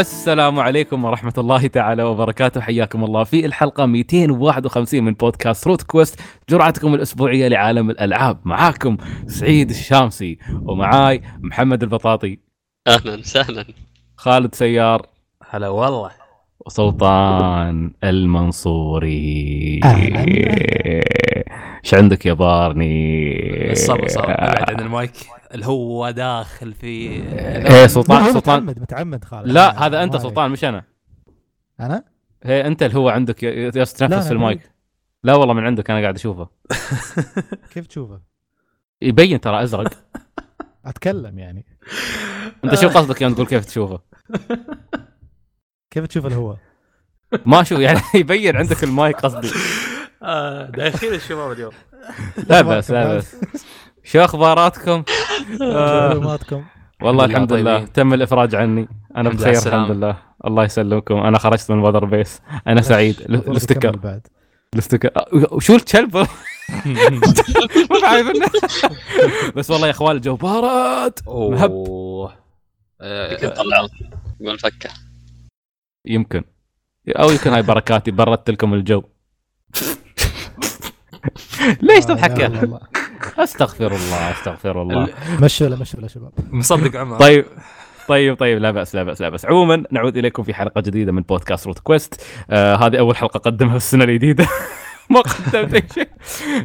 السلام عليكم ورحمة الله تعالى وبركاته. حياكم الله في الحلقة 251 من بودكاست Root Quest جرعتكم الأسبوعية لعالم الألعاب. معاكم سعيد الشامسي ومعاي محمد البطاطي. أهلا وسهلا. خالد سيار. هلا والله. وسلطان المنصوري. أهلاً. إيش عندك يا بارني؟ الصبر صبر. ابعد عن المايك. الهو داخل في إيه. لا، سلطان هو سلطان متعمد متعمد خالد لا هذا أنت سلطان مش أنا. أنا؟ هي أنت اللي هو عندك يتنفس في المايك. لا والله من عندك أنا قاعد أشوفه. كيف تشوفه؟ يبين ترى أزرق. أتكلم يعني. أنت شو قصدك يوم تقول كيف تشوفه؟ كيف تشوف الهواء؟ ما شو يعني يبين عندك المايك قصدي. داخل الشباب اليوم لا بأس لا بأس شو أخباراتكم؟ آه معلوماتكم؟ والله الحمد لله. تم الإفراج عني. أنا بخير. الحمد لله. الله يسلمكم. أنا خرجت من وذر بيس أنا سعيد. الاستكر بعد. الاستكر وشو الكلب؟ مو بعارف إنه- بس والله يا إخوان الجو بارد. مهب. اوه يمكن آه، طلعوا يقول فكة. يمكن. أو يمكن هاي بركاتي بردت لكم الجو. ليش آه، تضحك يا أخي؟ الله. أستغفر الله أستغفر الله. ال- مشوا له مشوا له شباب؟ مصدق عمر. طيب طيب طيب لا بأس لا بأس لا بأس. عموما نعود إليكم في حلقة جديدة من بودكاست روت كويست. آه هذه أول حلقة قدمها السنة الجديدة. ما قدمت أي شيء.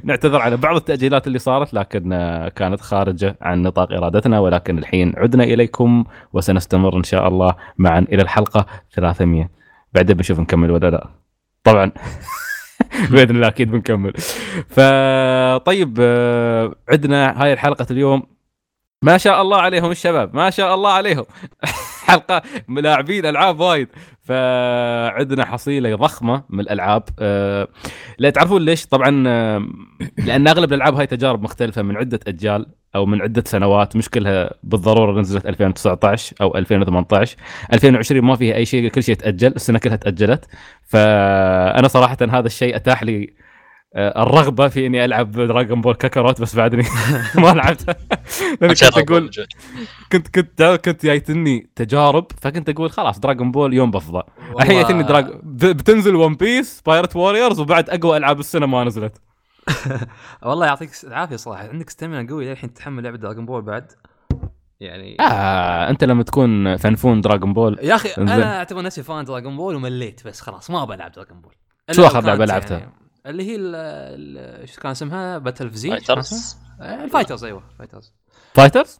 نعتذر على بعض التأجيلات اللي صارت لكن آه كانت خارجة عن نطاق إرادتنا ولكن الحين عدنا إليكم وسنستمر إن شاء الله معا إلى الحلقة 300 بعدين بنشوف نكمل ولا لا. طبعا. باذن الله أكيد بنكمل. فطيب آه، عندنا هاي الحلقة اليوم. ما شاء الله عليهم الشباب ما شاء الله عليهم. حلقة ملاعبين ألعاب وايد. فعندنا حصيلة ضخمة من الألعاب. أه لا تعرفون ليش؟ طبعا آه، لأن أغلب الألعاب هاي تجارب مختلفة من عدة أجيال أو من عدة سنوات. مش كلها بالضرورة نزلت 2019 أو 2018 2020 ما فيها أي شيء كل شيء تأجل السنة كلها تأجلت. فأنا صراحة هذا الشيء أتاح لي آه، الرغبة في إني ألعب Dragon Ball Kakarot بس بعدني ما لعبتها. لأني كنت أقول كنت كنت كنت جايتني تجارب فكنت أقول خلاص Dragon Ball يوم بفضى. الحين جايتني دراج بتنزل One Piece Pirate Warriors وبعد أقوى ألعاب السنة ما نزلت. والله يعطيك العافية صراحة عندك stamina قوي للحين تحمل لعبة Dragon Ball بعد؟ يعني آه أنت لما تكون fan of Dragon Ball يا أخي. أنا أعتبر نفسي fan Dragon Ball ومليت بس خلاص ما بلعب Dragon Ball شو لعبة كانت لعبتها؟ يعني اللي هي ال- ال- إيش كان اسمها؟ Battle في زي FighterZ ال FighterZ أيوه فايترز فايترز؟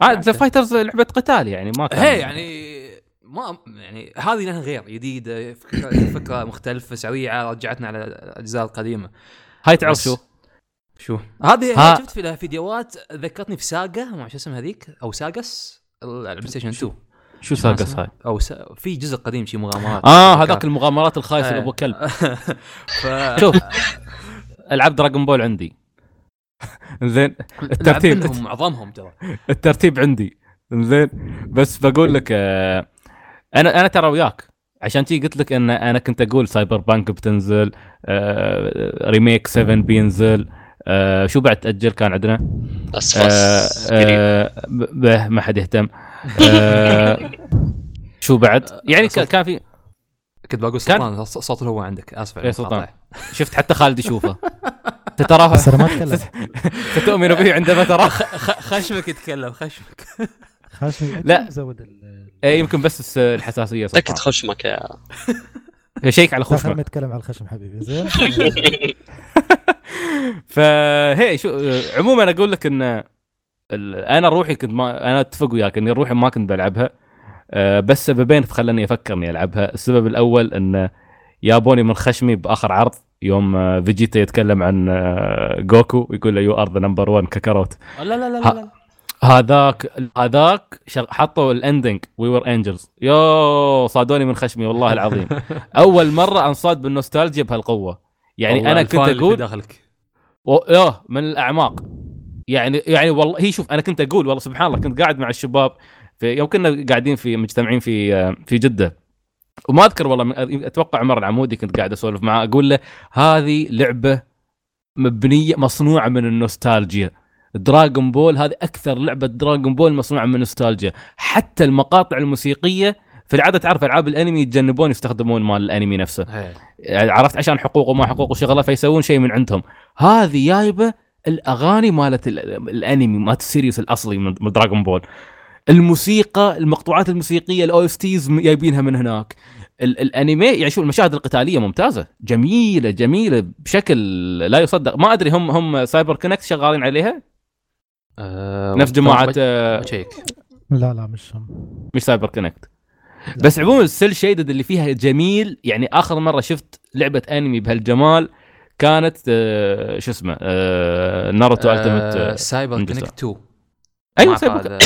لعبتها. فايترز لعبة قتال يعني ما كان هي يعني ما يعني هذه لها غير جديدة فكره, فكرة مختلفة سريعة رجعتنا على الأجزاء القديمة. هاي تعرف شو؟ شو؟ هذه ها. شفت في لها فيديوهات ذكرتني في Saga ما شو اسمها هذيك أو Sagas ال PlayStation 2 شو Sagas هاي؟ أو س... في جزء قديم شي مغامرات. آه هذاك المغامرات الخايسة آه. ابو كلب. ف... شوف العاب Dragon Ball عندي. زين الترتيب منهم معظمهم ترى. الترتيب عندي. زين بس بقول لك آه، أنا أنا ترى وياك. عشان تي قلت لك إن أنا كنت أقول Cyberpunk بتنزل آه، Remake 7 بينزل آه، شو بعد تأجل كان عندنا؟ آه، اسفاس آه، ما حد يهتم. آه، شو بعد؟ يعني ك- كان في كنت بقول سلطان ص- صوت الهواء عندك آسف على إيه سلطان. شفت حتى خالد يشوفه. تراه بس أنا ما اتكلم ستؤمن به عندما تراه. خ- خشمك يتكلم خشمك. خاشمي لا. زود ال إيه، يمكن بس الحساسية سكت سلطان خشمك يا شيك على لا، خلينا خشمك نتكلم على الخشم حبيبي زين؟ فهي شو عموما أقول لك إن ال- أنا روحي كنت ما أنا أتفق وياك إني روحي ما كنت بلعبها. آه، بس سببين خلاني أفكر إني ألعبها. السبب الأول إن جابوني من خشمي بآخر عرض يوم آه، فيجيتا يتكلم عن آه، جوكو يقول له you are the number 1 Kakarot. لا لا لا. لا. هذاك هذاك حطوا ال ending We Were Angels يو صادوني من خشمي والله العظيم. أول مرة أنصاد بالنوستالجيا بهالقوة. يعني أنا كنت أقول داخلك. و... من الأعماق. يعني يعني والله هي شوف أنا كنت أقول والله سبحان الله كنت قاعد مع الشباب في يوم كنا قاعدين في مجتمعين في في جدة. وما أذكر والله أتوقع عمر العمودي كنت قاعد أسولف معاه أقول له هذه لعبة مبنية مصنوعة من ال nostalgia. Dragon Ball هذه أكثر لعبة Dragon Ball مصنوعة من النوستالجيا. حتى المقاطع الموسيقية في العادة تعرف ألعاب الأنمي يتجنبون يستخدمون مال الأنمي نفسه. إيه. يعني عرفت؟ عشان حقوق وما حقوق وشغلة فيسوون شيء من عندهم. هذه جايبه الأغاني مالت ال- الأنمي مالت ال series الأصلي من من Dragon Ball الموسيقى المقطوعات الموسيقية ال OSTs جايبينها من هناك. ال- الأنمي يعني شوف المشاهد القتالية ممتازة. جميلة جميلة بشكل لا يصدق. ما أدري هم هم CyberConnect شغالين عليها؟ آه، نفس جماعة بج- آه، بشيك لا لا مش هم. مش CyberConnect بس عموما ال cel shaded اللي فيها جميل. يعني آخر مرة شفت لعبة أنمي بهالجمال. كانت آه، شو اسمه آه، ناروتو آه، التيمت سايبر. كونكت 2 أيوه سايبر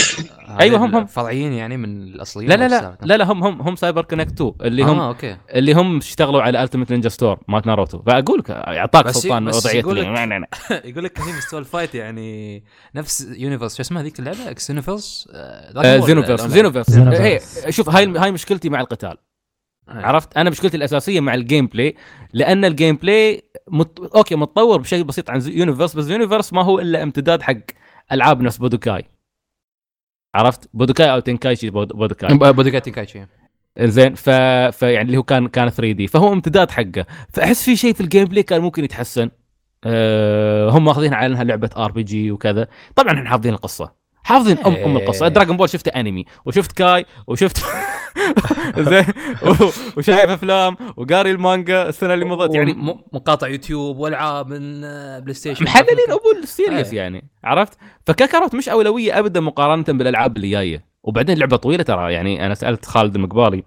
هذا هم- هم. فرعيين يعني من الأصليين لا لا لا لا لا هم هم هم CyberConnect 2 اللي هم آه أوكي. اللي هم اشتغلوا على Ultimate Ninja Storm مالت ناروتو. فأقول لك أعطاك سلطان وضعية يقول لك- لا. يقول لك هي مستوى ال fight يعني نفس Universe شو اسمها ذيك اللعبة؟ X Universe آه، Xenoverse Xenoverse Xenoverse. هي شوف هاي هاي مشكلتي مع القتال. عرفت؟ أنا مشكلتي الأساسية مع الجيم بلاي لأن الجيم بلاي مت... أوكي متطور بشكل بسيط عن Universe بس Universe ما هو إلا امتداد حق ألعاب نفس Budokai. عرفت؟ Budokai أو Tenkaichi بود- Budokai. Budokai Tenkaichi زين ف... فيعني اللي هو كان كان 3D فهو امتداد حقه. فأحس في شيء في ال gameplay كان ممكن يتحسن. أه هم ماخذين على إنها لعبة RPG وكذا. طبعا إحنا حافظين القصة. حافظين ام أم القصة. إيه. Dragon Ball شفته انمي وشفت Kai وشفت زين وشايف أفلام وقاري المانجا السنة اللي مضت. يعني مقاطع يوتيوب والعاب من آه، PlayStation محللين أبو ال series. يعني عرفت؟ ف Kakarot مش أولوية ابدا مقارنة بالألعاب اللي جاية. وبعدين لعبة طويلة ترى يعني أنا سألت خالد المقبالي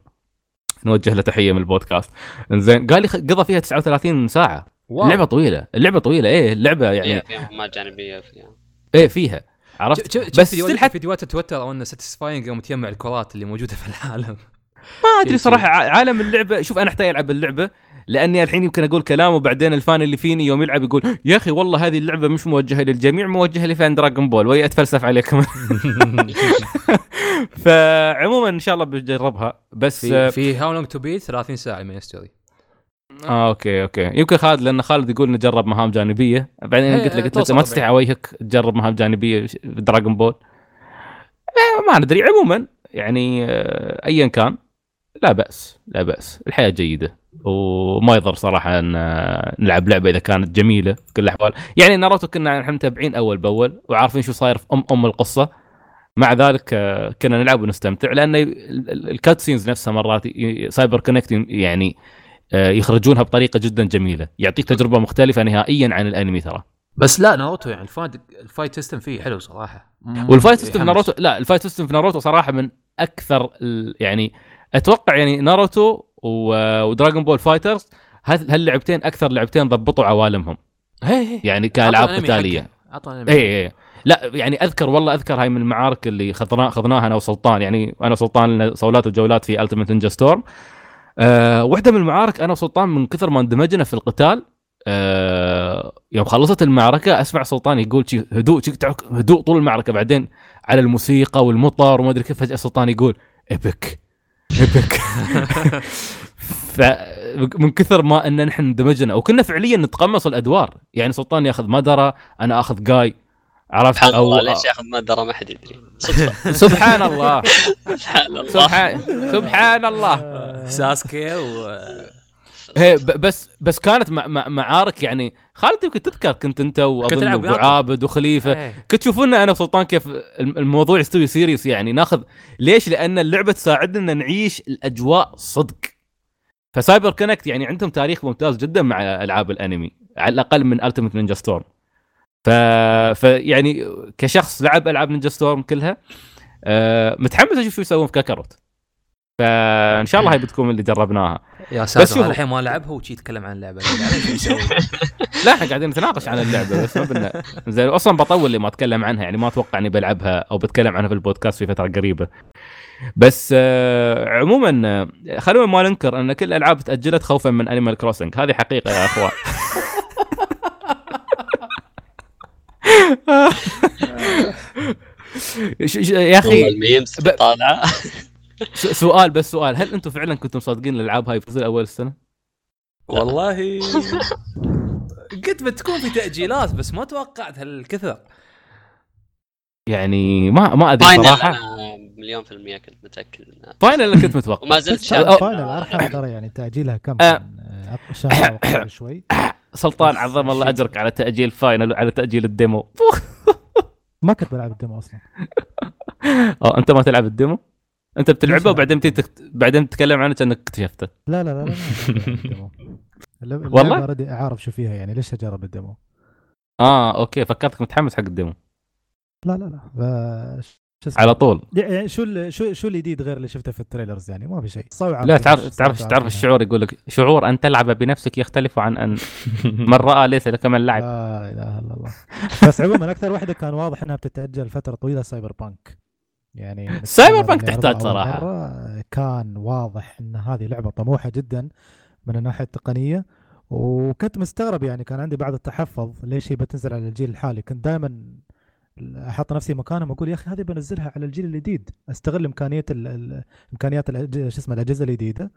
نوجه له تحية من البودكاست. إنزين قال لي قضى فيها 39 ساعة. واو. اللعبه طويلة اللعبه طويلة. إيه اللعبه يعني فيها مهمات جانبية فيها. إيه فيها. عرفت؟ شوف بس فيديوهات حت- فيديوهات تويتر أو إنه satisfying يوم تجمع الكرات اللي موجودة في العالم. ما أدري صراحة عالم اللعبة شوف أنا أحتاج ألعب اللعبة لأني الحين يمكن أقول كلام وبعدين ال fan اللي فيني يوم يلعب يقول يا أخي والله هذه اللعبة مش موجهة للجميع موجهة ل fan Dragon Ball. وهي أتفلسف عليكم. فعموما إن شاء الله بجربها بس في في How Long to Beat 30 ساعة من story آه أوكي أوكي. يمكن خالد لأن خالد يقول نجرب مهام جانبية. بعدين قلت له قلت له ما. تستحي وجهك تجرب مهام جانبية في Dragon Ball آه، ما ندري. عموما يعني آه، ايا كان لا بأس لا بأس. الحياة جيدة. وما يضر صراحة إن آه، نلعب لعبة إذا كانت جميلة في كل الأحوال. يعني ناروتو كنا إحنا متابعين أول بأول وعارفين شو صاير في أم أم القصة. مع ذلك كنا نلعب ونستمتع. لأن ال cutscenes نفسها مرات CyberConnect يعني يخرجونها بطريقة جدا جميلة. يعطيك تجربة مختلفة نهائيا عن الأنمي ترى. بس لا ناروتو يعني ال fight ال fight system فيه حلو صراحة. وال fight system في. ناروتو لا ال fight system في ناروتو صراحة من أكثر يعني أتوقع يعني ناروتو و Dragon Ball FighterZ هال- هاللعبتين أكثر لعبتين ضبطوا عوالمهم. هي هي. يعني كألعاب قتالية. اي اي لا يعني أذكر والله أذكر هاي من المعارك اللي خذنا خذناها أنا وسلطان. يعني أنا وسلطان صولات وجولات في Ultimate Ninja Storm أه واحدة من المعارك أنا وسلطان من كثر ما اندمجنا في القتال أه يوم خلصت المعركة أسمع سلطان يقول شي هدوء شي هدوء طول المعركة بعدين على الموسيقى والمطر وما أدري كيف فجأة سلطان يقول epic epic فمن كثر ما إن نحن اندمجنا وكنا فعليا نتقمص الأدوار يعني سلطان ياخذ مادارا أنا أخذ جاي عرفت؟ سبحان أو الله ليش ياخذ مادارا ما حد يدري. سبحان الله. سبحان الله. سبحان سبحان الله. ساسكي و هي بس بس كانت مع مع معارك يعني خالد يمكن تذكر كنت انت واظن أبو. عابد وخليفة. إيه. كنت تشوفونا أنا وسلطان كيف الم- الموضوع يستوي serious يعني ناخذ ليش؟ لأن اللعبة تساعدنا نعيش الأجواء صدق. ف CyberConnect يعني عندهم تاريخ ممتاز جدا مع ألعاب الأنمي على الأقل من Ultimate Ninja Storm ف... فيعني كشخص لعب ألعاب Ninja Storm كلها آه متحمس أشوف شو يسوون في Kakarot. فإن شاء الله هاي بتكون اللي جربناها. يا ساتر الحين ما لعبها وشي يتكلم عن اللعبة. يسوي؟ لا إحنا قاعدين نتناقش عن اللعبة بس ما بدنا. زين أصلا بطول لي ما أتكلم عنها يعني ما أتوقع إني بلعبها أو بتكلم عنها في البودكاست في فترة قريبة. بس آه عموما آه، خلونا ما ننكر إن كل الألعاب تأجلت خوفا من Animal Crossing هذه حقيقة يا أخوان ش- ش- يا والله أخي ال memes طالعه سؤال بس سؤال. هل أنتم فعلا كنتم صادقين الألعاب هاي بتصير اول السنة؟ والله. قلت بتكون في تأجيلات بس ما توقعت هالكثر. يعني ما ما أدري Final صراحة. أنا مليون في المية كنت متأكد منها. Final اللي كنت متوقع. وما زلت بس شاك ال Final أرحم ترى يعني تأجيلها كم؟ آه. آه، شهر شوي. سلطان عظم الله أجرك على تأجيل Final وعلى تأجيل ال demo. ما كنت بلعب ال demo أصلا. آه أنت ما تلعب ال demo؟ أنت بتلعبه وبعدين تكت... بعدين تتكلم عنه كأنك اكتشفته. لا لا لا لا اللعبة والله؟ ردي أعرف شو فيها يعني ليش أجرب ال demo؟ آه أوكي فكرتك متحمس حق ال demo. لا لا لا؟ على طول. يعني شو ال- شو شو الجديد غير اللي شفته في ال trailers يعني؟ ما في شيء. صوي لا تعرف تعرف تعرف الشعور يقول لك شعور أن تلعب بنفسك يختلف عن أن من رأى ليس لك من لعب. لا إله إلا الله. بس عموما أكثر واحدة كان واضح إنها بتتأجل فترة طويلة Cyberpunk يعني Cyberpunk تحتاج. مرة كان واضح إن هذه لعبة طموحة جدا من الناحية التقنية. وكنت مستغرب يعني كان عندي بعض التحفظ ليش هي بتنزل على الجيل الحالي. كنت دائما أحط نفسي مكانهم أقول يا أخي هذه بنزلها على الجيل الجديد أستغل إمكانية ال- ال- إمكانيات شو اسمه الأجهزة الجديدة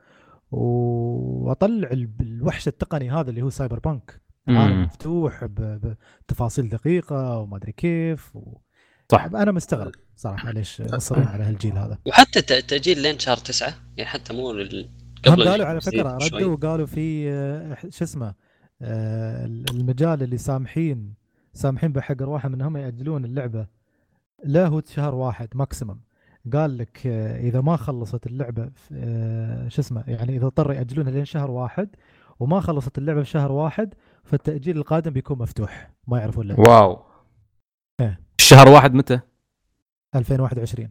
وأطلع ال- الوحش التقني هذا اللي هو سايبر بانك عالم. مفتوح ب- بتفاصيل دقيقة وما أدري كيف و... صح أنا مستغرب صراحة ليش مصرين على هالجيل هذا وحتى ت- تأجيل لين شهر تسعة يعني حتى مو لل... هم قبل قالوا على فكرة. ردوا وقالوا في آه، شو اسمه آه، المجال اللي سامحين سامحين بحق ارواحهم انهم يأجلون اللعبة. له شهر واحد ماكسيمم قال لك آه، إذا ما خلصت اللعبة آه، شو اسمه يعني إذا اضطر يأجلونها لين شهر واحد وما خلصت اللعبة في شهر واحد فالتأجيل القادم بيكون مفتوح. ما يعرفون اللعبه واو. إيه. الشهر واحد متى؟ 2021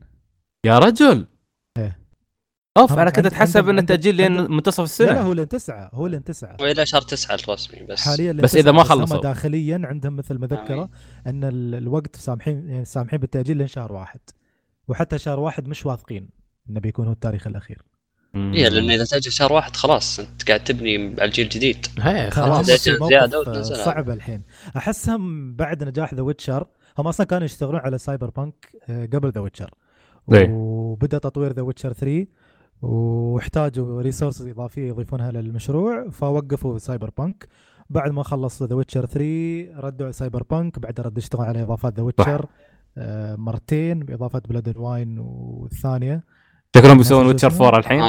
يا رجل! إيه. أوف أنا كنت اتحسب إنه تأجيل لين منتصف لا لا السنة. هو لين تسعة هو لين تسعة. والى شهر تسعة الرسمي بس. حاليا بس إذا تسعة، ما هم خلصوا. داخليا عندهم مثل مذكره أن ال- الوقت سامحين يعني سامحين بالتأجيل لين شهر واحد. وحتى شهر واحد مش واثقين إنه بيكون هو التاريخ الأخير. هي لأن إذا تأجل شهر واحد خلاص أنت قاعد تبني على الجيل الجديد خلاص. صعب الحين. أحسهم بعد نجاح The Witcher هم أصلا كانوا يشتغلون على Cyberpunk آه، قبل The Witcher إيه. وبدأ تطوير The Witcher 3 واحتاجوا resources إضافية يضيفونها للمشروع فوقفوا Cyberpunk بعد ما خلص The Witcher 3 ردوا على Cyberpunk بعد رد اشتغل على إضافات The Witcher آه، مرتين بإضافة Blood and Wine والثانية. شكلهم بيسوون Witcher اسمه؟ 4 الحين؟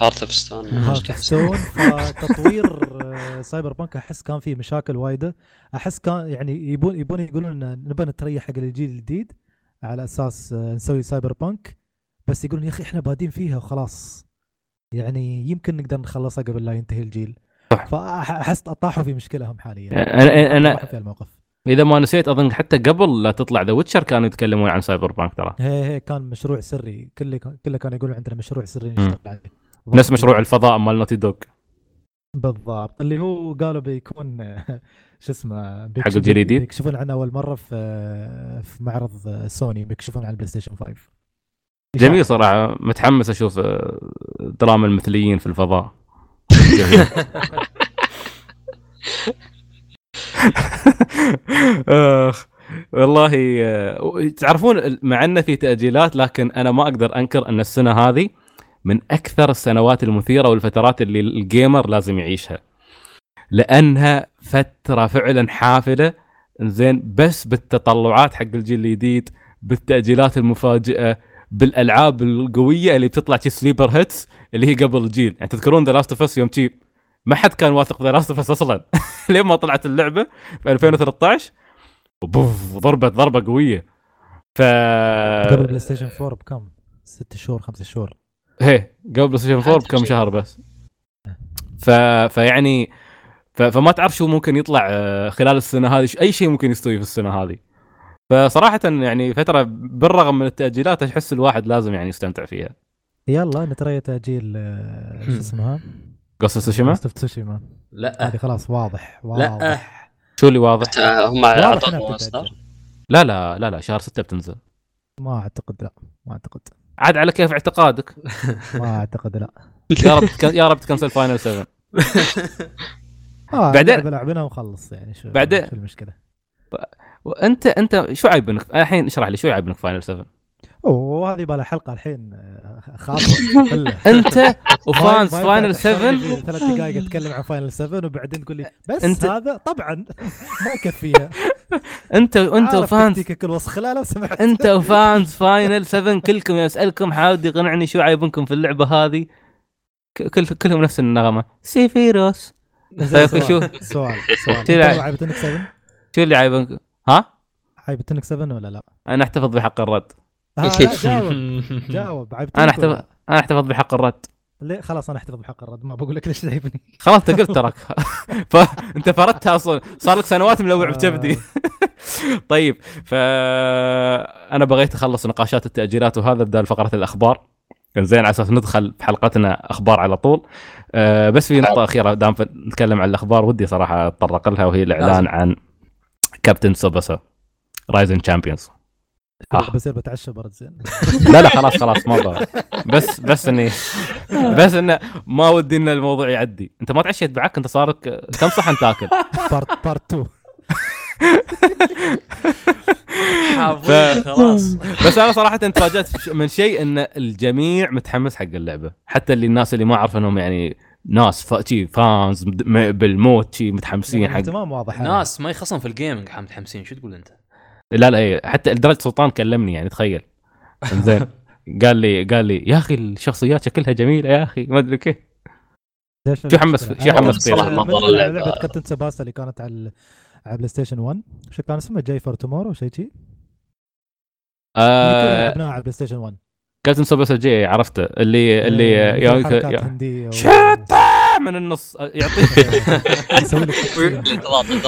Heart of Stone Heart Stone فتطوير آه، Cyberpunk أحس كان فيه مشاكل وايدة. أحس كان يعني يبون يبون يقولون إن نبى نتريح حق الجيل الجديد على أساس آه، نسوي سايبر بانك بس يقولون يا أخي إحنا بادين فيها وخلاص. يعني يمكن نقدر نخلصها قبل لا ينتهي الجيل. صح. فأحس طاحوا في مشكله هم حاليا. أنا أنا في الموقف. إذا ما نسيت أظن حتى قبل لا تطلع The Witcher كانوا يتكلمون عن Cyberpunk ترى. هي هي كان مشروع سري. كله كله كانوا يقولون عندنا مشروع سري. نشتغل عليه. نفس مشروع الفضاء مال Naughty Dog بالضبط. اللي هو قالوا بيكون شو اسمه حق الجديد؟ بيكشفون عنه أول مرة في في معرض سوني بيكشفون عن ال PlayStation 5 جميل صراحة. متحمس أشوف آه، دراما المثليين في الفضاء. أخ والله آه، تعرفون مع إنه في تأجيلات لكن أنا ما أقدر أنكر إن السنة هذه من أكثر السنوات المثيرة والفترات اللي ال gamer لازم يعيشها. لأنها فترة فعلا حافلة. زين بس بالتطلعات حق الجيل الجديد بالتأجيلات المفاجئة بالألعاب القوية اللي بتطلع شي sleeper hits اللي هي قبل الجيل يعني تذكرون The Last of Us يوم شي ما حد كان واثق The Last of Us أصلا. لين ما طلعت اللعبة؟ في 2013 وبوف ضربت ضربة قوية. ف قبل PlayStation 4 بكم؟ ست شهور خمس شهور. هي قبل PlayStation 4 عاد بكم. شهر بس. ف... فيعني ف... فما تعرف شو ممكن يطلع آه، خلال السنة هذه؟ أي شيء ممكن يستوي في السنة هذه؟ فصراحة يعني فترة بالرغم من التأجيلات أحس الواحد لازم يعني يستمتع فيها. يلا نتريا تأجيل آه، شو اسمها؟ Ghost of Tsushima. لا. هذه خلاص واضح لا. واضح. شو اللي واضح؟ هم لا لا لا لا شهر 6 بتنزل. ما أعتقد لا ما أعتقد. عاد على كيف اعتقادك؟ ما أعتقد لا. يا رب. يا رب تكنسل Final 7 آه بعدين- لعبة لعبنا وخلص يعني شو بعدين- شو المشكلة؟ وانت أنت شو عيبنك الحين اشرح لي شو عيبنك Final 7 أوه هذه بقى حلقة الحين آه، خاصه. أنت و fans Final ينفع. تحشرني 7 في ثلاث دقائق أتكلم عن Final 7 وبعدين تقول لي بس أنت- هذا طبعا ما يكفيها أنت أنت عارف و fans تكتيكك الوسخ لا لو سمحت. أنت و fans Final 7 كلكم اسالكم حاول يقنعني شو عيبكم في اللعبة هذه. كل كلهم نفس النغمة. Sephiroth. شو سؤال سؤال. شو أنت الع- لعبت إنك 7 شو اللي عيبكم ها؟ عيبت انك 7 ولا لا؟ أنا أحتفظ بحق الرد. آه جاوب. جاوب. أنا احتفظ أنا أحتفظ بحق الرد؟ ليه؟ خلاص أنا أحتفظ بحق الرد. ما بقول لك ليش تعيبني خلاص أنت قلت تراك فانت فردتها أصلا. صار لك سنوات ملوع بكبدي طيب ف أنا بغيت أخلص نقاشات التاجيلات وهذا بدال فقرة الأخبار. زين على أساس ندخل في حلقتنا أخبار على طول. أه بس في نقطة أخيرة دام نتكلم عن الأخبار ودي صراحة أتطرق لها وهي الإعلان. عن كابتن سوباسا Rise of New Champions آه. بصير بتعشى برد زين. لا لا خلاص خلاص ما بس بس إني بس إنه ما ودي إن الموضوع يعدي. أنت ما تعشيت بعك أنت صارك كم صحن تاكل part part 2 حافظين خلاص. بس أنا صراحة تفاجأت من شيء إن الجميع متحمس حق اللعبة. حتى اللي الناس اللي ما أعرف إنهم يعني ناس فا شي fans مد- م- بالموت متحمسين حق الاهتمام واضح ناس ما يخصون في ال gaming متحمسين شو تقول أنت؟ لا لا إيه، حتى لدرجه سلطان كلمني يعني تخيل. زين قال لي قال لي يا أخي الشخصيات شكلها جميله يا أخي ما أدري كيف. شو حمس-؟ شو حمس اللعبة. لعبه كابتن سوباسا اللي كانت على على بلاي ستيشن 1 شو كان اسمه؟ J for Tomorrow شيء شي؟ آه لعبناها على بلاي ستيشن 1 كابتن سوباسا J عرفته. اللي اللي إيه، و- شتا من النص يعطيك.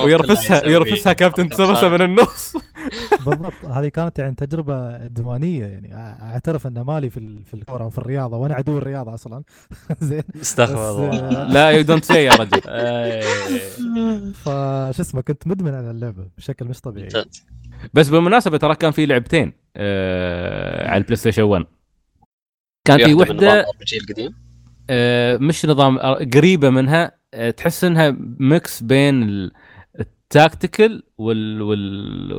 ويرفسها يرفسها كابتن سوباسا من النص. بالضبط. هذه كانت يعني تجربة أدمانية يعني. أعترف أن مالي في ال- في الكورة وفي الرياضة وأنا عدو الرياضة أصلا. زين. استغفر الله. آه، لا you don't say يا رجل. فشو اسمه كنت مدمن على اللعبة بشكل مش طبيعي. بس بالمناسبة ترى كان في لعبتين آه على البلاي ستيشن 1 كان في وحدة القديم. آه مش نظام آه، قريبة منها. آه تحس إنها mix بين ال- ال tactical وال وال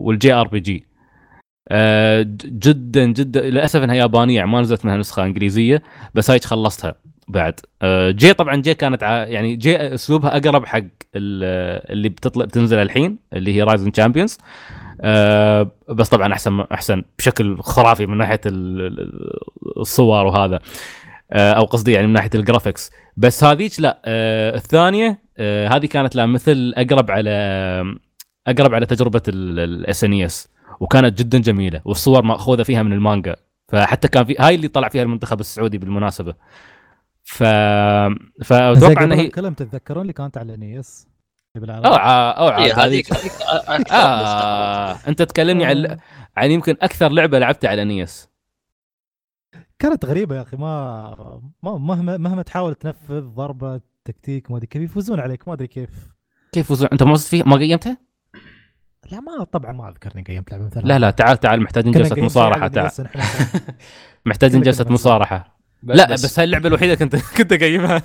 وال JRPG آه، جدا جدا للأسف إنها يابانية ما نزلت منها نسخة إنجليزية بس هاي خلصتها بعد. آه، J طبعا J كانت. يعني J أسلوبها أقرب حق ال- اللي بتطلع بتنزل الحين اللي هي Rise of New Champions آه بس طبعا أحسن أحسن بشكل خرافي من ناحية ال- ال- الصور وهذا. آه أو قصدي يعني من ناحية ال graphics. بس هذيك لا آه الثانية آه هذه كانت لا مثل أقرب على أقرب على تجربة ال SNES. وكانت جدا جميلة والصور مأخوذة فيها من المانجا. فحتى كان في هاي اللي طلع فيها المنتخب السعودي بالمناسبة. ف فأتوقع قبل ان هي الكلام تتذكرون اللي كانت على NES قبل أو ع- أو إيه، عاد هذيك. آه. أنت تكلمني عن عن يمكن أكثر لعبة لعبتها على نيس. كانت غريبة يا أخي ما, ما مهما مهما تحاول تنفذ ضربة تكتيك ما أدري كيف يفوزون عليك ما أدري كيف. كيف وزع أنت ما فيه ما قيمتها؟ لا ما طبعا ما أذكرني قيمت لعبة مثلا. لا لا تعال تعال محتاجين جلسة مصارحة تعال. محتاجين جلسة مصارحة. لا بس, بس هاي اللعبة الوحيدة كنت كنت قايمها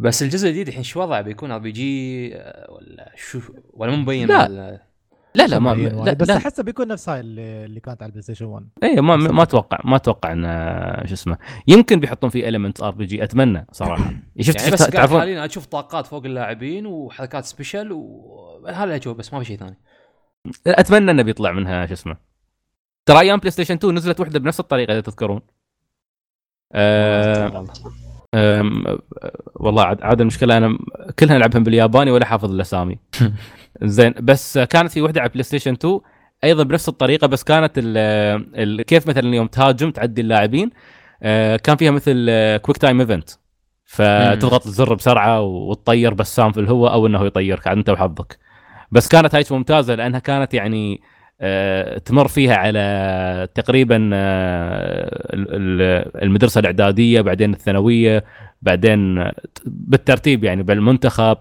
بس الجزء الجديد الحين شو وضعه؟ بيكون RPG ولا شو؟ ولا مو مبين لا. ولا- لا لا ما لا. بس لا. أحسه بيكون نفس هاي اللي, اللي كانت على البلاي ستيشن 1 اي ما ما أتوقع ما أتوقع إن شو اسمه يمكن بيحطون فيه element RPG أتمنى صراحة. شفت يعني بس تعرفون؟ حاليا أشوف طاقات فوق اللاعبين وحركات special وهذا اللي اشوفه بس ما في شيء ثاني. أتمنى إنه بيطلع منها شو اسمه. ترى أيام بلاي ستيشن 2 نزلت واحدة بنفس الطريقة إذا تذكرون. أه، والله عاد عاد المشكلة أنا كلها العبهم بالياباني ولا حافظ الأسامي. زين بس كانت في وحدة على بلاي ستيشن 2 أيضا بنفس الطريقة بس كانت ال ال كيف مثلا يوم تهاجم تعدي اللاعبين أه، كان فيها مثل quick time event فتضغط الزر بسرعة وتطير بسام في الهواء أو إنه يطيرك عاد أنت وحظك. بس كانت هاي ممتازة لأنها كانت يعني تمر فيها على تقريبا آه، ال- ال- المدرسة الإعدادية بعدين الثانوية بعدين آه، بالترتيب يعني بالمنتخب.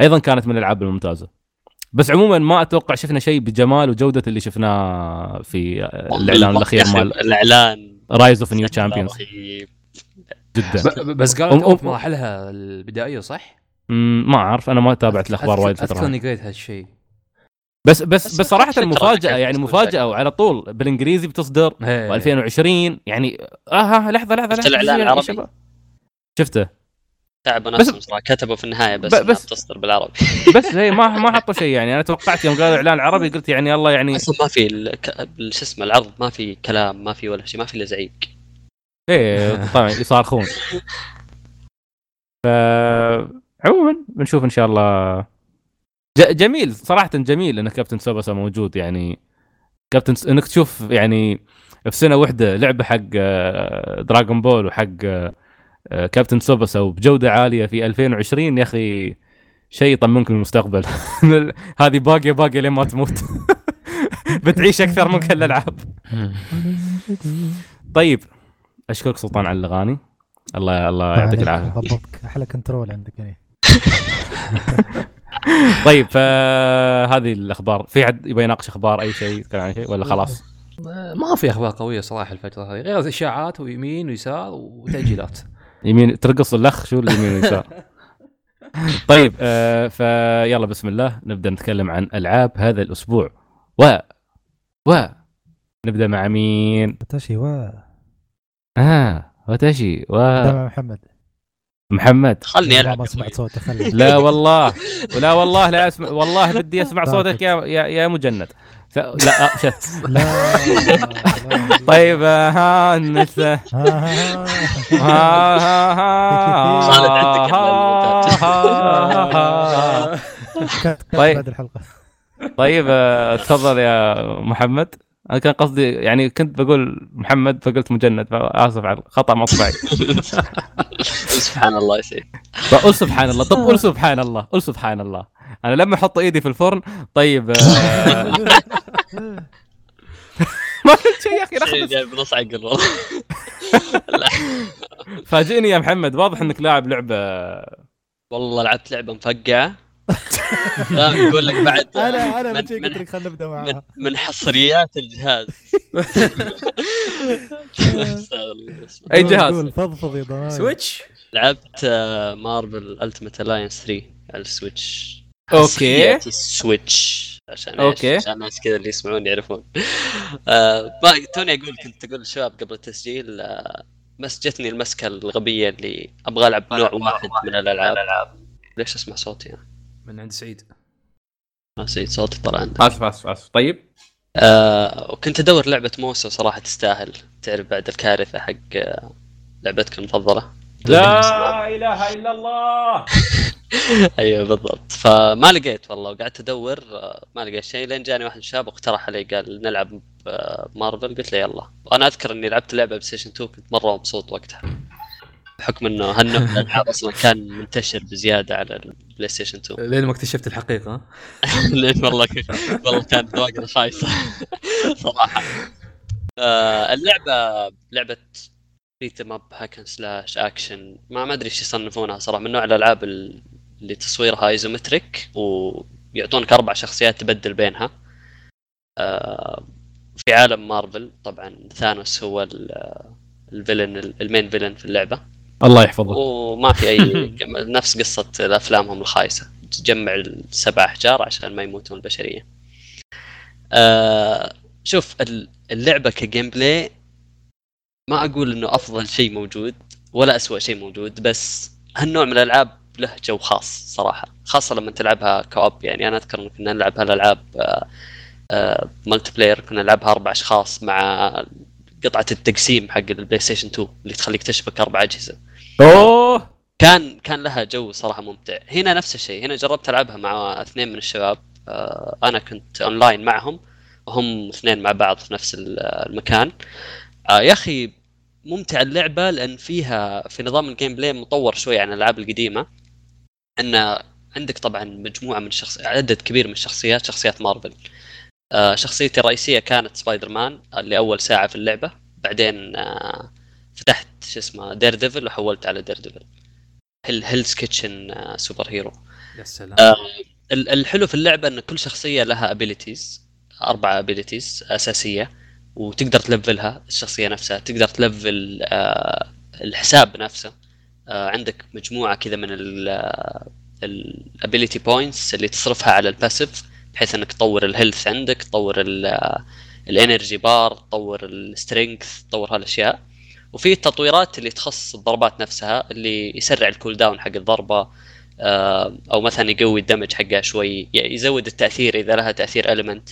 أيضا كانت من الألعاب الممتازة. بس عموما ما أتوقع شفنا شيء بجمال وجودة اللي شفناه في آه، الإعلان الأخير مال الإعلان. Rise of New Champions. جدا. بس في مراحلها البدائية صح؟ ما أعرف. أنا ما تابعت الأخبار وايد أذكر فترة. إني قريت هالشيء. بس بس بس صراحة المفاجأة يعني مفاجأة وعلى طول بالإنجليزي بتصدر إيه. و2020 يعني آه ها لحظة لحظة شفت لحظة الإعلان يا العربي؟ شفته؟ نفسهم صراحة كتبوا في النهاية بس بس- بتصدر بالعربي. بس هي ما ما حطوا شيء يعني. أنا توقعت يوم قالوا إعلان عربي قلت يعني الله يعني أصلا ما في شو اسمه العرض ما في كلام ما في ولا شيء ما في إلا زعيق. إيه طبعا يصارخون ف عموما بنشوف إن شاء الله. جميل صراحة جميل إن كابتن سوباسا موجود يعني كابتن س... إنك تشوف يعني في سنة واحدة لعبة حق آه، Dragon Ball وحق آه، آه، كابتن سوباسا وبجودة عالية في 2020 يا أخي شيء يطمنك للمستقبل. هذه باقية باقية لين ما تموت. بتعيش أكثر من كل الالعاب طيب أشكرك سلطان على الأغاني. الله الله يعطيك العافية. أحلى كنترول عندك يعني. طيب فهذه الأخبار. في حد يبغى يناقش أخبار أي شيء يتكلم عن شيء ولا خلاص؟ ما في أخبار قوية صراحة الفترة هذه غير اشاعات ويمين ويسار وتأجيلات. يمين ترقص الاخ شو اليمين واليسار طيب آه فيلا بسم الله نبدأ نتكلم عن ألعاب هذا الأسبوع. و و نبدأ مع مين؟ تشي و. آه وتشي دام محمد. ومحمد خلني ألعب ما سمعت صوته خلي لا والله. ولا والله لا أسمع والله بدي أسمع صوتك يا يا, يا مجند. ف... لا آه، شت. لا لا. طيب آه، ها نسى ها ها ها ها ها خالد عندك ها ها ها. كات- كات طيب. بعد الحلقة. طيب آه، تفضل يا محمد. أنا كان قصدي يعني كنت بقول محمد فقلت مجند فآسف على خطا مطبعي سبحان الله يا سيدي. فقل سبحان الله. طب قل سبحان الله قل سبحان الله. أنا لما أحط إيدي في الفرن طيب آه، ما قلت شيء يا أخي شيء لخبط. جاي بنص عقل والله. فاجئني يا محمد واضح إنك لاعب لعبة. والله لعبت لعبة مفقعة. لا يقول لك بعد. أنا أنا من- من شيء من- قلت لك خلينا نبدأ من, معاها. من حصريات الجهاز. أي جهاز؟ فضفض يا Switch لعبت آه، Marvel Ultimate Alliance 3 على ال Switch. أوكي. حصريات ال Switch. عشان؟ أوكي. عشان الناس كذا اللي يسمعون يعرفون. آه توني أقول كنت أقول للشباب قبل التسجيل آه بس جتني المسكة الغبية اللي أبغى ألعب نوع واحد من الألعاب. ليش أسمع صوتي يعني؟ من عند سعيد. ما سيد صوتي طلع عندك. آسف آسف آسف. طيب. آه وكنت أدور لعبة موسى صراحة تستاهل. تعرف بعد الكارثة حق آه لعبتك المفضلة؟ لا. إله إلا الله. أيوه بالضبط. فما لقيت والله وقعدت أدور آه، ما لقيت شيء. لين جاني واحد من الشباب واقترح علي قال نلعب آه، مارفل. قلت له يلا. وأنا أذكر إني لعبت لعبة بلاي ستيشن 2 كنت مرة مبسوط وقتها. بحكم إنه هالنوع من الألعاب أصلا كان منتشر بزيادة على البلاي ستيشن 2 لين ما اكتشفت الحقيقة؟ لأن والله والله كانت ذواقنا خايسه صراحة. آه اللعبه لعبة beat 'em up hack and slash action ما ما أدري إيش يصنفونها صراحة. من نوع الألعاب ال- اللي تصويرها isometric ويعطونك أربع شخصيات تبدل بينها. آه في عالم مارفل. طبعا ثانوس هو ال- ال villain ال main villain في اللعبة. الله يحفظه وما في أي نفس قصة افلامهم الخايسة. تجمع السبع أحجار عشان ما يموتون البشريه. آه شوف ال- اللعبة ك gameplay ما أقول إنه أفضل شيء موجود ولا أسوأ شيء موجود بس هالنوع من الألعاب له جو خاص صراحة خاصة لما تلعبها co-op يعني أنا أذكر كنا نلعب هالألعاب آه آه multiplayer كنا نلعبها أربع أشخاص مع قطعة التقسيم حق البلاي ستيشن 2 اللي تخليك تشبك أربع أجهزة. أوه! كان كان لها جو صراحة ممتع. هنا نفس الشيء. هنا جربت ألعبها مع اثنين من الشباب. آه، أنا كنت اونلاين معهم. وهم اثنين مع بعض في نفس ال- المكان. آه، يا أخي ممتع اللعبة لأن فيها في نظام ال gameplay مطور شوي عن الألعاب القديمة. إن عندك طبعا مجموعة من الشخص عدد كبير من الشخصيات شخصيات مارفل شخصيتي الرئيسية كانت سبايدر مان اللي اول ساعة في اللعبة. بعدين آه، فتحت شو اسمه دير ديفل وحولت على دير ديفل Hell Hell's Kitchen superhero يا سلام. آه، ال- الحلو في اللعبة إن كل شخصية لها abilities أربع abilities أساسية وتقدر تلفلها الشخصية نفسها. تقدر تلفل آه، الحساب نفسه. آه، عندك مجموعة كذا من ال ability points اللي تصرفها على ال passive بحيث إنك تطور ال health عندك تطور ال energy bar تطور ال strength تطور هالأشياء. وفي التطويرات اللي تخص الضربات نفسها اللي يسرع ال cooldown حق الضربة آه، أو مثلا يقوي ال damage حقها شوي يعني يزود التأثير إذا لها تأثير element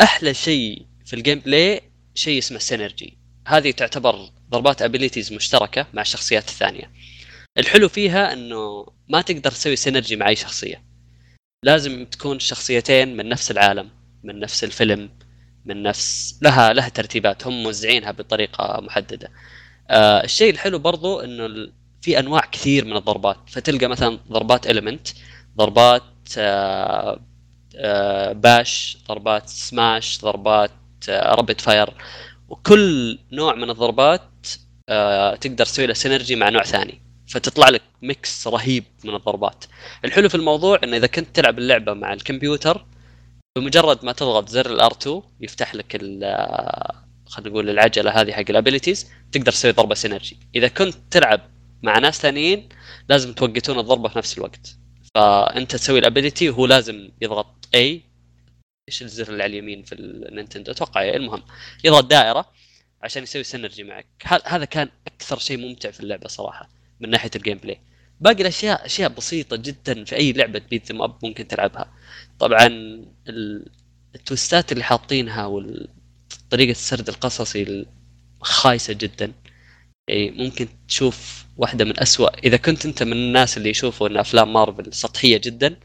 أحلى شيء في ال gameplay شيء اسمه synergy هذه تعتبر ضربات abilities مشتركة مع الشخصيات الثانية. الحلو فيها إنه ما تقدر تسوي synergy مع أي شخصية. لازم تكون شخصيتين من نفس العالم من نفس الفيلم من نفس لها لها ترتيبات هم موزعينها بطريقة محددة. آه الشيء الحلو برضو إنه في أنواع كثير من الضربات. فتلقى مثلا ضربات element ضربات آه آه bash ضربات سماش ضربات آه rapid fire وكل نوع من الضربات آه تقدر تسوي له synergy مع نوع ثاني. فتطلع لك mix رهيب من الضربات. الحلو في الموضوع انه إذا كنت تلعب اللعبة مع الكمبيوتر بمجرد ما تضغط زر ال R 2 يفتح لك ال- خلينا نقول العجلة هذه حق ال abilities تقدر تسوي ضربة synergy إذا كنت تلعب مع ناس ثانيين لازم توقتون الضربة في نفس الوقت. فأنت تسوي ال ability وهو لازم يضغط اي إيش الزر اللي على اليمين في النينتندو؟ أتوقع إيه، المهم. يضغط دائرة عشان يسوي synergy معك. هذا كان أكثر شيء ممتع في اللعبة صراحة. من ناحية ال gameplay باقي الأشياء أشياء بسيطة جدا في أي لعبة beat 'em up ممكن تلعبها. طبعا ال- التويستات اللي حاطينها وطريقه السرد القصصي خايسة جدا. يعني ممكن تشوف واحدة من أسوأ. إذا كنت أنت من الناس اللي يشوفوا إن أفلام مارفل سطحية جدا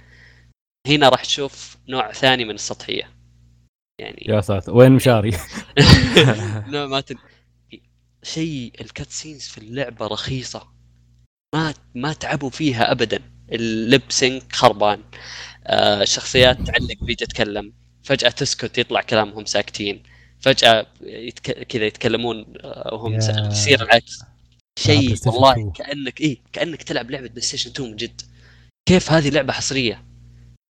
هنا راح تشوف نوع ثاني من السطحية. يعني يا ساتر وين مشاري؟ لا ما. شيء ال cutscenes في اللعبة رخيصة. ما ما تعبوا فيها ابدا. ال lip sync خربان. آه الشخصيات تعلق في تتكلم. فجأة تسكت يطلع كلامهم ساكتين. فجأة يتك... كذا يتكلمون آه، وهم. يصير العكس. شيء والله 2. كأنك إيه كأنك تلعب لعبة بلاي ستيشن 2 من جد. كيف هذه لعبة حصرية؟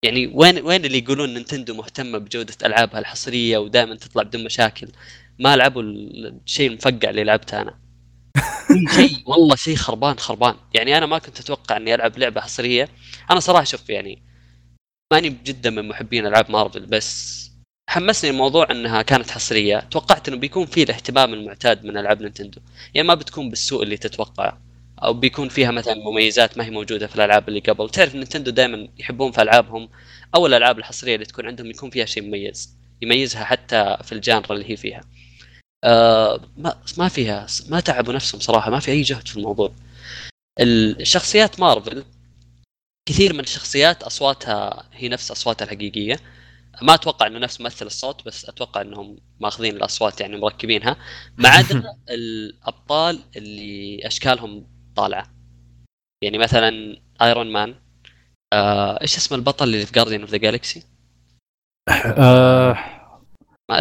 يعني وين وين اللي يقولون نينتندو مهتمة بجودة ألعابها الحصرية ودائما تطلع بدون مشاكل؟ ما لعبوا الشيء المفقع اللي لعبته أنا. شيء. والله شيء خربان خربان. يعني أنا ما كنت أتوقع إني ألعب لعبة حصرية. أنا صراحة شوف يعني ماني جدا من محبين ألعاب مارفل بس حمسني الموضوع إنها كانت حصرية. توقعت إنه بيكون فيه الاهتمام المعتاد من ألعاب نينتندو. يعني ما بتكون بالسوء اللي تتوقعه أو بيكون فيها مثلا مميزات ما هي موجودة في الألعاب اللي قبل. تعرف نينتندو دائما يحبون في ألعابهم. أو الألعاب الحصرية اللي تكون عندهم يكون فيها شيء مميز. يميزها حتى في ال genre اللي هي فيها. آه ما ما فيها ما تعبوا نفسهم صراحة ما في أي جهد في الموضوع. الشخصيات مارفل كثير من الشخصيات أصواتها هي نفس أصواتها الحقيقية. ما أتوقع إنه نفس ممثل الصوت بس أتوقع إنهم ماخذين الأصوات يعني مركبينها. ما عدا الأبطال اللي أشكالهم طالعة. يعني مثلا ايرون مان آه، إيش اسم البطل اللي في Guardian of the Galaxy؟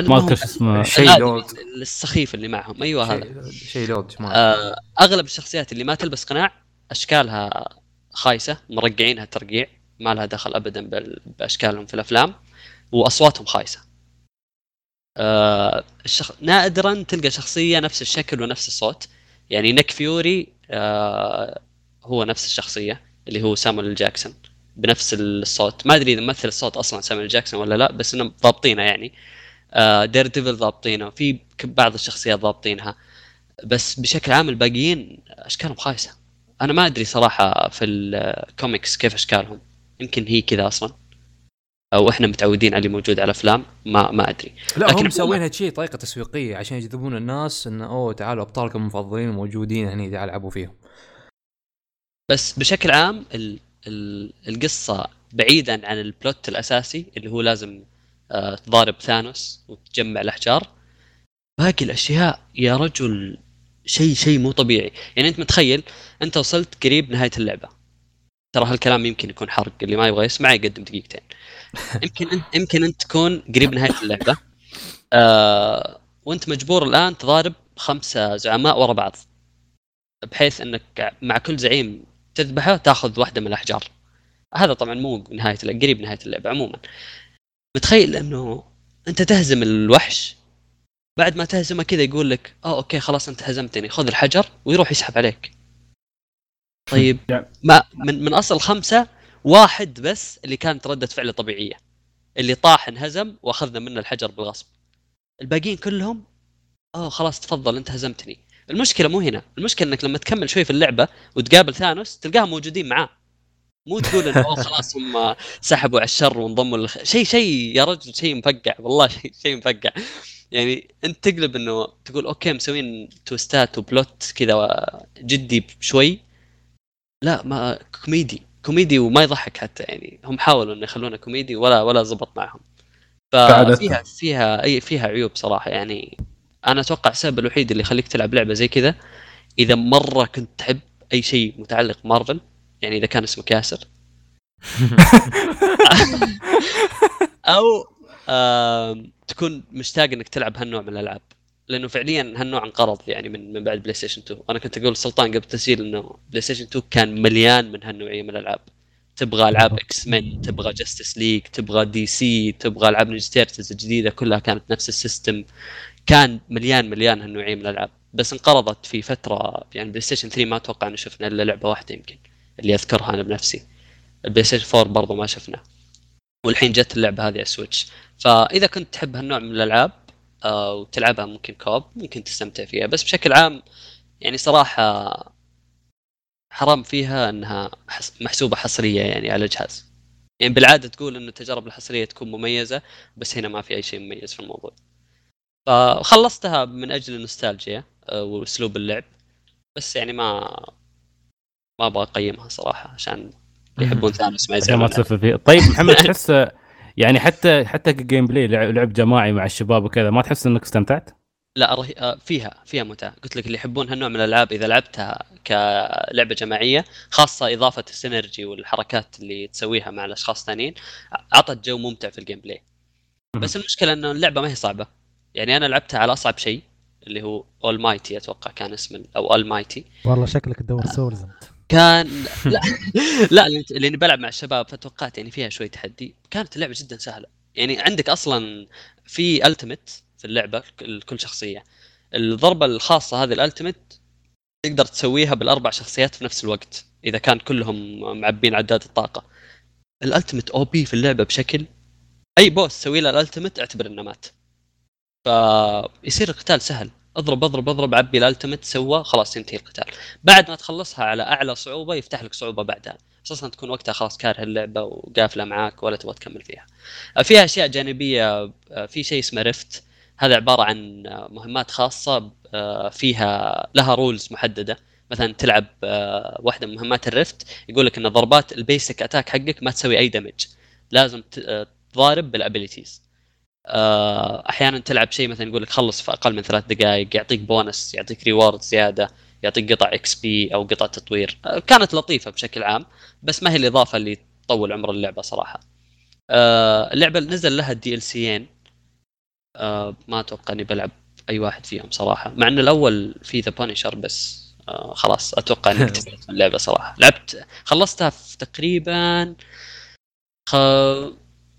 ما أذكر شو اسمه شيء الآدمي، لورد. السخيف اللي معهم. أيوه هذا. شيء- لورد ما آه، أغلب الشخصيات اللي ما تلبس قناع أشكالها خايسة مرقعينها ترقيع ما لها دخل ابدا بال- بأشكالهم في الأفلام وأصواتهم خايسة. آه الشخ... نادرا تلقى شخصية نفس الشكل ونفس الصوت. يعني نيك فيوري آه هو نفس الشخصية اللي هو سامويل جاكسون بنفس الصوت. ما أدري إذا ممثل الصوت أصلا سامويل جاكسون ولا لا بس إنهم ضابطينه يعني. آه Daredevil ضابطينه. في بعض الشخصيات ضابطينها. بس بشكل عام الباقيين أشكالهم خايسة. أنا ما أدري صراحة في الكوميكس كيف أشكالهم. يمكن هي كذا أصلا. أو إحنا متعودين على اللي موجود على الأفلام. ما ما أدري. لا لكن هم مسوينها شيء طريقة تسويقية عشان يجذبون الناس انه أوه تعالوا أبطالكم المفضلين موجودين هني تعالوا العبوا فيهم. بس بشكل عام ال ال القصة بعيدا عن البلوت الأساسي اللي هو لازم آه تضارب ثانوس وتجمع الأحجار. باقي الأشياء يا رجل شيء شيء مو طبيعي. يعني أنت متخيل أنت وصلت قريب نهاية اللعبة. ترى هالكلام يمكن يكون حرق اللي ما يبغى يسمع يقدم دقيقتين. يمكن انت يمكن انت تكون قريب نهاية اللعبة. آه وأنت مجبور الآن تضارب خمسة زعماء ورا بعض. بحيث أنك مع كل زعيم تذبحه تأخذ واحدة من الأحجار. هذا طبعا مو نهاية قريب نهاية اللعبة عموما. متخيل إنه أنت تهزم الوحش؟ بعد ما تهزمه كذا يقول لك آه أوكي خلاص أنت هزمتني خذ الحجر ويروح يسحب عليك. طيب يعني- ما من من أصل خمسة واحد بس اللي كانت ردة فعله طبيعية اللي طاح انهزم وأخذنا منه الحجر بالغصب. الباقيين كلهم آه خلاص تفضل أنت هزمتني. المشكلة مو هنا المشكلة إنك لما تكمل شوي في اللعبة وتقابل Thanos تلقاهم موجودين معاه. مو تقول إنه خلاص هم سحبوا على الشر وانضموا للخ... شيء شيء يا رجل شيء مفقع والله شيء شيء مفقع. يعني أنت تقلب إنه تقول أوكي مسوين twist ات و plot كذا جدي شوي. لا ما كوميدي كوميدي وما يضحك حتى يعني. هم حاولوا إنه يخلونه كوميدي ولا ولا زبط معهم. ففيها فيها أي فيها عيوب صراحة. يعني أنا أتوقع السبب الوحيد اللي يخليك تلعب لعبة زي كذا إذا مرة كنت تحب أي شيء متعلق مارفل يعني إذا كان اسمك ياسر أو آم، تكون مشتاق إنك تلعب هالنوع من الألعاب. لأنه فعليا هالنوع انقرض يعني من من بعد PlayStation 2 أنا كنت أقول سلطان قبل التسجيل إنه PlayStation 2 كان مليان من هالنوعية من الألعاب. تبغى ألعاب. X-Men تبغى Justice League تبغى DC تبغى ألعاب Ninja Turtles الجديدة كلها كانت نفس ال system. كان مليان مليان هالنوعية من الألعاب. بس انقرضت في فترة يعني PlayStation 3 ما أتوقع إنه شفنا إلا لعبة واحدة يمكن. اللي أذكرها أنا بنفسي. ال PlayStation 4 برضو ما شفنا والحين جت اللعبة هذه على ال Switch فإذا كنت تحب هالنوع من الألعاب آه، وتلعبها ممكن co-op ممكن تستمتع فيها. بس بشكل عام يعني صراحة حرام فيها إنها حس- محسوبة حصرية يعني على الجهاز. يعني بالعادة تقول انه التجارب الحصرية تكون مميزة بس هنا ما في أي شيء مميز في الموضوع. فخلصتها من أجل النوستالجيا آه، وأسلوب اللعب. بس يعني ما ما أبغى أقيمها صراحة عشان اللي يحبون Thanos ما ما يزعلون. تسفل فيه طيب محمد تحس يعني حتى حتى ك gameplay لعب لعب جماعي مع الشباب وكذا ما تحس إنك استمتعت؟ لا رهي... آه، فيها فيها متعة. قلت لك اللي يحبون هالنوع من الألعاب إذا لعبتها كلعبة جماعية خاصة إضافة ال synergy والحركات اللي تسويها مع الأشخاص الثانيين عطت جو ممتع في ال gameplay. بس المشكلة إنه اللعبة ما هي صعبة. يعني أنا لعبتها على أصعب شيء اللي هو all mighty أتوقع كان اسم أو اول مايتي والله شكلك تدور Souls أنت. كان لا لا لأني بلعب مع الشباب فتوقعت يعني فيها شوي تحدي. كانت اللعبة جدا سهلة. يعني عندك أصلا في ultimate في اللعبة لكل شخصية. الضربة الخاصة هذه ال ultimate تقدر تسويها بالأربع شخصيات في نفس الوقت إذا كان كلهم معبين عداد الطاقة. ال ultimate OP في اللعبة بشكل أي boss تسوي له ال ultimate اعتبر إنه مات. فيصير القتال سهل. اضرب اضرب اضرب عبي ال ultimate سوى خلاص ينتهي القتال. بعد ما تخلصها على اعلى صعوبة يفتح لك صعوبة بعدها. أساسا تكون وقتها خلاص كاره اللعبة وقافلة معاك ولا تبغى تكمل فيها. فيها أشياء جانبية آه، في شيء اسمه rift. هذا عبارة عن آه، مهمات خاصة آه، فيها لها rules محددة. مثلا تلعب واحدة من مهمات ال rift يقول لك إن ضربات ال basic attack حقك ما تسوي أي دمج لازم تضارب بال abilities أحيانا تلعب شيء مثلا يقول لك خلص في أقل من ثلاث دقائق يعطيك بونس يعطيك reward زيادة يعطيك قطع XP أو قطع تطوير. آه، كانت لطيفة بشكل عام بس ما هي الإضافة اللي تطول عمر اللعبة صراحة. آه، اللعبة نزل لها ال DLC ين ما أتوقع إني بلعب أي واحد فيهم صراحة مع إن الأول فيه The Punisher بس آه، خلاص أتوقع إني اكتفيت من اللعبة صراحة. لعبت خلصتها في تقريبا خ...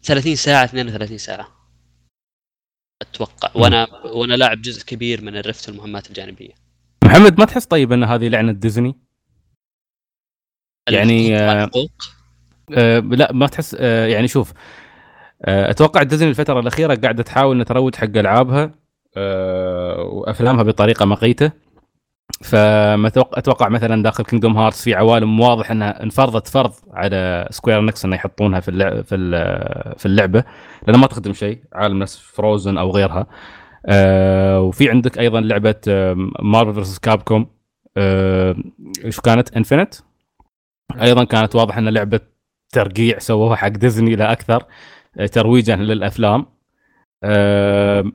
30 ساعة 32 ساعة. أتوقع. وأنا وأنا لاعب جزء كبير من ال rift المهمات الجانبية. محمد ما تحس طيب إن هذه لعنة ديزني؟ يعني، آه، أه لا ما تحس أه يعني شوف أه أتوقع ديزني الفترة الأخيرة قاعدة تحاول ان تروج حق ألعابها أه وأفلامها بطريقة مقيتة. فما أتوقع- أتوقع مثلا داخل Kingdom Hearts في عوالم واضح إنها انفرضت فرض على Square Enix إنه يحطونها في اللعبه في في اللعبة لانها ما تخدم شيء عالم نفس Frozen أو غيرها. أه وفي عندك أيضا لعبة Marvel versus Capcom إيش كانت؟ Infinite أيضا كانت واضح انها لعبة ترقيع سووها حق ديزني لا أكثر آه، ترويجا للأفلام. آه،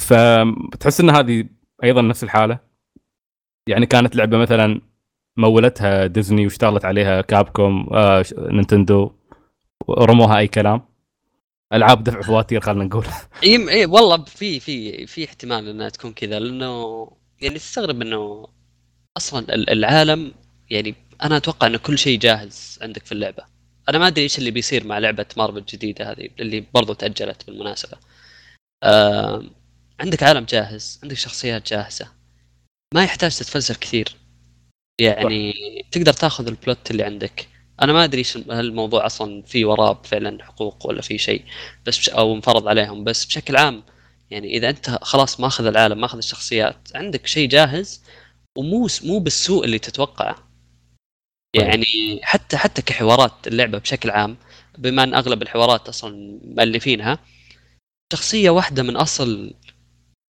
فتحس إن هذه أيضا نفس الحالة. يعني كانت لعبة مثلا مولتها ديزني واشتغلت عليها Capcom آه Nintendo ورموها أي كلام. ألعاب دفع فواتير خلينا نقول. إي والله في في في احتمال إنها تكون كذا لأنه يعني تستغرب إنه أصلا ال- العالم يعني أنا أتوقع انه كل شيء جاهز عندك في اللعبة. أنا ما أدري إيش اللي بيصير مع لعبة مارفل الجديدة هذه اللي برضو تأجلت بالمناسبة. آه عندك عالم جاهز عندك شخصيات جاهزة. ما يحتاج تتفلسف كثير. يعني تقدر تاخذ البلوت اللي عندك. أنا ما أدري هل الموضوع أصلا في وراه فعلا حقوق ولا في شيء بس بش أو انفرض عليهم. بس بشكل عام يعني إذا أنت خلاص ماخذ العالم ماخذ الشخصيات عندك شيء جاهز ومو مو بالسوء اللي تتوقعه طيب. يعني حتى حتى كحوارات اللعبة بشكل عام بما أن أغلب الحوارات أصلا مؤلفينها شخصية واحدة من أصل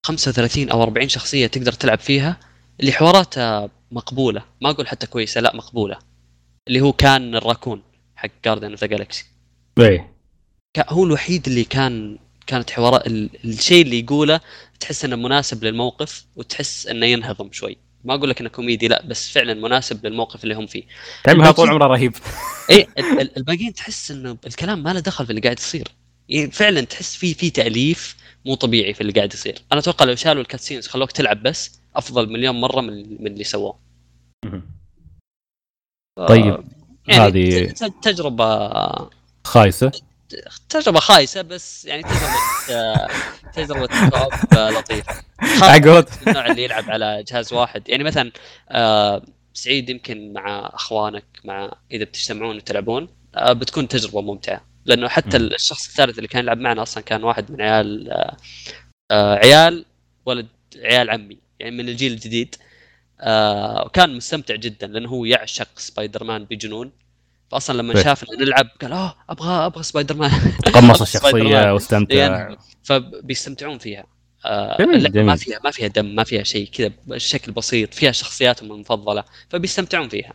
35 أو 40 شخصية تقدر تلعب فيها اللي حواراتها مقبولة. ما أقول حتى كويسة لا مقبولة. اللي هو كان الراكون حق Guardians of the Galaxy إيه. هو الوحيد اللي كان كانت حوارات ال- الشيء اللي يقوله تحس إنه مناسب للموقف وتحس إنه ينهضم شوي. ما أقول لك إنه كوميدي لا بس فعلا مناسب للموقف اللي هم فيه. تعملها طول عمره رهيب. ال- الباقيين تحس إنه الكلام ما له دخل في اللي قاعد يصير. يعني فعلا تحس في في تأليف مو طبيعي في اللي قاعد يصير. أنا أتوقع لو شالوا ال cutscenes خلوك تلعب بس أفضل مليون مرة من من اللي سووه. طيب يعني هذه- تجربة خايسة. تجربة خايسة بس يعني تجربة آه، تجربة آه، لطيفة. عقود. النوع اللي يلعب على جهاز واحد. يعني مثلا آه، سعيد يمكن مع أخوانك مع إذا بتجتمعون وتلعبون بتكون تجربة ممتعة. لأنه حتى مم. الشخص الثالث اللي كان يلعب معنا أصلا كان واحد من عيال آه، آه، عيال ولد عيال عمي يعني من الجيل الجديد آه، وكان مستمتع جدا لأنه هو يعشق سبايدر مان بجنون فاصلا لما طيب. شافنا نلعب قال آه أبغى أبغى سبايدر مان تقمص. الشخصية واستمتع يعني فبيستمتعون فيها آه جميل، جميل. ما فيها ما فيها دم ما فيها شيء كذا بشكل بسيط فيها شخصياتهم المفضله فبيستمتعون فيها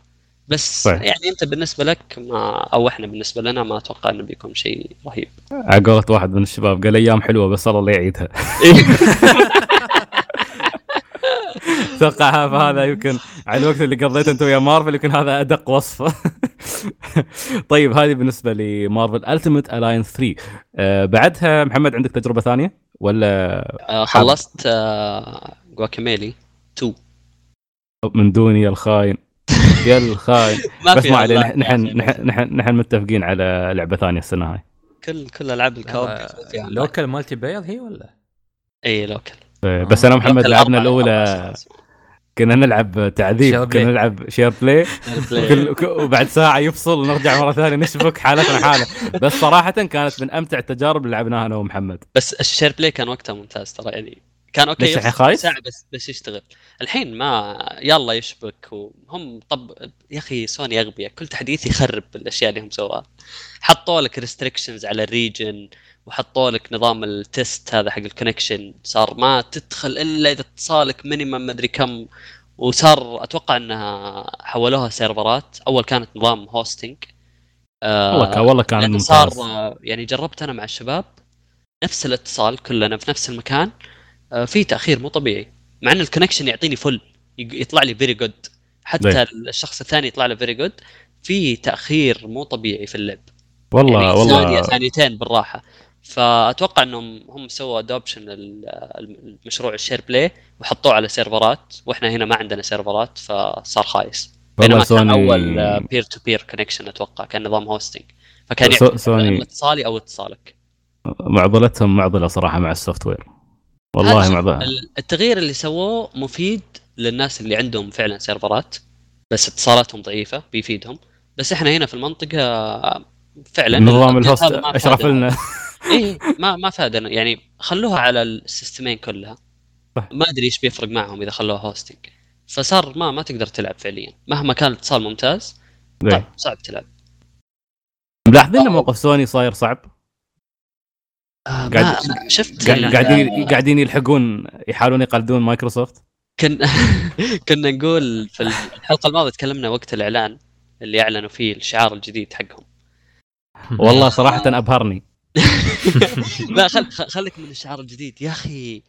بس صحيح. يعني انت بالنسبة لك ما أو إحنا بالنسبة لنا ما أتوقع انه بيكون شيء رهيب. عقولة واحد من الشباب قال أيام حلوة بس الله لا يعيدها. أتوقع هذا يمكن على الوقت اللي قضيته انت ويا مارفل يمكن هذا أدق وصف طيب هذه بالنسبة لمارفل Ultimate Alliance 3 آه بعدها محمد عندك تجربة ثانية ولا آه خلصت آه Guacamelee 2 من دوني الخاين. يا الخاين ما بس ما علينا نحن. نحن نحن نحن متفقين على لعبة ثانية السنة هاي. كل كل ألعاب ال co-op local multiplayer هي ولا؟ اي local. آه، بس أنا ومحمد لعبنا الأولى. كنا نلعب تعذيب كنا. نلعب Share Play وبعد ساعة يفصل ونرجع مرة ثانية نشبك حالتنا حالة. بس صراحة كانت من أمتع التجارب اللي لعبناها أنا ومحمد. بس ال Share Play كان وقتها ممتاز ترى يعني كان أوكي؟ ساعة بس بس يشتغل. الحين ما يلا يشبك وهم طب يا أخي سوني اغبياء كل تحديث يخرب الأشياء اللي هم سووها. حطوا لك restrictions على ال region وحطوا لك نظام ال test هذا حق ال connection صار ما تدخل إلا إذا اتصالك minimum مدري كم. وصار أتوقع إنها حولوها سيرفرات أول كانت نظام hosting آه والله كان والله كان صار آه، يعني جربت أنا مع الشباب. نفس الاتصال كلنا في نفس المكان. في تأخير مو طبيعي. مع إن ال connection يعطيني full يطلع لي very good حتى ليه؟ الشخص الثاني يطلع له very good في تأخير مو طبيعي في اللعب والله يعني والله. ثانية ثانيتين بالراحة. فأتوقع إنهم هم سووا adoption المشروع ال Share Play وحطوه على سيرفرات وإحنا هنا ما عندنا سيرفرات فصار خايس. بينما كان سوني أول peer to peer connection أتوقع كان نظام hosting فكان سوني- اتصالي أو اتصالك. معضلتهم معضلة صراحة مع ال software والله معضله ال- التغيير اللي سووه مفيد للناس اللي عندهم فعلا سيرفرات بس اتصالاتهم ضعيفة بيفيدهم. بس إحنا هنا في المنطقة فعلا نظام ال host اشرف. لنا. اي ما ما فادنا. يعني خلوها على السيستمين كلها. صح. ما أدري إيش بيفرق معهم إذا خلوها hosting فصار ما ما تقدر تلعب فعليا. مهما كان الاتصال ممتاز ليه؟ صعب صعب تلعب. ملاحظين موقف سوني صاير صعب؟ آه قاعد- شفت قاعد- قاعدين قاعدين يلحقون يحاولون يقلدون مايكروسوفت؟ كن... كنا نقول في الحلقة الماضية تكلمنا وقت الإعلان اللي أعلنوا فيه الشعار الجديد حقهم. والله صراحة أبهرني. لا خل... خليك من الشعار الجديد. يا أخي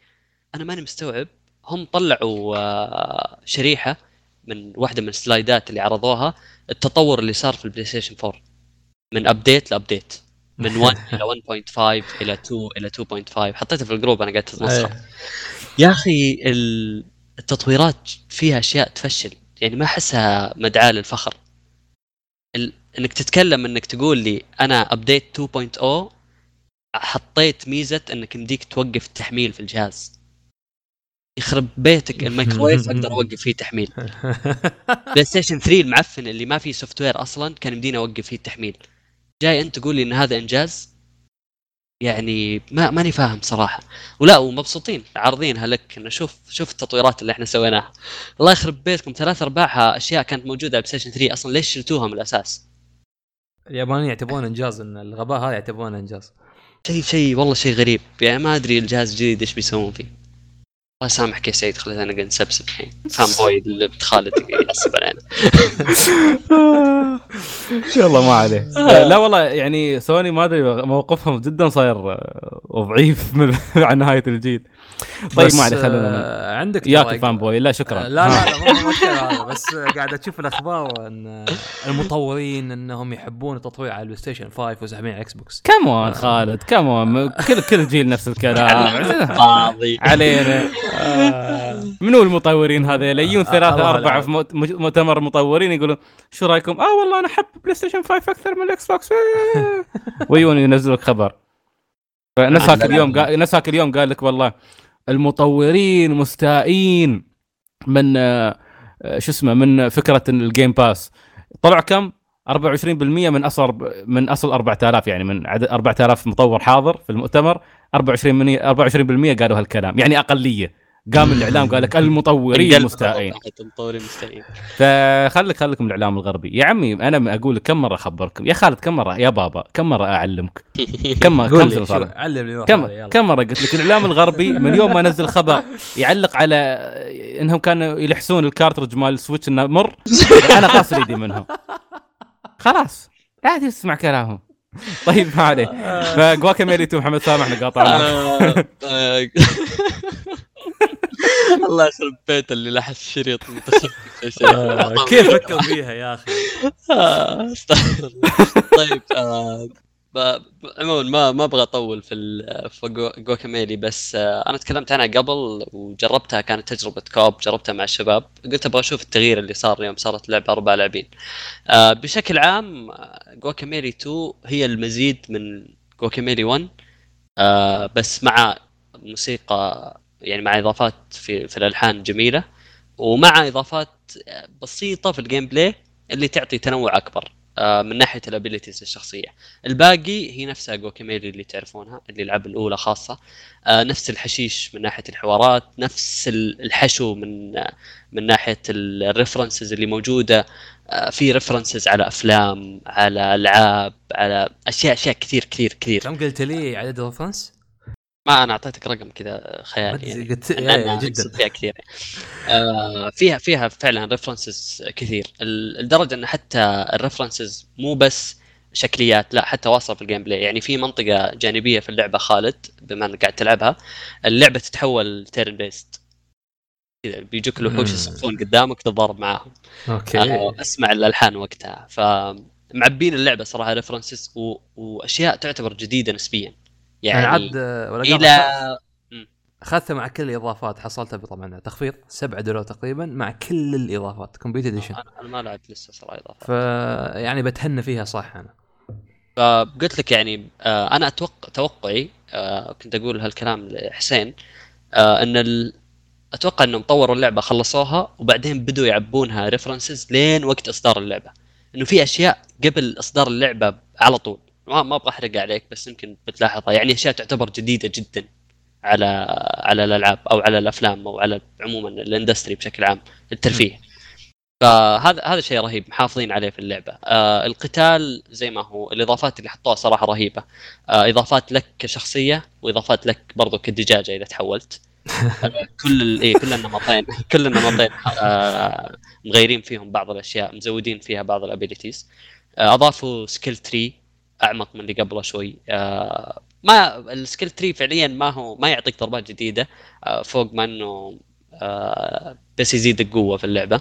أنا ماني مستوعب. هم طلعوا آه، شريحة من واحدة من السلايدات اللي عرضوها التطور اللي صار في البلاي ستيشن 4 من update ل update من 1 إلى 1.5 إلى 2 إلى 2.5 حطيته في ال group أنا قاعد اتمسخر إيه. يا أخي ال- التطويرات فيها أشياء تفشل. يعني ما أحسها مدعاة للفخر. ال... إنك تتكلم إنك تقول لي أنا update 2.0 حطيت ميزة إنك يمديك توقف التحميل في الجهاز. يخرب بيتك الميكروويف أقدر أوقف فيه تحميل بلاي ستيشن 3 المعفن اللي ما فيه software أصلا كان يمديني أوقف فيه التحميل. جاي أنت تقول لي إن هذا إنجاز؟ يعني ما ماني فاهم صراحة. ولا ومبسوطين عارضينها لك. إنه شوف شوف التطويرات اللي إحنا سويناها. الله يخرب بيتكم. ثلاث أرباعها أشياء كانت موجودة على بلاي ستيشن 3 أصلا ليش شلتوها من الأساس؟ اليابانيين يعتبرون إنجاز. إن الغباء هذا يعتبرونه إنجاز. شيء شيء والله شيء غريب. يعني ما أدري الجهاز الجديد إيش بيسوون فيه. الله يسامحك يا سعيد خلينا نقعد نسبسب الحين. fanboy اللي بنت خالد يحسب علينا. يلا ما عليه. آه، لا والله يعني سوني ما أدري موقفهم جدا صاير آه، ضعيف من عن نهاية الجيل. طيب بس، ما عليه خلينا آه، عندك ياك ال fanboy لا شكرا. لا لا لا مو مو كذا هذا بس قاعد أشوف الأخبار ان المطورين إنهم يحبون التطوير على البلاي ستيشن 5 وساحبين على إكس بوكس come on خالد come on كل كل جيل نفس الكلام. فاضي. علينا. آه. منو المطورين هذيل يجون آه، ثلاثة أربعة. في مؤتمر مطورين يقولون شو رأيكم؟ آه والله أنا أحب بلاي ستيشن 5 أكثر من الاكس بوكس آه. ويجون ينزلوا لك خبر هاك اليوم قال نفس هاك اليوم قال لك والله المطورين مستائين من آه، آه، شو اسمه من فكرة ال Game Pass طلع كم؟ 24% من أصل من أصل 4000 يعني من عدد 4000 مطور حاضر في المؤتمر 24 من 24% قالوا هالكلام يعني أقلية قام الإعلام قال لك المطورين مستائين المطورين مستائين فخليك خليك من الإعلام الغربي. يا عمي أنا أقول لك كم مرة أخبركم؟ يا خالد كم مرة؟ يا بابا كم مرة أعلمك؟ كم كم سنة شو صار؟ علمني كم. كم مرة قلت لك الإعلام الغربي من يوم ما نزل خبر يعلق على إنهم كانوا يلحسون الكارترج مال السويتش إنه مر؟ أنا غاسل ايدي منهم. خلاص لا تسمع كلامهم. طيب ما عليه. ف Guacamelee Two محمد سامح نقاطع آه. الله يخرب بيت اللي لحس الشريط. آه، كيف فكر فيها يا أخي آه، استغفر الله. طيب آه، عموما ما ما أبغى أطول في في جو- Guacamelee بس أنا تكلمت عنها قبل وجربتها كانت تجربة co-op جربتها مع الشباب قلت أبغى أشوف التغيير اللي صار يوم صارت لعبه أربع لاعبين بشكل عام Guacamelee 2 هي المزيد من Guacamelee 1 آه، بس مع موسيقى يعني مع إضافات في في الألحان جميلة ومع إضافات بسيطة في ال gameplay اللي تعطي تنوع أكبر آه، من ناحية ال abilities الشخصية الباقي هي نفسها Guacamelee اللي تعرفونها اللي العاب الأولى خاصة آه، نفس الحشيش من ناحية الحوارات نفس ال- الحشو من آه، من ناحية ال references اللي موجودة في references على أفلام على ألعاب على أشياء أشياء كثير كثير كثير كم قلت لي عدد ال reference؟ ما أنا أعطيتك رقم كذا خيالي يعني. قلت أنا جدا. فيها كثير. آه فيها فيها فعلا references كثير. لدرجة إن حتى ال references مو بس شكليات لا حتى واصلة في ال gameplay يعني في منطقة جانبية في اللعبة خالد بما إنك قاعد تلعبها اللعبة تتحول turn-based كذا بيجوك الوحوش. يصفون قدامك تتضارب معاهم. أوكي. آه، أسمع الألحان وقتها. فمعبين اللعبة صراحة references و... وأشياء تعتبر جديدة نسبيا. يعني يعني عاد آه، إلى اخذتها مع كل الإضافات حصلتها طبعا تخفيض 7 دولار تقريبا مع كل الإضافات complete edition أنا ما لعبت لسه صراحة اضافه ف يعني بتهنى فيها صح أنا. فقلت لك يعني آه أنا أتوقع توقعي آه كنت أقول هالكلام لحسين آه إن ال... أتوقع إنهم طوروا اللعبة خلصوها وبعدين بدوا يعبونها references لين وقت إصدار اللعبة. إنه في أشياء قبل إصدار اللعبة على طول. ما ما أبغى أحرق عليك بس يمكن بتلاحظها. يعني أشياء تعتبر جديدة جدا على على الألعاب أو على الأفلام أو على عموما ال industry بشكل عام الترفيه. فهذا هذا شيء رهيب محافظين عليه في اللعبة. آه القتال زي ما هو الإضافات اللي حطوها صراحة رهيبة. آه إضافات لك كشخصية وإضافات لك برضو كدجاجة إذا تحولت. كل إيه كل النمطين كل النمطين آه مغيرين فيهم بعض الأشياء مزودين فيها بعض ال abilities آه أضافوا skill tree أعمق من اللي قبله شوي. آه ما ال skill tree فعليا ما هو ما يعطيك ضربات جديدة. آه فوق ما إنه آه بس يزيدك قوه في اللعبة.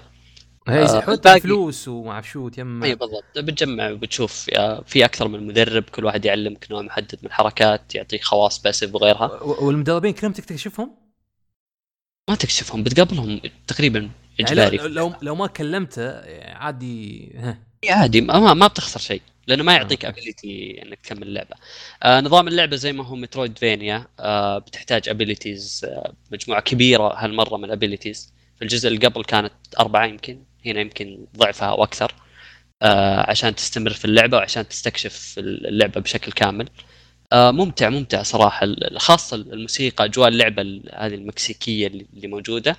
هي آه، فلوس وما أعرف شو تجمع إي بالضبط. بتجمع وبتشوف في أكثر من مدرب كل واحد يعلمك نوع محدد من الحركات يعطيك خواص passive وغيرها. والمدربين كلهم تكتشفهم؟ ما تكشفهم بتقابلهم تقريبا يعني إجباري. لو, لو لو ما كلمته عادي ها. عادي ما, ما- بتخسر شيء لأنه ما يعطيك ability إنك تكمل اللعبة. آه نظام اللعبة زي ما هو Metroidvania آه بتحتاج abilities آه مجموعة كبيرة هالمرة من ال abilities في الجزء اللي قبل كانت أربعة يمكن هنا يمكن ضعفها أو أكثر آه عشان تستمر في اللعبة وعشان تستكشف اللعبة بشكل كامل. آه ممتع ممتع صراحة. خاصة الموسيقى أجواء اللعبة ال- هذه المكسيكية اللي موجودة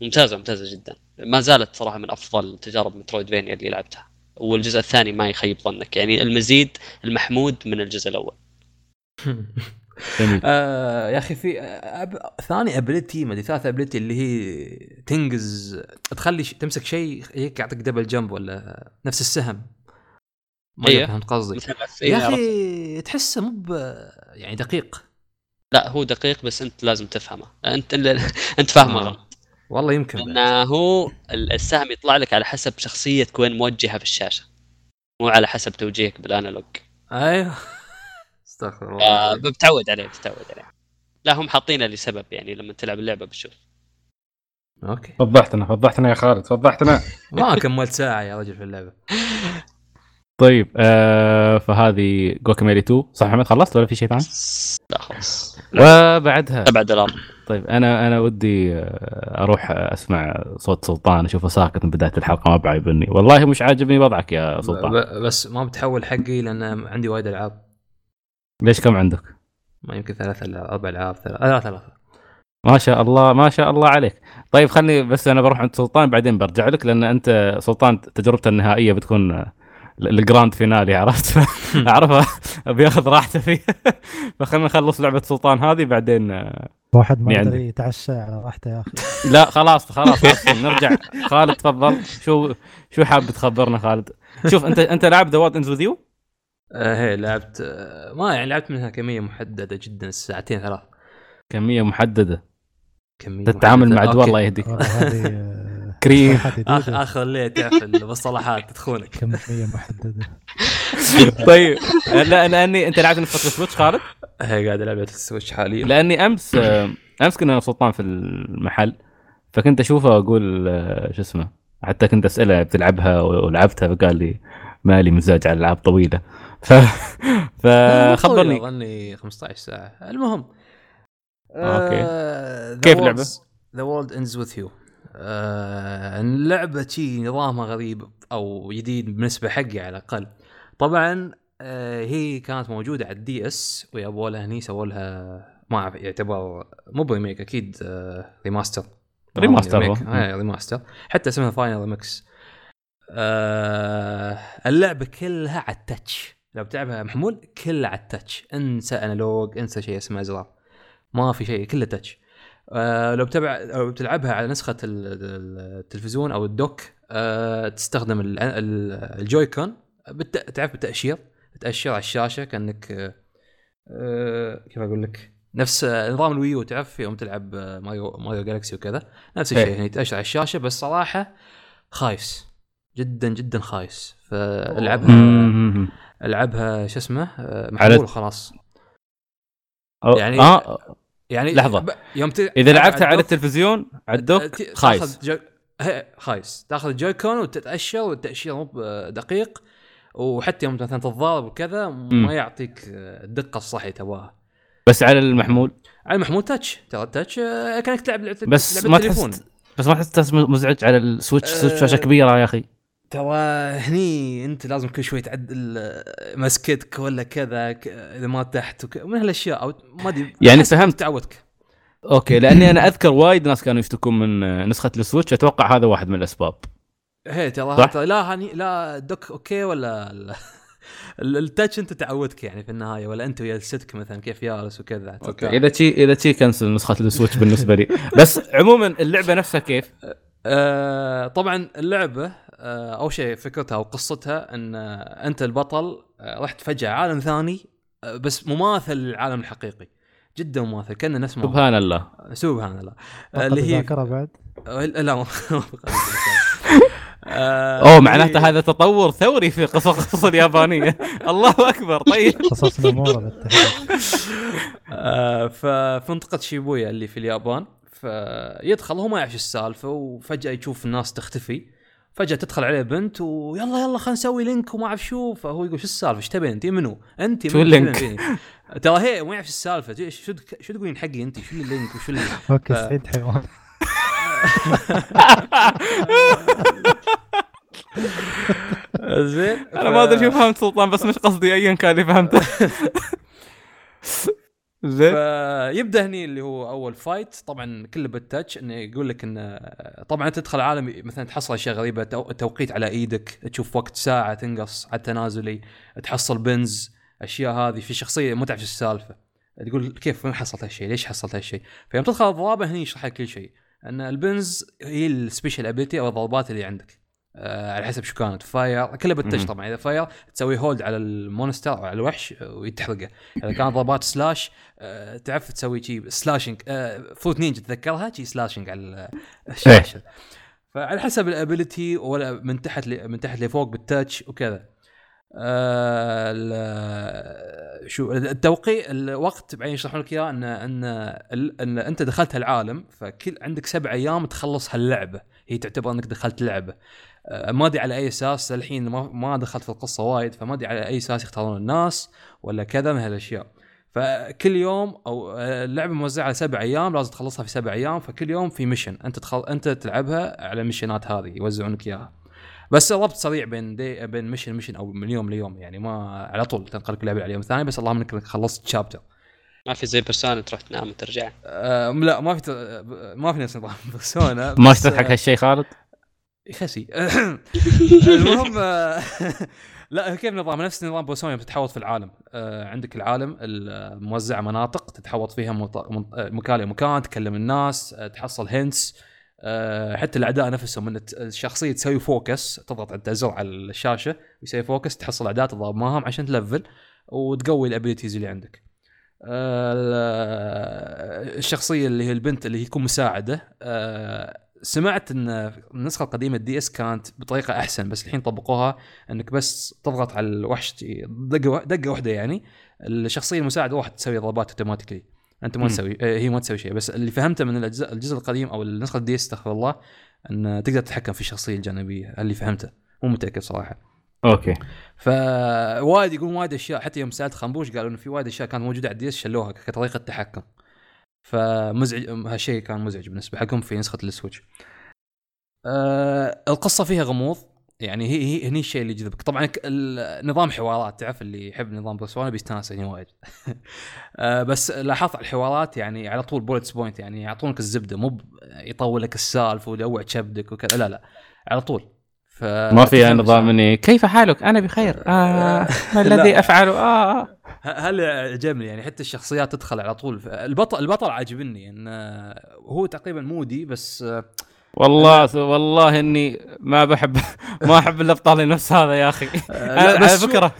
ممتازة ممتازة جدا. ما زالت صراحة من أفضل تجارب Metroidvania اللي لعبتها. والجزء الثاني ما يخيب ظنك يعني المزيد المحمود من الجزء الأول جميل آه يا أخي في ab... ثاني ability ما أدري ثالث ability اللي هي تنقز تخلي ش... تمسك شيء هيك يعطيك double jump ولا نفس السهم ما. أيوه. فهمت قصدي يا. أخي تحسه مو يعني دقيق لا هو دقيق بس أنت لازم تفهمه أنت أنت فاهمه آه. غلط والله يمكن بعد. لأنه هو ال- السهم يطلع لك على حسب شخصيتك وين موجهة في الشاشة. مو على حسب توجيهك بال analog. أيوه. استغفر آه الله بتعود عليه بتعود عليه. لا هم حاطينه لسبب يعني لما تلعب اللعبة بتشوف. أوكي. فضحتنا فضحتنا يا خالد فضحتنا ما كملت ساعة يا رجل في اللعبة. طيب آه فهذه Guacamelee 2 صح محمد خلصت ولا في شيء ثاني؟ لا خلاص. وبعدها. 7 دولار طيب أنا أنا ودي آه، أروح أسمع صوت سلطان أشوفه ساكت من بداية الحلقة ما بعيبني. والله مش عاجبني وضعك يا سلطان. بس ما بتحول حقي لأن عندي وايد ألعاب. ليش كم عندك؟ ما يمكن ثلاث أربع ألعاب ثلاث لا ثلاثة. ما شاء الله ما شاء الله عليك. طيب خلني بس أنا بروح عند سلطان بعدين برجع لك لأن أنت سلطان تجربته النهائية بتكون آه، ال- ال grand finale عرفت؟ أعرفها بياخذ راحته فيه فخلنا نخلص لعبة سلطان هذه بعدين آه، واحد ما يعني يقدر يتعشى على راحته يا أخي. لا خلاص خلاص نرجع. خالد تفضل. شو شو حاب تخبرنا خالد؟ شوف أنت أنت لاعب The World Ends with You آه هي لعبت آه ما يعني لعبت منها كمية محددة جدا ساعتين ثلاث. كمية محددة. كمية تتعامل. مع. دول الله يهديك. آه، كريم. آخ الليل تعرف المصطلحات تخونك. كمية محددة. طيب لا لأني أنت لعبت نسخه ال Switch خالد؟ هي قاعد العب ال Switch حاليا؟ لأني أمس آه، أمس كنا أنا وسلطان في المحل فكنت أشوفه أقول آه، شو اسمه حتى كنت أسأله بتلعبها ولعبتها فقال لي مالي مزاج على الالعاب طويلة. ف فخبرني اظني 15 ساعة. المهم أوكي. آه كيف لعبة؟ The World Ends With You اللعبه شي نظامها غريب أو جديد بالنسبة حقي على الأقل. طبعا آه هي كانت موجودة على ال DS ويابوا لها هني سووا لها ما أعرف يعتبر مو remake أكيد آه remaster remaster remaster حتى اسمها Final Remix آه اللعبة كلها على ال touch. لو بتلعبها محمول كلها على ال touch. انسى analog انسى شيء اسمه ازرار ما في شيء كله touch. آه لو بتبع لو بتلعبها على نسخة ال- ال- التلفزيون أو ال dock آه تستخدم ال- ال- ال Joy-Con بالت... تعرف بالتاشير تأشر على الشاشة كأنك آه آه كيف أقول لك؟ نفس آه، نظام ال Wii U تعرف يوم تلعب آه، Mario Mario Galaxy وكذا نفس إيه. الشيء يعني تأشر على الشاشة بس صراحة خايس جدا جدا خايس. فألعبها. ألعبها شو اسمه آه، محمول خلاص. يعني- آه يعني لحظة. ب- يوم ت... إذا لعبتها على التلفزيون على ال dock خايس. خايس. تأخذ ال Joy-Con وتتأشر والتأشير مو دقيق. وحتى يوم مثلا تتضارب وكذا. ما يعطيك الدقة الصحي تبغاها بس على المحمول على المحمول touch ترى ال touch آه، كأنك تلعب لعبة بس ما. تحس بس ما تحس مزعج على ال Switch أه، Switch شاشه كبيرة يا أخي ترى هني أنت لازم كل شوي تعدل آه، مسكتك ولا كذا إذا ما تحت. من هالأشياء أو ما أدري يعني فهمت. تعودك أوكي لأني أنا أذكر وايد ناس كانوا يشتكون من آه، نسخة ال Switch أتوقع هذا واحد من الأسباب هي ترى لا هني لا ال dock أوكي ولا ال- ال- ال touch انت تعودك يعني في النهاية ولا انت ويا ال stick مثلا كيف جالس وكذا ترتاح. إذا شي إذا شي cancel نسخة ال Switch بالنسبة لي. بس عموما اللعبة نفسها كيف؟ آه طبعا اللعبة آه أول شيء فكرتها أو قصتها إن آه أنت البطل آه رحت فجاه عالم ثاني آه بس مماثل للعالم الحقيقي. جدا مماثل كأنه نفس. سبحان الله. سبحان الله. آه اللي هي الذاكرة بعد. آه، لا آه، أوه اللي معناته هذا تطور ثوري في قصص القصص اليابانية. الله أكبر طيب. قصص نمورة آه، ففي منطقة شيبويا اللي في اليابان فيدخل هو ما يعرف شو السالفة وفجأة يشوف الناس تختفي. فجأة تدخل عليه بنت ويلا يلا خلينا نسوي link وما أعرف شو. فهو يقول شو السالفة؟ إيش تبين؟ انت منو؟ أنت شو منو؟ ال link؟ فيني؟ ترى هي ما يعرف شو السالفة. شو شو تقولين حقي أنت؟ شو ال link وشو اللي أوكي سعيد حيوان. زين. أنا ما أدري شو فهمت سلطان بس مش قصدي ايا كان اللي فهمته. زين. فيبدا هني اللي هو أول fight طبعا كله بال touch إنه يقول لك إنه طبعا تدخل عالم مثلا تحصل أشياء غريبة تو- توقيت على إيدك تشوف وقت ساعة تنقص على التنازلي تحصل pins أشياء هذه. في شخصية ما تعرف السالفة. تقول كيف وين حصلت هالشيء؟ ليش حصلت هالشيء؟ فيوم تدخل الضرابه هني يشرح لك كل شيء. أن ال pins هي ال special ability أو الضربات اللي عندك. آه على حسب شو كانت. fire كلها بال touch. طبعا. إذا fire تسوي hold على ال monster أو على الوحش ويتحرقه. إذا كانت ضربات slash آه تعرف تسوي شي slashing آه Fruit Ninja تتذكرها شي slashing على ال- الشاشه فعلى حسب ال ability ولا من تحت. من تحت لفوق بال touch وكذا. شو التوقيت الوقت بعدين يشرحون لك إياه إن إن إن أنت دخلت هالعالم فكل عندك سبع أيام تخلص هاللعبة. هي تعتبر إنك دخلت لعبة. آه، ما أدري على أي أساس للحين ما, ما دخلت في القصة وايد فما أدري على أي أساس يختارون الناس ولا كذا من هالأشياء. فكل يوم أو آه، اللعبة موزعة على سبع أيام لازم تخلصها في سبع أيام فكل يوم في mission أنت تخل... أنت تلعبها على ال mission ات هذه يوزعونك إياها. بس ربط سريع بين day بين mission mission أو من يوم ليوم يعني ما على طول تنقلك اللعبه على اليوم الثاني بس اللهم إنك خلصت chapter ما في زي Persona تروح تنام وترجع. أه لا ما في ما في نفس نظام Persona ما اشترك هالشيء خالد؟ خسي المهم آه، لا كيف نظام؟ نفس نظام Persona بتتحوط في العالم. آه، عندك العالم الموزعة مناطق تتحوط فيها آه، مكان لمكان تكلم الناس آه، تحصل hints حتى الاعداء نفسهم الت- الشخصية تسوي focus تضغط على الزر على الشاشة ويسوي focus تحصل اعداء تضرب معهم عشان تلفل وتقوي ال abilities اللي عندك. آه، ال- الشخصية اللي هي البنت اللي هي تكون مساعده آه، سمعت إن النسخة القديمة ال DS كانت بطريقة أحسن بس الحين طبقوها إنك بس تضغط على الوحش دقة دقة واحدة يعني الشخصية المساعدة واحد تسوي ضربات automatically. أنت ما. تسوي آه، هي ما تسوي شيء. بس اللي فهمته من الأجزاء الجزء القديم أو النسخة ال DS استغفر الله إن تقدر تتحكم في الشخصية الجانبية. اللي فهمته. مو متأكد صراحة. أوكي. فوايد يقولون وايد أشياء. حتى يوم سألت خنبوش قالوا إنه في وايد أشياء كانت موجودة على ال DS شلوها كطريقة تحكم. فمزعج هالشيء كان مزعج بالنسبة حقهم في نسخة ال Switch. آه القصة فيها غموض. يعني هي هي هني الشيء اللي يجذبك. طبعا نظام حوارات تعرف اللي يحب نظام Persona بيستانس يعني وايد. آه بس لاحظت على الحوارات يعني على طول bullets point يعني يعطونك الزبدة مو يطول لك السالفه ويلوع كبدك وكذا. لا لا على طول. ف ما فيها نظام إني كيف حالك؟ أنا بخير. آه ما الذي. افعله آه ه- هل عجبني يعني حتى الشخصيات تدخل على طول. البطل البطل عاجبني إن هو تقريبا مودي بس آه، والله والله إني ما بحب ما أحب الأبطال نفس هذا يا أخي. أنا على فكرة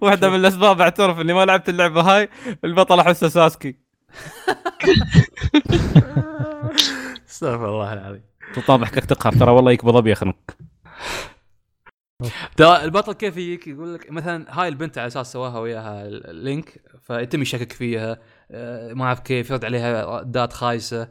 واحدة من الأسباب أعترف إني ما لعبت اللعبة هاي البطل احسه ساسكي. استغفر الله العظيم. تطابح تقهر ترى والله يقبض ابي يخنق ترى البطل كيف يجيك؟ يقول لك مثلا هاي البنت على أساس سواها وياها اللينك فيتم يشكك فيها آه، ما أعرف كيف يرد عليها دات خايسة. آه،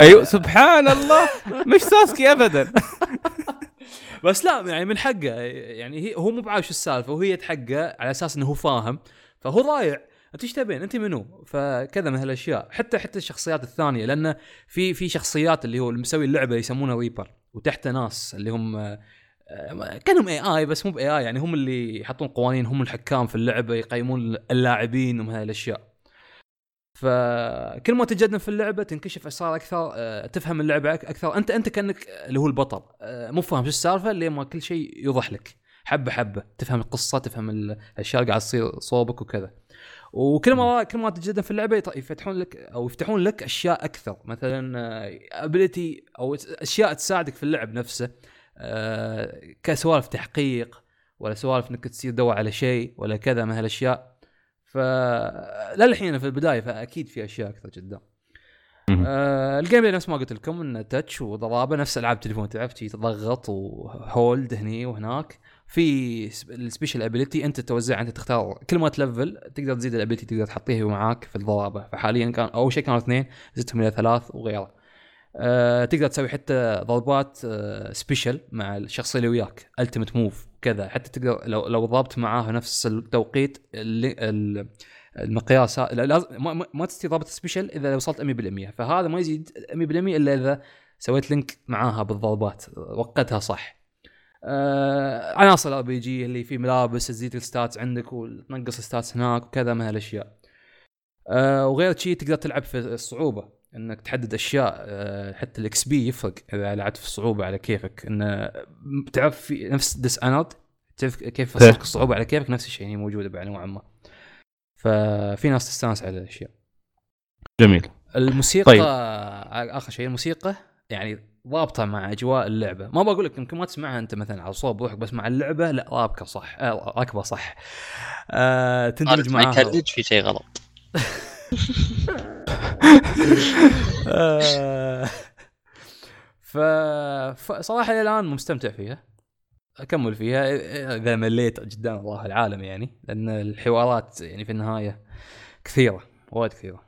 أيوه سبحان الله مش ساسكي ابدا. بس لا يعني من حقه يعني هي هو مو بعارف شو السالفة وهي تحقه على أساس إنه هو فاهم فهو ضايع أنت إيش تبين؟ أنت منو؟ فكذا من هالأشياء. حتى حتى الشخصيات الثانية لأن في في شخصيات اللي هو اللي مسوي اللعبة يسمونه reaper وتحته ناس اللي هم آه، آه، كأنهم AI بس مو ب AI يعني هم اللي يحطون قوانين هم الحكام في اللعبة يقيمون اللاعبين ومن هاي الأشياء. فكل ما تتقدم في اللعبة تنكشف اسرار أكثر آه، تفهم اللعبة أكثر. انت أنت كأنك اللي هو البطل. آه، مو فاهم شو السالفة لين ما كل شيء يوضح لك. حبة حبة. تفهم القصة تفهم الأشياء اللي قاعد تصير صوبك وكذا. وكل ما كل ما تتقدم في اللعبة يفتحون لك أو يفتحون لك أشياء أكثر. مثلا ability أو أشياء تساعدك في اللعب نفسه. آه، كسوالف تحقيق ولا سوالف إنك تصير تدور على شيء ولا كذا من هالأشياء. ف للحين في البداية فأكيد في أشياء أكثر قدام. آه ال gameplay نفس ما قلت لكم إنه touch وضرابة نفس ألعاب تليفون تعرف تضغط و hold هني وهناك. في سب- ال special ability أنت توزع أنت تختار كل ما تلفل تقدر تزيد ال ability تقدر تحطيه معاك في الضرابة. فحاليا كان أول شيء كانوا اثنين زدتهم إلى ثلاث وغيره. آه تقدر تسوي حتى ضربات آه special مع الشخصية اللي وياك ultimate move كذا. حتى تقدر لو لو ضربت معاه نفس التوقيت اللي ال- المقياس لازم ما, ما- تستطيع ضربة special إذا وصلت 100% فهذا ما يزيد 100% إلا إذا سويت link معاها بالضربات وقتها صح. آه عناصر RPG اللي في ملابس تزيد ال stats عندك وتنقص ال stats هناك وكذا من هالاشياء آه وغير شيء تقدر تلعب في الصعوبة. إنك تحدد أشياء آه حتى ال XP يفرق إذا لعبت في الصعوبه على كيفك انه تعرف في نفس Dishonored تعرف كيف يفصلك الصعوبة على كيفك نفس الشيء هي موجودة بعد نوعا ما ففي ناس تستانس على الأشياء جميل الموسيقى طيب. طيب. آخر شيء الموسيقى يعني ضابطه مع أجواء اللعبة ما بقول لك يمكن ما تسمعها أنت مثلا على صوب روحك بس مع اللعبة لا رابكه صح آه راكبه صح آه تندمج ما معاها يكلج في شيء غلط آه،. فصراحه إلى الآن مستمتع فيها. أكمل فيها إذا مليت قدام الله العالم يعني لأن الحوارات يعني في النهاية كثيرة وايد كثيرة.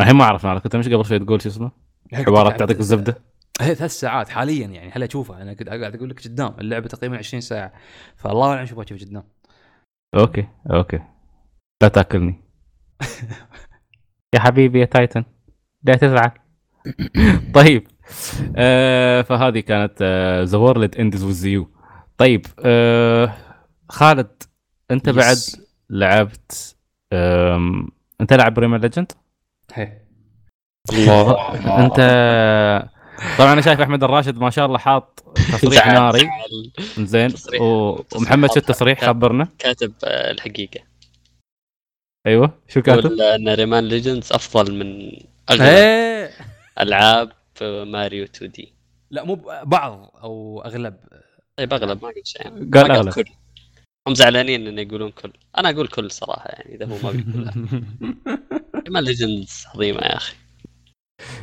الحين ما أعرف أنا كنت مش قبل شوي تقول شو اسمه؟ حوارات تعطيك الزبدة؟ هي ثلاث ساعات حاليا يعني هلا اشوفها أنا كنت قاعد أقول لك قدام اللعبة تقريبا 20 ساعة فالله أعلم اشوفها كيف قدام. okay okay. لا تأكلني. يا حبيبي يا تايتن. لا تزعل. طيب آه فهذه كانت The World Ends with You طيب آه خالد أنت Yes. بعد لعبت آم، أنت لاعب Rayman Legend هي. الله. أنت طبعا أنا شايف أحمد الراشد ما شاء الله حاط تصريح ناري. زين. ومحمد شو. التصريح خبرنا. كاتب آه، الحقيقة. أيوه. شو كاتب؟ يقول إن Rayman Legends أفضل من أغلب إيه. ألعاب ماريو 2D. لا مو بعض أو أغلب. طيب اغلب ما قلت شيء. يعني. قال ما أغلب. كل. هم زعلانين انه يقولون كل. أنا أقول كل صراحة يعني إذا هو ما بيقولها ريمان ليجندز عظيمة يا أخي.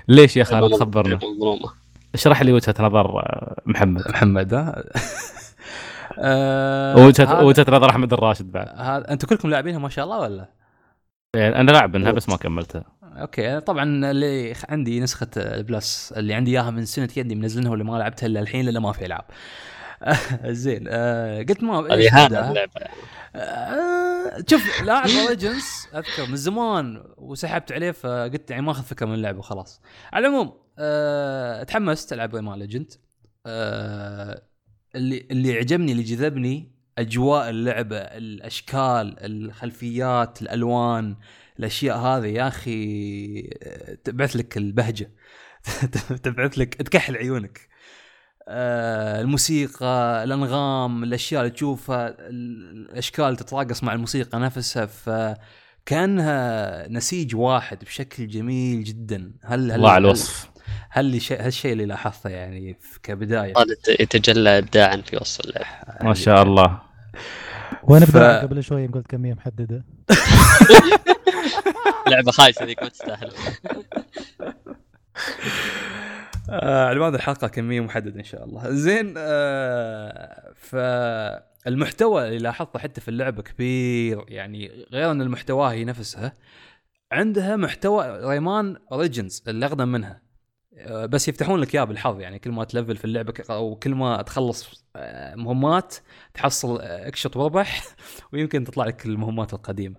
ليش يا خالد خبرنا؟ اشرح لي وجهة نظر آه، محمد. محمد ها؟ آه، وجهه هذا- وجهة نظر أحمد الراشد بعد. أنتم كلكم لاعبينها ما شاء الله ولا؟ يعني أنا لاعب منها بس ما كملتها. okay طبعا اللي عندي نسخة ال Plus اللي عندي إياها من سنة يدي منزلها واللي ما لعبتها إلا الحين لأنه ما في العاب زين آه قلت ما. آه شوف لاعب Origins أذكر من زمان وسحبت عليه فقلت يعني ما أخذ فكرة من اللعبة وخلاص. على العموم آه تحمست ألعب Rayman Legend آه اللي اللي عجبني اللي جذبني أجواء اللعبة الأشكال الخلفيات الألوان الأشياء هذه يا أخي تبعث لك البهجة. تبعث لك تكحل عيونك. آه، الموسيقى الأنغام الأشياء اللي تشوفها ال- الاشكال تتراقص مع الموسيقى نفسها. فكانها نسيج واحد بشكل جميل جدا. هل هل الله على هل- الوصف هل هالشيء اللي لاحظته يعني كبداية؟ يتجلى ابداعا في وصف اللعبه ما شاء الله. وأنا ف-. قبل شوي قلت كميه محددة. لعبة خايسة ذيك ما تستاهل. آه على بعد الحلقة كمية محددة إن شاء الله. زين آه فالمحتوى اللي لاحظته حتى في اللعبة كبير يعني غير أن المحتوى هي نفسها عندها محتوى ريمان اوريجنز اللي اقدم منها. بس يفتحون لك اياه بالحظ يعني كل ما تلفل في اللعبة أو كل ما تخلص آه، مهمات تحصل آه، اكشط واربح ويمكن تطلع لك المهمات القديمة.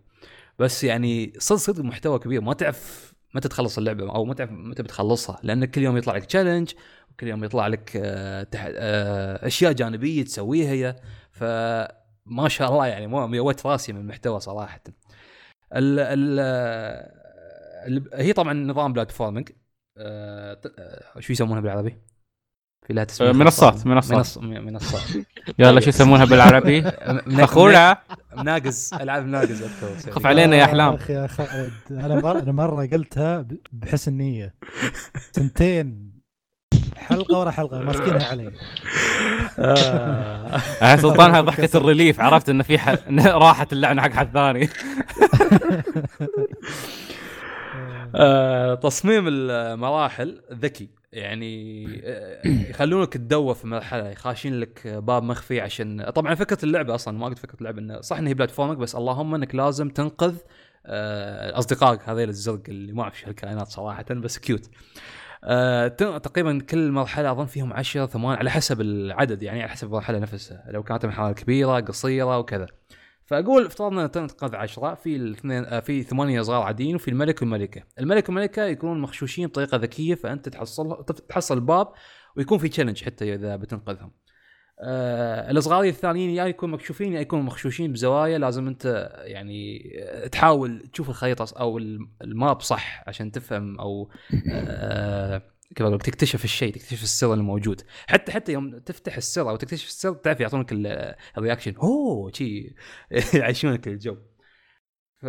بس يعني صدق صدق محتوى كبير ما تعرف متى تخلص اللعبة أو متى متى بتخلصها لأن كل يوم يطلع لك challenge وكل يوم يطلع لك آه،. آه، أشياء جانبية تسويها هي. فما شاء الله يعني ميوت راسي من المحتوى صراحة. ال ال هي طبعا نظام platforming آه، آه، شو يسمونها بالعربي؟ في لها تسميه آه، منصات- منصات. منص... منصات. يلا شو يسمونها بالعربي؟ اخونا مناقز العاب مناقز أذكر. خف علينا يا أحلام. اخ يا خالد أنا مره أنا مرة قلتها ب- بحسن نية. سنتين. حلقة ورا حلقة ماسكينها علي. آه. آه، سلطانها ضحكة الريليف عرفت انه في ح... راحت اللعنة حق حد ثاني. آه، تصميم المراحل ذكي. يعني آه، يخلونك تدور في مرحلة يخاشين لك باب مخفي عشان طبعا فكرة اللعبة أصلا ما قلت فكرة اللعبة إنه صح إن هي بلاتفورمك بس اللهم إنك لازم تنقذ آه، أصدقائك هذيل الزرق اللي ما أعرف شو هالكائنات صراحة بس كيوت ت- تقريبا كل مرحلة أظن فيهم 10 ثمان على حسب العدد يعني على حسب المرحلة نفسها لو كانت مرحله كبيرة قصيرة وكذا. فأقول افترضنا تنقذ 10 في الاثنين آه، في ثمانية صغار عاديين وفي الملك والملكة، الملك والملكة يكونون مخشوشين بطريقة ذكية فأنت تحصل تحصل الباب ويكون في challenge حتى إذا بتنقذهم. آه الصغاري الثانيين يا يكونوا مكشوفين يا يكونوا مخشوشين بزوايا لازم أنت يعني آه، تحاول تشوف الخريطة أو ال map صح عشان تفهم أو آه كيف أقول تكتشف الشيء تكتشف السر الموجود. حتى حتى يوم تفتح السر أو تكتشف السر تعرف يعطونك ال- ال reaction. أوه شي يعيشونك الجو. ف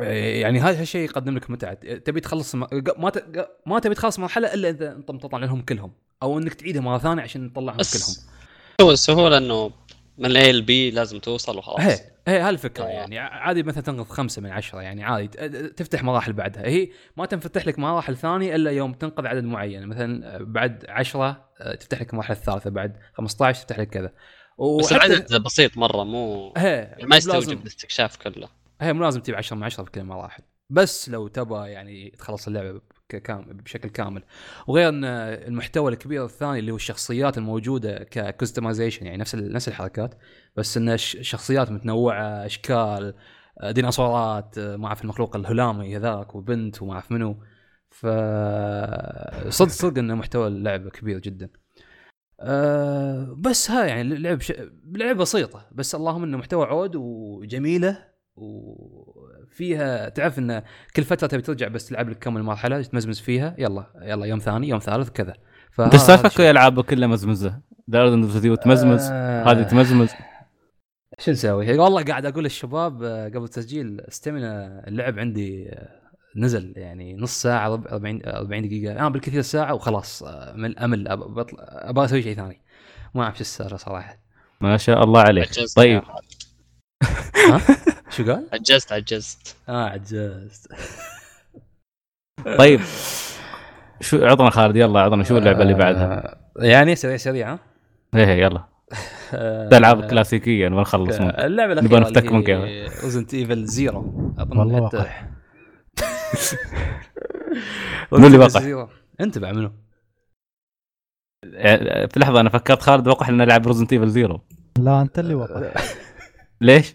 يعني هذا الشيء يقدم لك متعة. تبي تخلص ما ت... ما تبي تخلص مرحلة إلا إذا أنت مطلع لهم كلهم. أو إنك تعيدها مرة ثانية عشان تطلعهم كلهم. هو السهولة إنه من الاي لبي لازم توصل وخلاص. هي هالفكره آه. يعني عادي مثلا تنقذ خمسة من عشرة يعني عادي. تفتح مراحل بعدها. هي ما تنفتح لك مراحل ثانية إلا يوم تنقذ عدد معين. مثلا بعد عشرة تفتح لك المرحله الثالثه بعد 15 تفتح لك كذا. بس العدد بسيط مرة مو هي ما يستوجب الاستكشاف كله. هي مو لازم تجيب 10 من 10 في كل المراحل بس لو تبى يعني تخلص اللعبة كام بشكل كامل. وغير إن المحتوى الكبير الثاني اللي هو الشخصيات الموجودة ككستمايزيشن يعني نفس نفس الحركات بس إن الش- شخصيات متنوعة أشكال آه، ديناصورات آه، ما أعرف المخلوق الهلامي هذاك وبنت وما أعرف منو. ف صدق صدق إن محتوى اللعبه كبير جدا. أه بس ها يعني اللعب ش... لعبه بسيطة بس اللهم إنه محتوى عود وجميلة وفيها تعرف إن كل فترة تبي ترجع بس تلعب لك كم مرحلة تمزمز فيها يلا يلا يوم ثاني يوم ثالث كذا. أنت سالفتك. ويا العابك كلها مزمزة؟ دارد اند تمزمز؟ آه، هذه تمزمز. شو نسوي؟ والله قاعد أقول للشباب آه، قبل التسجيل استمنا اللعب عندي آه، نزل يعني نص ساعة ربع 40 40 دقيقة. أنا بالكثير ساعه وخلاص آه، من أمل أب- بطل- أبغى أسوي شيء ثاني. ما أعرف شو السالفة صراحة. ما شاء الله عليك. طيب. ها؟ شو قال؟ عجزت عجزت آه عجزت طيب شو عطنا خالد يلا عطنا شو اللعبة اللي بعدها؟ آه، يعني سريع سريع ها؟ إيه إيه، يلا الالعاب الكلاسيكيه ما نخلص منك اللعبة نبغى الأخيرة نفتك من كيفك. Resident Evil Zero أظن والله وقح. منو اللي وقح؟ Zero. أنت بعد منو؟ في لحظة أنا فكرت خالد وقح لنا نلعب Resident Evil Zero لا أنت اللي وقح ليش؟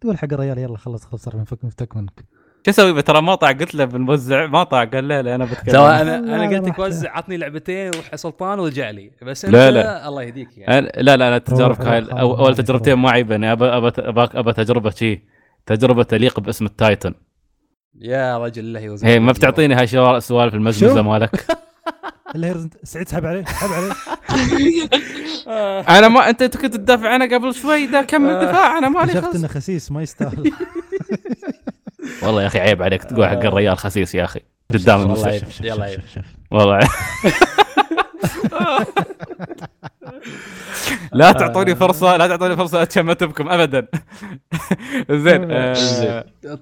تقول حق الرجال يلا خلص خلص من فك مفتك منك. شو أسوي؟ ترى ما طاع قلت له بنوزع ما طاع قال لا لا أنا بتكلم. ترى أنا أنا قلت لك وزع عطني لعبتين روح سلطان ورجع لي. بس أنت لا، لا. الله يهديك يعني. أنا- لا لا لا تجاربك هاي اول. تجربتين ما عيبني. ابى ابى تجربة شي. تجربة تليق باسم التايتن. يا رجل الله يوزع هي ما بتعطيني هاي سوالف المزمزه؟ مالك. الا هي Resident- سعيد سحب عليه سحب عليه. أنا ما أنت كنت تدافع عنه قبل شوي ده كمل دفاع أنا مالي اكتشفت خلص إنه خسيس ما يستاهل. والله يا أخي عيب عليك تقول حق الريال خسيس يا أخي. قدام والله المستشفى. يلا شوف- عيب. والله. لا تعطوني فرصة لا تعطوني فرصة اتشمتبكم ابدا. زين آه،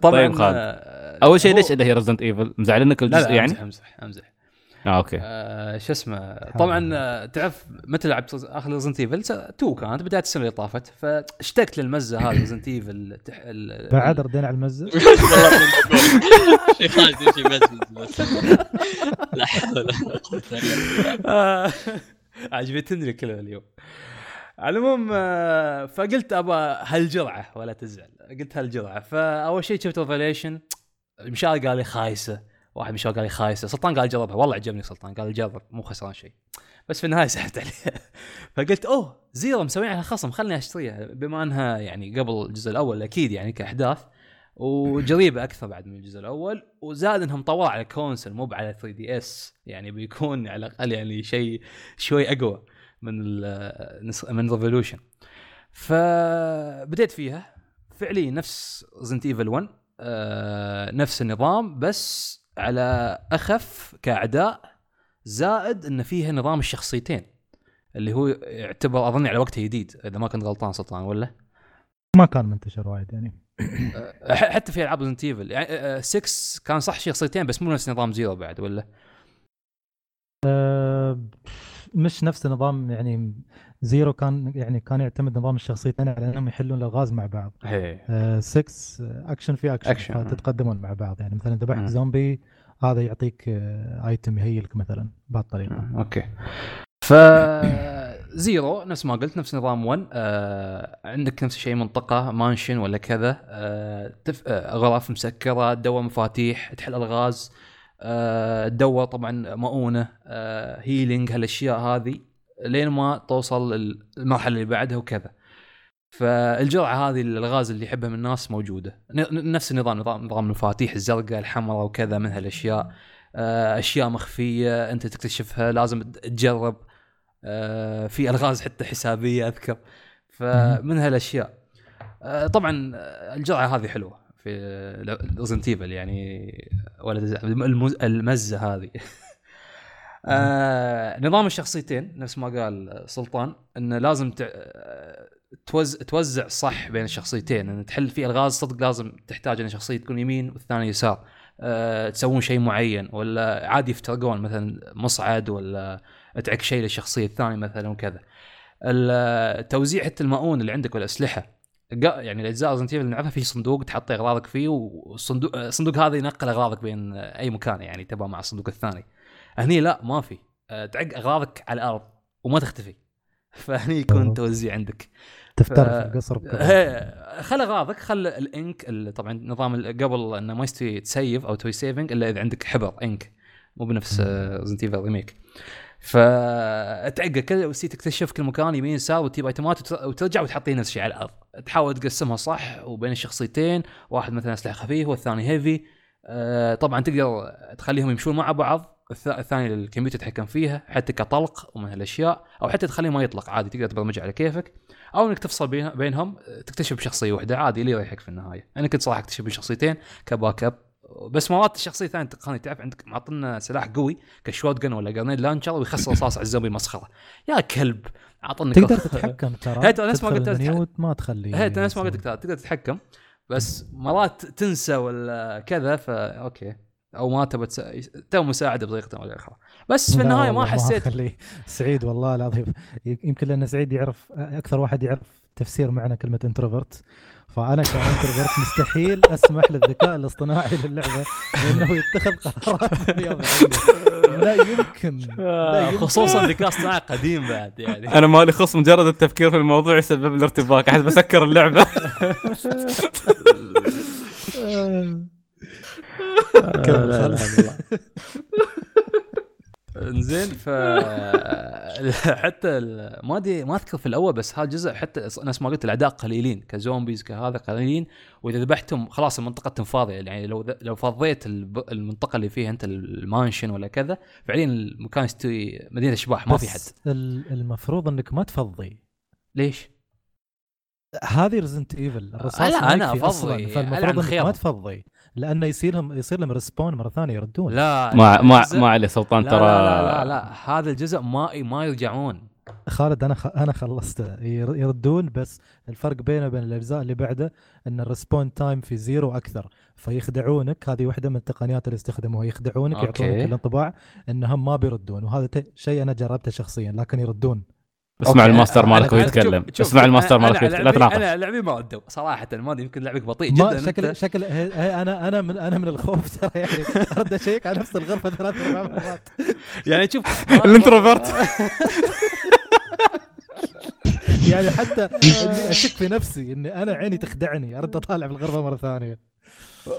طبعا طيب خالد. آه، أول شيء ليش اللي هي Resident Evil مزعلنك الجزء لا يعني؟ أمزح أمزح أمزح. آه okay آه، شو اسمه طبعا آه، تعرف متى لعبت اخر Resident Evil 2 كانت بدايه السنة اللي طافت فاشتقت للمزه هذه Resident Evil بعد ردينا على المزه شيء خالد بس لا حول ولا قوه الا بالله آه، عجبتني الكلمة اليوم على العموم آه، فقلت ابى هالجرعه ولا تزعل قلت هالجرعه فاول شيء شفت Revelation مشاري قال لي خايسه واحد مشاري قال لي خايسه سلطان قال جربها والله عجبني سلطان قال جرب مو خسران شيء. بس في النهاية سحبت عليها فقلت أوه Zero مسوين عليها خصم خلني أشتريها. بما أنها يعني قبل الجزء الأول أكيد يعني كأحداث وجريبة أكثر بعد من الجزء الأول وزاد إنهم طوروا على console مو على 3DS. يعني بيكون على الأقل يعني شيء شوي أقوى من من Revolution فبديت فيها. فعليا نفس Resident Evil 1 آه نفس النظام بس على أخف كأعداء زائد إن فيها نظام الشخصيتين اللي هو يعتبر أظني على وقته جديد إذا ما كنت غلطان سلطان ولا؟ ما كان منتشر وايد يعني. حتى في ألعاب Resident Evil يعني 6 كان صح شخصيتين بس مو نفس نظام Zero بعد ولا؟ آه، مش نفس نظام يعني Zero كان يعني كان يعتمد نظام الشخصيتين على انهم يحلون الألغاز مع بعض. هي. 6 اكشن في action, action، آه. فتتقدمون مع بعض. يعني مثلا. ذبحت زومبي هذا يعطيك آه، item ي heal ك مثلا بهالطريقه okay. ف Zero نفس ما قلت نفس نظام 1 آه عندك نفس الشيء منطقة mansion ولا كذا. آه تف... آه غرف مسكرة تدور مفاتيح تحل ألغاز. آه تدور طبعا مؤونة. آه هيلينج هالأشياء هذه. لين ما توصل المرحلة اللي بعدها وكذا. فالجرعة هذه الألغاز اللي يحبها من الناس موجودة. نفس النظام نظام نظام المفاتيح الزرقاء الحمراء وكذا من هالاشياء آه، أشياء مخفية أنت تكتشفها لازم تجرب. آه، في ألغاز حتى حسابية أذكر. فمن هالاشياء آه، طبعا الجرعة هذه حلوة في ريزنت يعني ولا المزة هذه. آه نظام الشخصيتين نفس ما قال سلطان انه لازم ت- آه، توز توزع صح بين الشخصيتين إن تحل في ألغاز صدق لازم تحتاج إن شخصية تكون يمين والثانيه يسار. أه تسوون شيء معين ولا عادي يفترقون مثلا مصعد ولا تعك شيء للشخصية الثانية مثلا وكذا. ال- توزيع حتى المؤون اللي عندك والأسلحة. يعني الأجزاء Resident اللي نعرفها في صندوق تحط أغراضك فيه والصندوق الصندوق هذا ينقل أغراضك بين أي مكان يعني تبغى مع الصندوق الثاني. هني لا ما في. أه، تعق اغراضك على الأرض وما تختفي. فهني يكون. توزيع عندك. تفتر ف- القصر هي- خل اغراضك خل ال ink ال- طبعا نظام قبل إنه ما يستوي ت save أو تسوي saving إلا إذا عندك حبر ink. مو بنفس Resident Evil remake فتعقل كذا وتصير تكتشف كل مكان يمين يسار وتجيب ايتمات وت- وترجع وتحطيه نفس الشيء على الأرض. تحاول تقسمها صح وبين الشخصيتين واحد مثلا اسلحه خفيفه والثاني هيفي آه، طبعا تقدر تخليهم يمشون مع بعض. الث- الثاني الكمبيوتر يتحكم فيها حتى كطلق ومن هالأشياء أو حتى تخليه ما يطلق عادي تقدر تبرمجه على كيفك. أو إنك تفصل بين- بينهم تكتشف شخصيه واحدة عادي اللي يريحك في النهاية. أنا كنت صراحة أكتشف بشخصيتين كباك اب بس مرات الشخصية الثانية تقني تعرف عندك معطينا سلاح قوي ك shotgun ولا grenade launcher ويخسر رصاص على الزومبي مسخرة. يا كلب! اعطني تقدر تتحكم ترى. ترى نفس ما قلت ما تخلي هي نفس ما قلت تقدر تتحكم. بس مرات تنسى ولا كذا فا okay. أو ما تبى تس... تو مساعدة بطريقة أو باخرى بس في النهاية ما حسيت أخليه. سعيد والله العظيم يمكن لأن سعيد يعرف أكثر واحد يعرف تفسير معنى كلمة introvert فأنا كانتروفرت مستحيل أسمح للذكاء الاصطناعي للعبة بانه يتخذ قرارات دنيوية. لا يمكن لا يمكن. خصوصا ذكاء اصطناعي قديم بعد يعني أنا مالي خص مجرد التفكير في الموضوع يسبب لي ارتباك احس بسكر اللعبة. إنزين ف حتى ما أدري ما أذكر في الأول بس هذا الجزء حتى نفس ما قلت الاعداء قليلين ك zombies كهذا قليلين وإذا ذبحتهم خلاص المنطقة تم فاضيه يعني لو لو فضيت المنطقة اللي فيها أنت ال mansion ولا كذا فعليا المكان يستوي مدينة اشباح ما في حد المفروض إنك ما تفضي ليش؟ هذه Resident Evil الرصاص لا،. أصلا ألعن فالمفروض إنك. ما تفضي لأنه يصير لهم يصير لهم respawn مرة ثانية يردون. لا ما ما ما عليه سلطان لا, ترى. لا, لا, لا, لا هذا الجزء ما ما يرجعون خالد أنا خ... أنا خلصته. ير- يردون بس الفرق بينه وبين الأجزاء اللي بعده إن ال respawn time في Zero أكثر. فيخدعونك. هذه واحدة من التقنيات اللي استخدموها. يخدعونك. يعطونك الانطباع إنهم ما بيردون. وهذا ت... شيء أنا جربته شخصيا لكن يردون. اسمع okay. ال master مالك وهو يتكلم اسمع الماستر مالك. لا تناقش أنا لعبي ما ردوا صراحة ما أدري يمكن لعبك بطيء جدا شكل أنت. شكل أنا أنا من أنا من الخوف ترى يعني أرد أشيك على نفس الغرفة ثلاث أربع مرات يعني شوف ال introvert يعني حتى إني أشك في نفسي إني أنا عيني تخدعني أرد أطالع في الغرفة مرة ثانية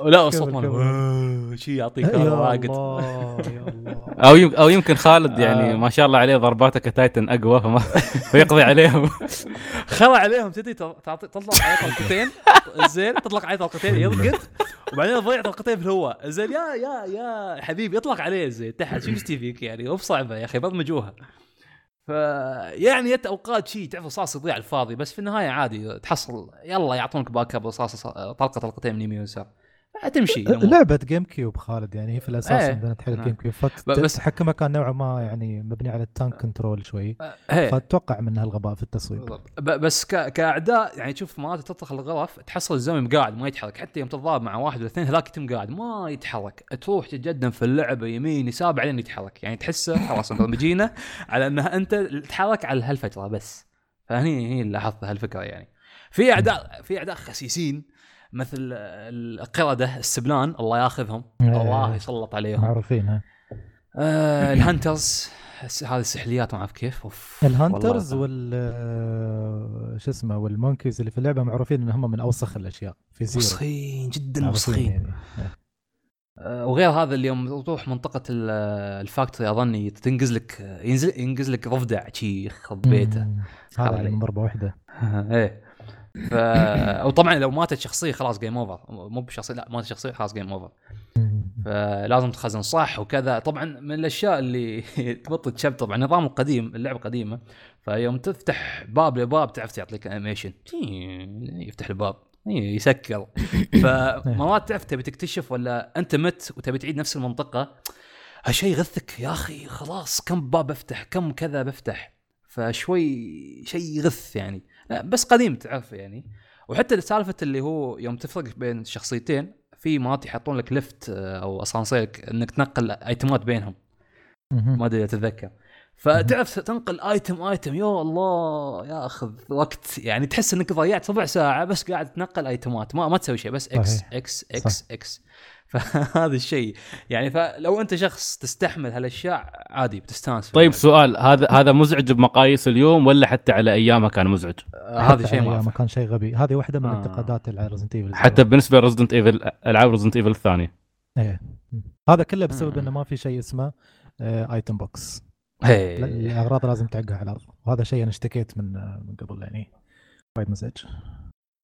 لا الصوت ماله. شي يعطيك يا هذا راقد الله يا الله. أو يم- أو يمكن خالد يعني آه. ما شاء الله عليه ضرباته ك titan أقوى فما فيقضي عليهم. خلع عليهم تدري تعطي تطلق عليه طلقتين. زين تطلق عليه طلقتين يرقد وبعدين تضيع طلقتين في الهواء. زين يا يا يا حبيبي اطلق عليه زين تحت. شو يشتي فيك يعني؟ مو بصعبة يا أخي برمجوها ف يعني جت أوقات شيء تعرف رصاص يضيع على الفاضي بس في النهاية عادي تحصل يلا يعطونك backup رصاص طلقة طلقتين من يمين ويسار. تمشي. لعبة GameCube خالد يعني هي في الأساس إيه. عندنا حق. ال GameCube بس- تحكمها كان نوعا ما يعني مبني على ال tank control شوي. إيه. فأتوقع منها الغباء في التصويب بس ك... كأعداء يعني تشوف مرات تطلق الغرف تحصل الزومبي قاعد ما يتحرك. حتى يوم تتضارب مع واحد ولا اثنين هذاك يتم قاعد ما يتحرك. تروح تتقدم في اللعبة يمين يسار بعدين يتحرك. يعني تحسه خلاص مبرمجينه على إنها أنت تتحرك على هالفترة بس. فهني هي اللي لاحظت هالفكرة يعني. في أعداء في أعداء خسيسين. مثل القردة السبلان الله ياخذهم إيه. الله يسلط عليهم معروفين آه ال hunters هذه السحليات ما أعرف كيف أوف ال hunters. وال آه، شو اسمه وال monkeys اللي في اللعبة معروفين إن هم من أوسخ الأشياء في Zero مسخين جدا مسخين يعني. آه، وغير هذا اليوم تروح منطقة ال- ال factory اظني تنقز لك ينزل ينقز لك ضفدع شي يخرب بيته مم. خرب هذا علي. ضربه واحدة إيه ف وطبعا لو ماتت شخصية خلاص game over مو بشخصية لا ماتت شخصية خلاص game over. فلازم تخزن صح وكذا. طبعا من الأشياء اللي تبطل شاب طبعا نظام القديم اللعبة قديمة. فيوم تفتح باب لباب تعرف يعطيك animation يفتح الباب يسكر. فمرات تعرف تبي تكتشف ولا أنت مت وتبي تعيد نفس المنطقة. هالشيء يغثك يا أخي خلاص كم باب أفتح؟ كم كذا بفتح؟ فشوي شيء يغث يعني. بس قديم تعرف يعني. وحتى سالفة اللي هو يوم تفرق بين شخصيتين في مرات يحطون لك لفت آه، أو أسانسير إنك تنقل items بينهم. ما أدري إذا تتذكر. فتعرف تنقل item item يا الله ياخذ وقت يعني تحس إنك ضيعت ربع ساعة بس قاعد تنقل items ما ما تسوي شيء بس إكس صحيح. إكس إكس إكس فهذا الشيء. يعني فلو أنت شخص تستحمل هالأشياء عادي بتستانس طيب سؤال هذا هذا مزعج بمقاييس اليوم ولا حتى على أيامها كان مزعج؟ آه، هذا شيء ما كان شيء غبي. هذه واحدة من آه. الانتقادات على Resident Evil حتى بالنسبة ل Resident Evil العاب Resident Evil الثانية. إيه. هذا كله بسبب آه. إنه ما في شيء اسمه item box هي. الأغراض لازم تعقها على الأرض. وهذا شيء أنا اشتكيت من آه، من قبل يعني وايد مزعج.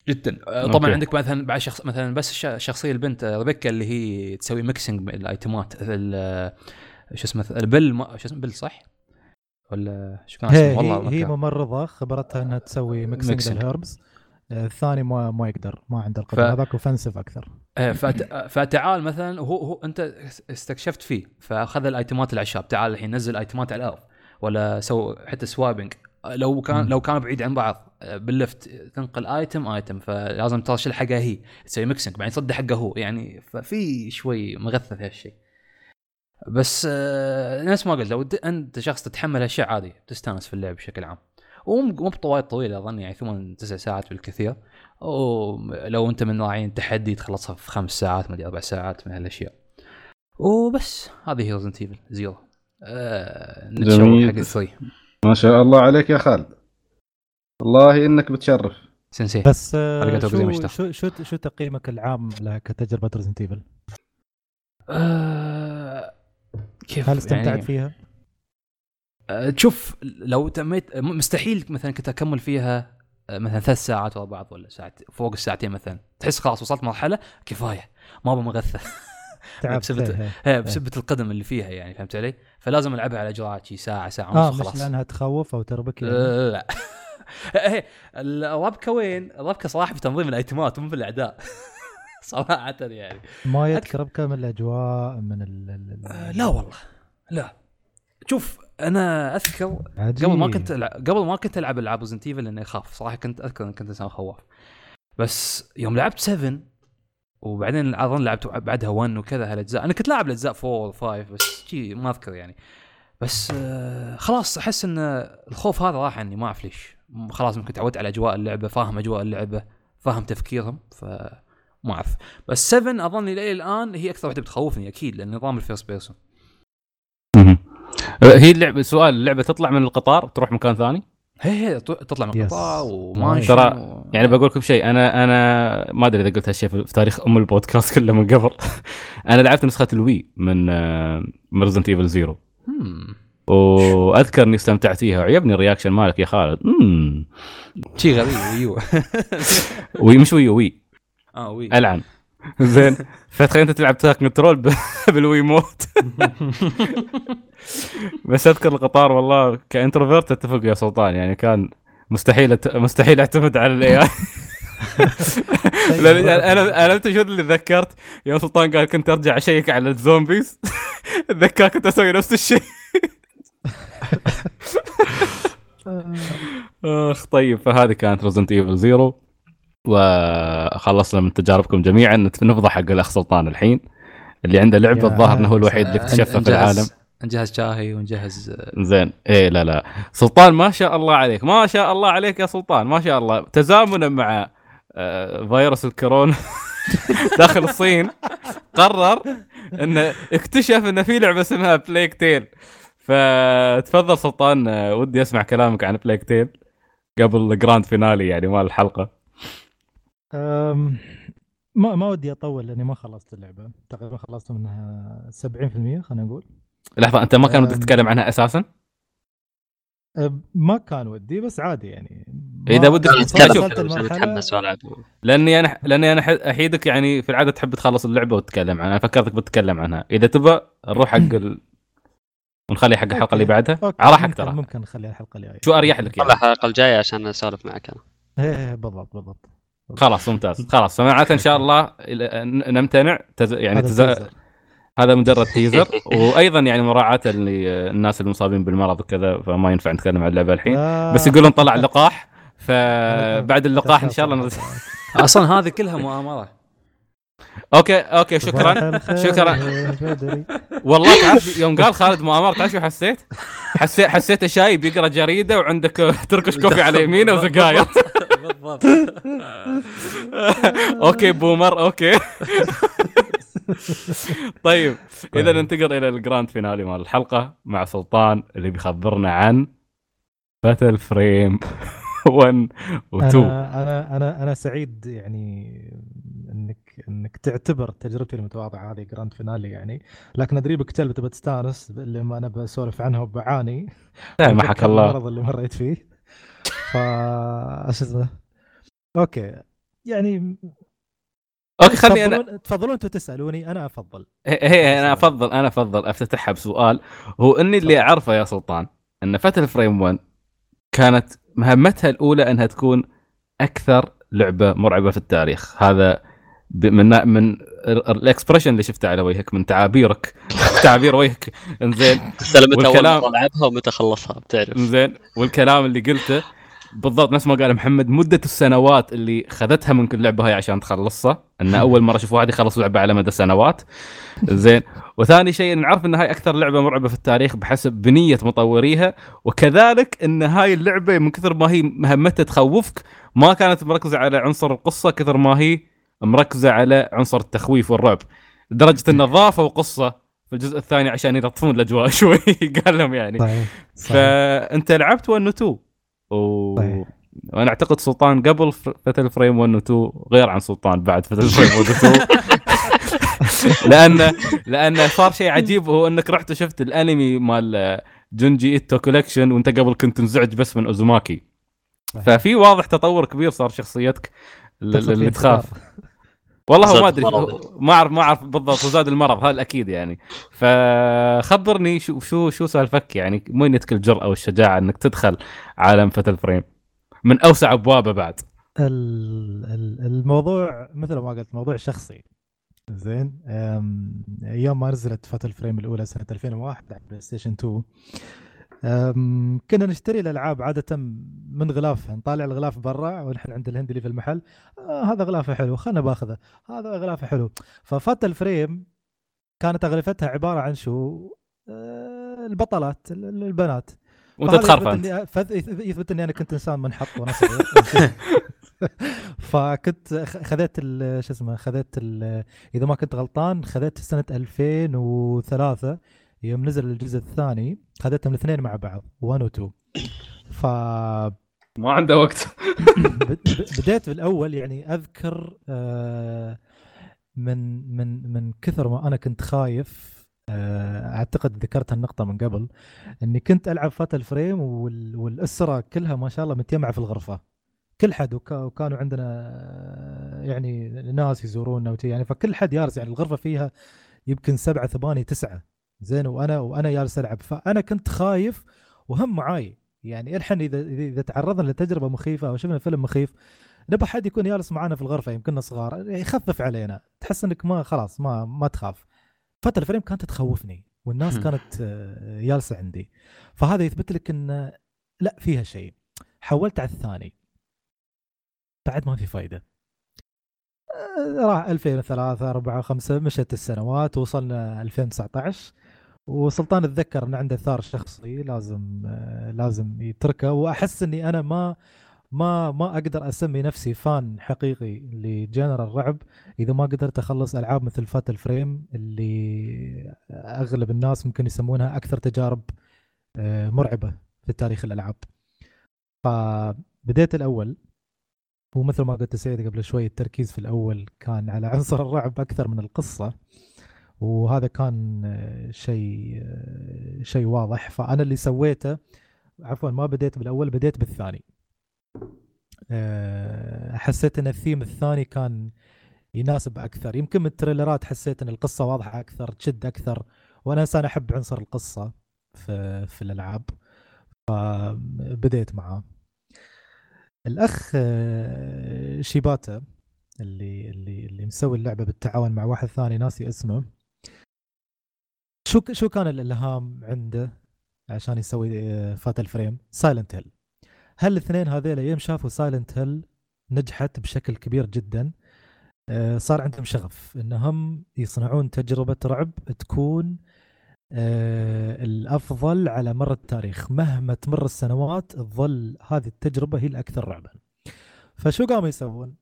جدا آه، طبعا أوكي. عندك مثلا بعد شخص مثلا بس الش- الشخصيه البنت آه، ريبيكا اللي هي تسوي ميكسينج بين الايتمات ال- آه، شو اسمه البل ما شو اسمه بل صح؟ ولا شو كان هي اسمه والله هي, هي كان. ممرضة خبرتها إنها تسوي ميكسنج. للهربز الثاني ما ما يقدر ما عنده القدرة ف- هذاك اوفنسيف أكثر إيه، فت... فتعال مثلا هو هو أنت استكشفت فيه فأخذ الآيتمات الأعشاب تعال الحين نزل آيتمات على الأرض ولا سو حتى سوابنج لو كان. لو كانوا بعيد عن بعض باللفت تنقل item item فلازم ترسل حقها هي تسوي mixing بعدين تصدق حقه هو يعني ففي شوي مغثث هالشيء. بس آه، نفس ما قلت لو أنت شخص تتحمل هالشيء عادي تستانس في اللعب بشكل عام. ومو مو بطوال طويله أظن يعني ثمان تسع ساعات بالكثير. ولو أنت من نوعية تحدي تخلصها في خمس ساعات ما أدري أربع ساعات من هالأشياء. وبس هذه هي Resident Evil Zero آه نتشوق جميل. حق الثري ما شاء الله عليك يا خالد. والله إنك بتشرف sensei بس آه، شو. شو شو شو تقييمك العام لها كتجربة Resident Evil؟ آه كيف هل استمتعت يعني فيها؟ آه، تشوف لو تميت مستحيل مثلا كنت أكمل فيها آه، مثلا ثلاث ساعات ورا بعض ولا ساعة فوق الساعتين مثلا تحس خلاص وصلت مرحلة كفاية ما أبغى مغثة. هي بسبة القدم اللي فيها يعني فهمت علي؟ فلازم ألعبها على اجراءات شي ساعة ساعة ونص مش خلاص لأنها تخوف أو تربك يعني. آه، لا الربكة وين؟ الربكة صراحة في تنظيم ال items مو في الأعداء. صراحة يعني. ما يربكك من الأجواء من ال ال- آه، لا والله لا. شوف أنا أذكر عجيب. قبل ما كنت قبل ما كنت ألعب العاب Resident Evil لاني أخاف. صراحة كنت أذكر إني كنت إنسان خواف بس يوم لعبت 7 وبعدين أظن لعبت بعدها 1 وكذا هالأجزاء. أنا كنت لاعب الأجزاء 4 و5 بس شي ما أذكر يعني. بس آه، خلاص أحس إن الخوف هذا راح عني ما أعرف ليش. خلاص ممكن تعودت على أجواء اللعبة فاهم أجواء اللعبة فاهم تفكيرهم ف ما أعرف. بس 7 اظن إلى الآن هي أكثر واحدة بتخوفني أكيد لأن نظام ال first person. آه، هي اللعبة سؤال اللعبة تطلع من القطار تروح مكان ثاني؟ هي هي تطلع من. القطار وماشي ترى و... يعني بقول لكم شيء أنا أنا ما أدري إذا قلت هالشيء في تاريخ أم البودكاست كله من قبل. أنا لعبت نسخة ال Wii من آه، من Resident Evil Zero. وأذكر إني استمتعت فيها. وعجبني ال reaction مالك يا خالد. امم شيء غريب أيوه Wii مش Wii Wii. آه Wii. ألعن. زين. فتخيل أنت تلعب track control بال Wiimote بس أذكر القطار والله ك introvert أتفق يا سلطان. يعني كان مستحيل أت... مستحيل أعتمد على ال AI أنا أنا أنت شو اللي تذكرت؟ يوم سلطان قال كنت أرجع أشيك على ال zombies. اتذكر كنت أسوي نفس الشيء. آخ طيب فهذه كانت Resident Evil Zero وخلصنا من تجاربكم جميعا. نفسح حق الأخ سلطان الحين. اللي عنده لعبة الظاهر إنه هو الوحيد اللي اكتشفها في العالم. نجهز شاهي ونجهز آه، زين. إيه لا لا. سلطان ما شاء الله عليك. ما شاء الله عليك يا سلطان. ما شاء الله. تزامنا مع آه، فيروس الكورونا داخل الصين قرر إنه اكتشف إنه في لعبة اسمها Plague Tale فتفضل سلطان آه، ودي أسمع كلامك عن Plague Tale قبل ال grand finale يعني مال الحلقة. أم، ما ما ودي أطول لأني ما خلصت اللعبة. تقريبا خلصت منها 70% خلينا نقول. لحظة أنت ما كان ودك. تتكلم عنها أساسا؟ ما كان ودي بس عادي يعني. ما- إذا ودك والعب لأني أنا لأني أنا ح- أحيدك يعني في العادة تحب تخلص اللعبة وتتكلم عنها. أنا فكرتك بتتكلم عنها. إذا تبى نروح حق ال... ونخلي حق الحلقة اللي بعدها. على راحتك ممكن- ترى. ممكن نخليها الحلقة الجايه شو أريح لك يعني؟ الحلقة الجاية عشان أسولف معك أنا. إيه، إيه، بالضبط بالضبط. خلاص ممتاز. خلاص فمعناته إن شاء الله نمتنع. تز... يعني هذا تز... هذا مجرد teaser وأيضا يعني مراعاة للناس المصابين بالمرض وكذا فما ينفع نتكلم عن اللعبة الحين. لا. بس يقولون طلع لقاح فبعد اللقاح إن شاء الله. أصلا هذه كلها مؤامرة. okay okay شكرا شكراً. والله تعرف يوم قال خالد مؤامره تعرف شو حسيت؟ حسيت حسيته شايب يقرا جريدة وعندك Turkish coffee على يمينه وسجاير بالضبط okay boomer okay طيب إذا طيب. ننتقل إلى ال grand finale مال الحلقة مع سلطان اللي بيخبرنا عن battle frame 1 و2 أنا أنا أنا أنا سعيد يعني إنك تعتبر تجربتي المتواضعة هذه grand finale يعني. لكن أدري بك تلب تبى تستانس اللي ما أنا بسولف عنها وبعاني. أتذكر الله. المرض اللي مريت فيه. ف اسمه okay. يعني okay خليني أنا تفضلون أنتم تسألوني أنا أفضل. هي هي أنا أفضل أنا أفضل. افتتحها بسؤال. هو إني اللي أعرفه يا سلطان إن Fatal Frame 1 كانت مهمتها الأولى إنها تكون أكثر لعبة مرعبة في التاريخ. هذا من من ال- الإكسبريشن اللي شفته على وجهك من تعابيرك. تعابير وجهك. إنزين أنا متى أول والكلام- العبها ومتى خلصها بتعرف. إنزين والكلام اللي قلته بالضبط نفس ما قال محمد مدة السنوات اللي خذتها من كل لعبة هاي عشان تخلصها إن أول مرة أشوف واحد يخلص لعبة على مدى سنوات. زين وثاني شيء نعرف إن هاي أكثر لعبة مرعبة في التاريخ بحسب بنية مطوريها وكذلك إن هاي اللعبة من كثر ما هي مهمتها تخوفك ما كانت مركزة على عنصر القصة كثر ما هي مركزة على عنصر التخويف والرعب لدرجة إنه ضافوا قصة في الجزء الثاني عشان يلطفون الأجواء شوي قال لهم يعني صحيح صحيح. فأنت لعبت 1 و 2 و... صحيح. وأنا أعتقد سلطان قبل Fatal Frame 1 و 2 غير عن سلطان بعد Fatal Frame 1 و 2 لأن لأن صار شيء عجيب هو إنك رحت وشفت الأنمي مال Junji Ito Collection وأنت قبل كنت منزعج بس من أوزوماكي. ففي واضح تطور كبير صار شخصيتك اللي تخاف انتظار. والله ما أدري. ما أعرف ما أعرف بالضبط وزاد المرض هذا أكيد يعني. فخبرني شو شو شو سالفك يعني وين يتك الجرأة والشجاعة إنك تدخل عالم Fatal Frame؟ من أوسع أبوابه بعد. ال- ال- الموضوع مثل ما قلت موضوع شخصي. زين؟ أيام ما نزلت Fatal Frame الأولى سنة 2001 على بلاي ستيشن 2 أم، كنا نشتري الألعاب عادة من غلافها نطالع الغلاف برا ونحن عند الهندي اللي في المحل. آه هذا غلافه حلو خلنا باخذه هذا غلافه حلو. ف Fatal Frame كانت اغلفتها عبارة عن شو؟ آه البطلات ال- ال- البنات. وانت تخرف يثبت اني يثبت أنا كنت إنسان منحط وأنا صغير فكنت خذيت شو اسمه خذيت إذا ما كنت غلطان خذيت سنة 2003 يوم نزل الجزء الثاني خذيتهم الاثنين مع بعض 1 و 2 ف ما عنده وقت. بديت بالأول يعني أذكر آه، من من من كثر ما أنا كنت خايف آه، أعتقد ذكرت هالنقطة من قبل إني كنت ألعب فات الفريم وال- والأسرة كلها ما شاء الله متجمعة في الغرفة. كل حد وكا- وكانوا عندنا آه، يعني ناس يزورونا وتي يعني فكل حد جالس يعني الغرفة فيها يمكن سبعة ثمانية تسعة. زين وأنا وأنا جالس ألعب. فأنا كنت خايف وهم معاي. يعني الحين إذا إذا تعرضنا لتجربة مخيفة أو شفنا فيلم مخيف نبغى حد يكون جالس معانا في الغرفة يمكننا صغار يخفف علينا. تحس إنك ما خلاص ما ما تخاف. فترة الفريم كانت تخوفني والناس. كانت آه، جالسة عندي. فهذا يثبت لك إن لا فيها شيء. حولت على الثاني. بعد ما في فايدة. آه، راح 2003 4 5 مشت السنوات وصلنا 2019 وسلطان اتذكر ان عنده ثار شخصي لازم آه، لازم يتركه. وأحس إني أنا ما ما ما أقدر أسمي نفسي fan حقيقي ل genre الرعب إذا ما قدرت أخلص ألعاب مثل Fatal Frame اللي أغلب الناس ممكن يسمونها أكثر تجارب آه، مرعبة في تاريخ الألعاب. فبديت الأول ومثل ما قلت سعيد قبل شوي التركيز في الأول كان على عنصر الرعب أكثر من القصة. وهذا كان آه، شيء آه، شيء واضح. فأنا اللي سويته عفوا ما بديت بالأول بديت بالثاني. آه، حسيت إن الثيم الثاني كان يناسب أكثر. يمكن من التريلرات حسيت إن القصة واضحة أكثر تشد أكثر وأنا إنسان أحب عنصر القصة في في الألعاب. فبديت معاه. الأخ شيباتا اللي اللي اللي مسوي اللعبة بالتعاون مع واحد ثاني ناسي اسمه شو شو كان الإلهام عنده عشان يسوي Fatal Frame Silent Hill هل الاثنين هذيلا يوم شافوا Silent Hill نجحت بشكل كبير جدا؟ آه، صار عندهم شغف إنهم يصنعون تجربة رعب تكون آه، الأفضل على مر التاريخ. مهما تمر السنوات تظل هذه التجربة هي الأكثر رعبا. فشو قاموا يسوون؟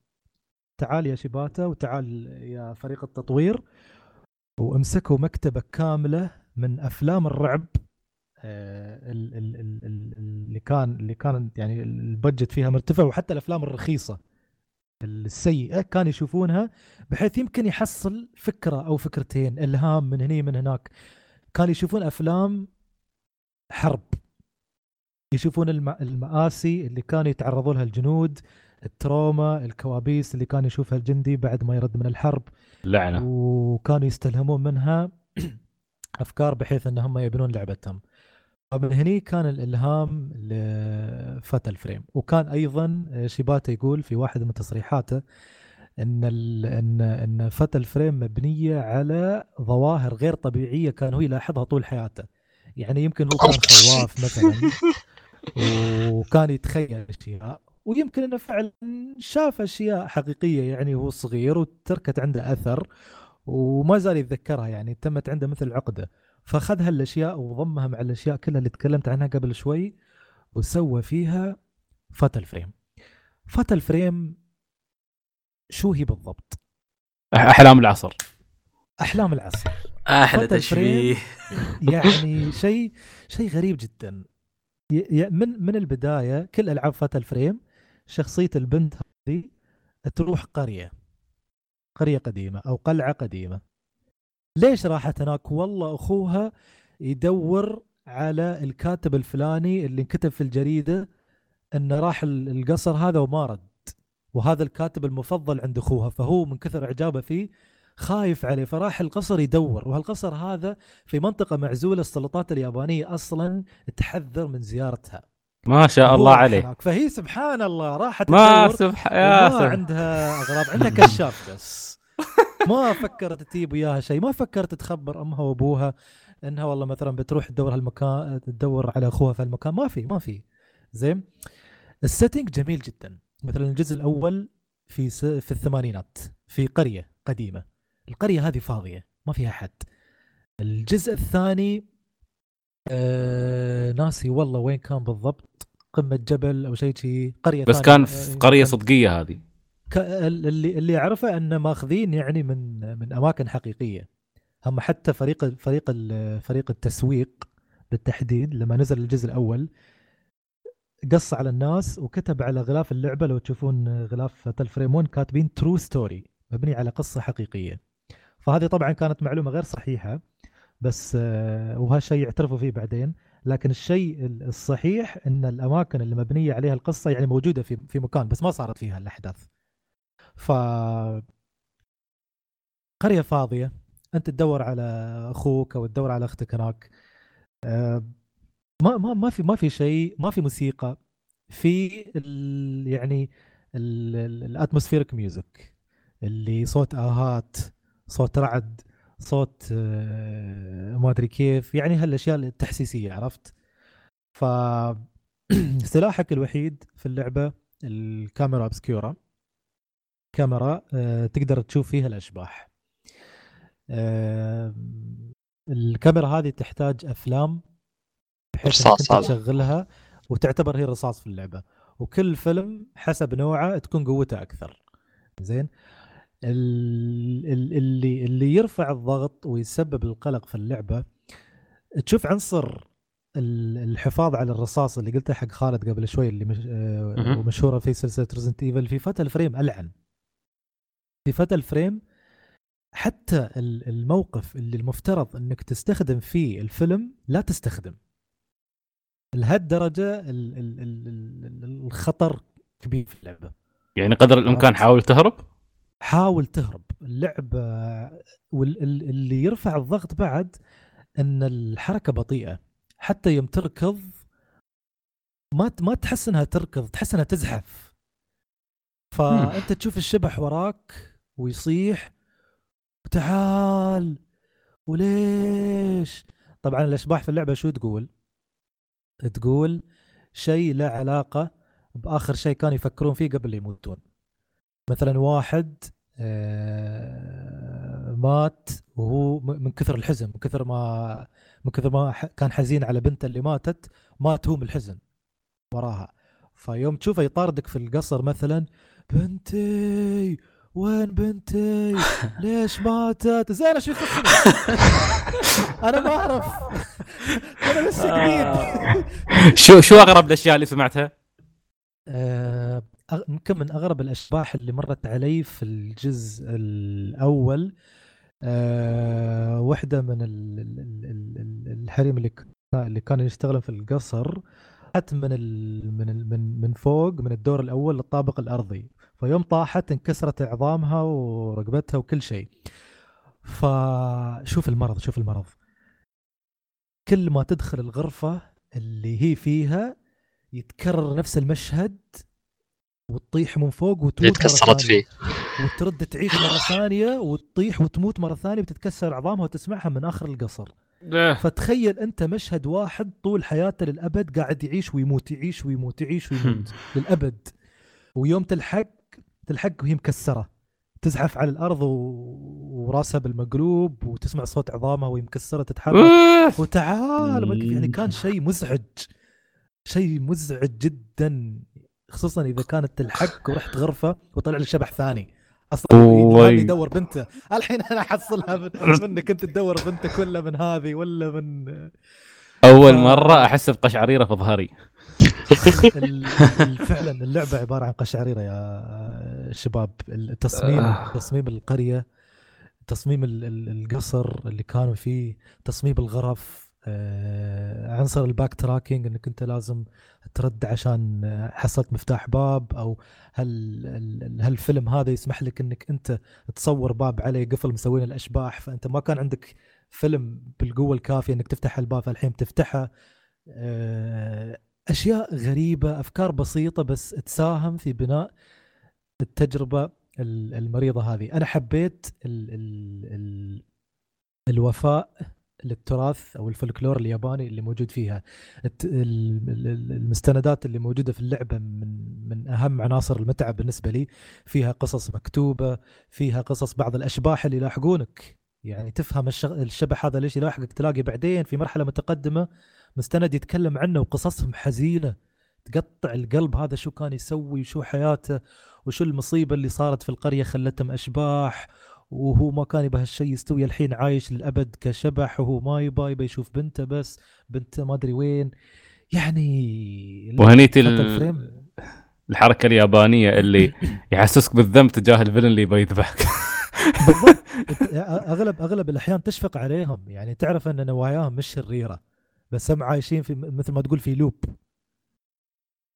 تعال يا شباتا وتعال يا فريق التطوير وامسكوا مكتبة كاملة من أفلام الرعب آه، ال- ال- ال- ال- اللي كان اللي كان يعني البادجت فيها مرتفع وحتى الأفلام الرخيصة السيئة كانوا يشوفونها بحيث يمكن يحصل فكرة أو فكرتين إلهام من هني من هناك. كانوا يشوفون أفلام حرب يشوفون الم- المآسي اللي كانوا يتعرضوا لها الجنود ال trauma الكوابيس اللي كان يشوفها الجندي بعد ما يرد من الحرب. لعنة. وكانوا يستلهمون منها أفكار بحيث إن هم يبنون لعبتهم. ومن هني كان الإلهام ل Fatal Frame. وكان أيضا شيباتا يقول في واحد من تصريحاته إن ال ان إن فتى الفريم مبنية على ظواهر غير طبيعية كان هو يلاحظها طول حياته. يعني يمكن هو كان خواف مثلا. وكان يتخيل أشياء. ويمكن إنه فعلا شاف أشياء حقيقية يعني وهو صغير وتركت عنده أثر وما زال يتذكرها يعني تمت عنده مثل عقدة. فأخذ هالأشياء وضمها مع الأشياء كلها اللي تكلمت عنها قبل شوي وسوى فيها Fatal Frame Fatal Frame شو هي بالضبط؟ أحلام العصر. أحلام العصر. أحلى تشبيه. يعني شيء شيء غريب جدا. ي- ي- من من البداية كل ألعاب Fatal Frame شخصية البنت هذه تروح قرية قرية قديمة أو قلعة قديمة. ليش راحت هناك؟ والله أخوها يدور على الكاتب الفلاني اللي انكتب في الجريدة انه راح ال- القصر هذا وما رد. وهذا الكاتب المفضل عند أخوها فهو من كثر إعجابه فيه خايف عليه فراح القصر يدور. وهالقصر هذا في منطقة معزولة السلطات اليابانية أصلا تحذر من زيارتها. ما شاء الله عليه. فهي سبحان الله راحت ما تدور سبح يا ما عندها أغراض عندها كشاف بس. ما فكرت تجيب وياها شيء ما فكرت تخبر أمها وأبوها إنها والله مثلا بتروح تدور هالمكان تدور على أخوها في هالمكان. ما في ما في. زين؟ السيتنج جميل جدا. مثلا الجزء الأول في س... في الثمانينات في قرية قديمة. القرية هذه فاضية ما فيها حد الجزء الثاني آه ناسي والله وين كان بالضبط. قمة جبل أو شيء شيء قرية بس. كان آه، في قرية صدقية هذه. اللي اللي أعرفه انه ماخذين يعني من من أماكن حقيقية. هم حتى فريق فريق فريق التسويق بالتحديد لما نزل الجزء الأول قص على الناس وكتب على غلاف اللعبة. لو تشوفون غلاف Fatal Frame 1 كاتبين true story مبني على قصة حقيقية. فهذه طبعا كانت معلومة غير صحيحة. بس آه، وهالشيء يعترفوا فيه بعدين. لكن الشيء الصحيح إن الأماكن اللي مبنية عليها القصة يعني موجودة في في مكان بس ما صارت فيها الأحداث. ف قرية فاضية. أنت تدور على أخوك أو تدور على أختك هناك. آه، ما ما ما في ما في شيء ما في موسيقى. في يعني ال atmospheric music اللي صوت آهات صوت رعد صوت آه، ما أدري كيف. يعني هالأشياء التحسيسية عرفت؟ ف سلاحك الوحيد في اللعبة ال Camera Obscura كاميرا آه، تقدر تشوف فيها الأشباح. الكاميرا هذه تحتاج أفلام بحيث إنك. تشغلها وتعتبر هي الرصاص في اللعبة. وكل فيلم حسب نوعه تكون قوته أكثر. زين؟ اللي اللي يرفع الضغط ويسبب القلق في اللعبة. تشوف عنصر ال- الحفاظ على الرصاص اللي قلته حق خالد قبل شوي اللي مش آه، مهم. ومشهورة في سلسلة Resident Evil في Fatal Frame ألعن. في فتى الفريم حتى ال- الموقف اللي المفترض إنك تستخدم فيه الفيلم لا تستخدم. لهالدرجة ال- ال- ال- ال- الخطر كبير في اللعبة. يعني قدر الإمكان حاول تهرب؟ حاول تهرب. اللعبة واللي يرفع الضغط بعد إن الحركة بطيئة. حتى يوم تركض ما ما تحس إنها تركض تحس إنها تزحف. فأنت تشوف الشبح وراك ويصيح تعال وليش؟ طبعا الأشباح في اللعبة شو تقول؟ تقول شيء له علاقة بآخر شيء كانوا يفكرون فيه قبل يموتون. مثلا واحد آه، مات وهو من كثر الحزن من كثر ما من كثر ما كان حزين على بنته اللي ماتت مات هو من الحزن وراها. فيوم تشوفه يطاردك في القصر مثلا بنتي وين بنتي؟ ليش ماتت؟ زين شو يخصني أنا ما أعرف. أنا لسه جديد شو شو أغرب الأشياء اللي سمعتها؟ يمكن من أغرب الأشباح اللي مرت علي في الجزء الأول آه، واحدة من ال- ال- ال- ال- ال- الحريم اللي اللي كانوا يشتغلون في القصر طاحت من من من من فوق من الدور الأول للطابق الأرضي. فيوم طاحت انكسرت عظامها ورقبتها وكل شيء. فشوف المرض شوف المرض. كل ما تدخل الغرفة اللي هي فيها يتكرر نفس المشهد وتطيح من فوق اللي وتموت مرة تكسرت. فيه. وترد تعيش مرة ثانية وتطيح وتموت مرة ثانية وتتكسر عظامها وتسمعها من آخر القصر. فتخيل أنت مشهد واحد طول حياته للأبد قاعد يعيش ويموت يعيش ويموت يعيش ويموت للأبد. ويوم تلحق تلحق وهي مكسرة. تزحف على الأرض و... وراسها بالمقلوب وتسمع صوت عظامها وهي مكسرة تتحرك. وتعال يعني كان شيء مزعج. شيء مزعج جدا. خصوصا إذا كانت تلحق ورحت غرفة وطلع لي شبح ثاني. أصلا يدور بنته. الحين أنا أحصلها من منك. أنت تدور بنتك ولا من هذه ولا من أول ف- مرة أحس بقشعريرة في ظهري. فعلا اللعبة عبارة عن قشعريرة يا شباب. التصميم آه. تصميم القرية تصميم ال- ال- القصر اللي كانوا فيه تصميم الغرف عنصر ال backtracking انك انت لازم ترد عشان آه، حصلت مفتاح باب أو هل ال- هالفيلم هذا يسمح لك انك انت تصور باب عليه قفل مسوين الاشباح فانت ما كان عندك فيلم بالقوة الكافية انك تفتح الباب فالحين تفتحه آه، اشياء غريبة افكار بسيطة بس تساهم في بناء التجربة ال- المريضة هذه. أنا حبيت ال ال ال الوفاء للتراث أو الفلكلور الياباني اللي موجود فيها. المستندات اللي موجودة في اللعبة من من أهم عناصر المتعة بالنسبة لي. فيها قصص مكتوبة فيها قصص بعض الأشباح اللي يلاحقونك. يعني تفهم الشبح هذا ليش يلاحقك؟ تلاقي بعدين في مرحلة متقدمة مستند يتكلم عنه وقصصهم حزينة. تقطع القلب هذا شو كان يسوي وشو حياته وشو المصيبة اللي صارت في القرية خلتهم أشباح وهو ما كان يبغى هالشيء يستوي الحين عايش للأبد كشبح وهو ما يبغى يبغى يشوف بنته بس بنته ما أدري وين. يعني وهنيت حتى ال- الحركة اليابانية اللي يحسسك بالذنب تجاه الفيلن اللي يبغى يذبحك. بالضبط. اغلب أغلب الأحيان تشفق عليهم. يعني تعرف أن نواياهم مش شريرة بس هم عايشين في مثل ما تقول في لوب.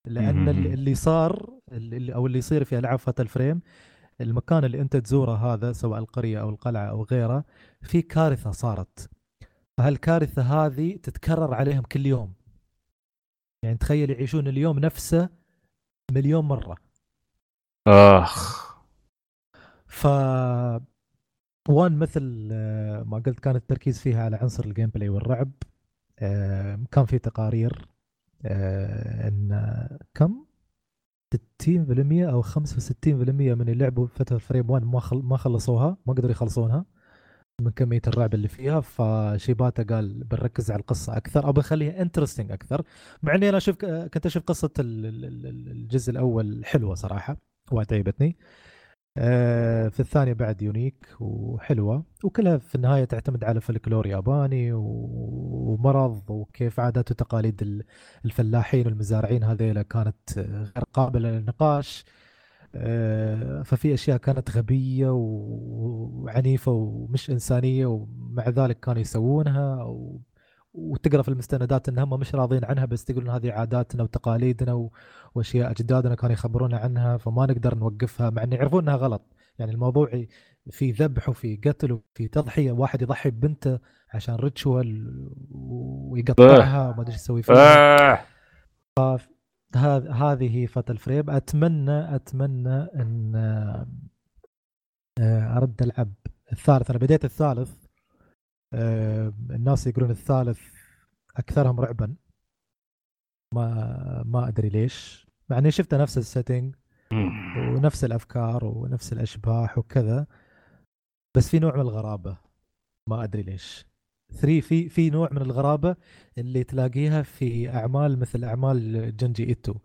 لأن. اللي صار اللي أو اللي يصير في ألعاب فات الفريم المكان اللي أنت تزوره هذا سواء القرية أو القلعة أو غيره في كارثة صارت. فهالكارثة هذه تتكرر عليهم كل يوم. يعني تخيل يعيشون اليوم نفسه مليون مرة. آخ. ف one مثل آه، ما قلت كان التركيز فيها على عنصر ال gameplay والرعب. آه، كان في تقارير آه، إن كم؟ 60% أو 65% من اللي لعبوا Fatal Frame 1 ما. ما خلصوها ما قدروا يخلصونها من كمية الرعب اللي فيها فشيباتا قال بنركز على القصة أكثر أو بنخليها interesting أكثر مع إني أنا أشوف كنت أشوف قصة ال- ال- ال- الجزء الأول حلوة صراحة وايد عجبتني آه، في الثانية بعد unique وحلوة. وكلها في النهاية تعتمد على فلكلور ياباني ومرض وكيف عادات وتقاليد ال- الفلاحين والمزارعين هذيلا كانت آه، غير قابلة للنقاش. آه، ففي أشياء كانت غبية وعنيفة ومش إنسانية ومع ذلك كانوا يسوونها. وتقرأ في المستندات إن هم مش راضين عنها بس تقولون هذه عاداتنا وتقاليدنا. وأشياء أجدادنا كانوا يخبرونا عنها فما نقدر نوقفها مع إن يعرفون إنها غلط. يعني الموضوع في ذبح وفي قتل وفي تضحية واحد يضحي ببنته عشان ritual ويقطعها وما أدري إيش يسوي فيها. هذ- هذه هي Fatal Frame أتمنى أتمنى إن آه، أرد العب الثالث. أنا بديت الثالث. الناس يقولون الثالث أكثرهم رعبا. ما ما أدري ليش. مع اني شفته نفس ال setting. ونفس الأفكار ونفس الأشباح وكذا بس في نوع من الغرابة. ما أدري ليش. 3 في في نوع من الغرابة اللي تلاقيها في أعمال مثل أعمال جنجي إيتو.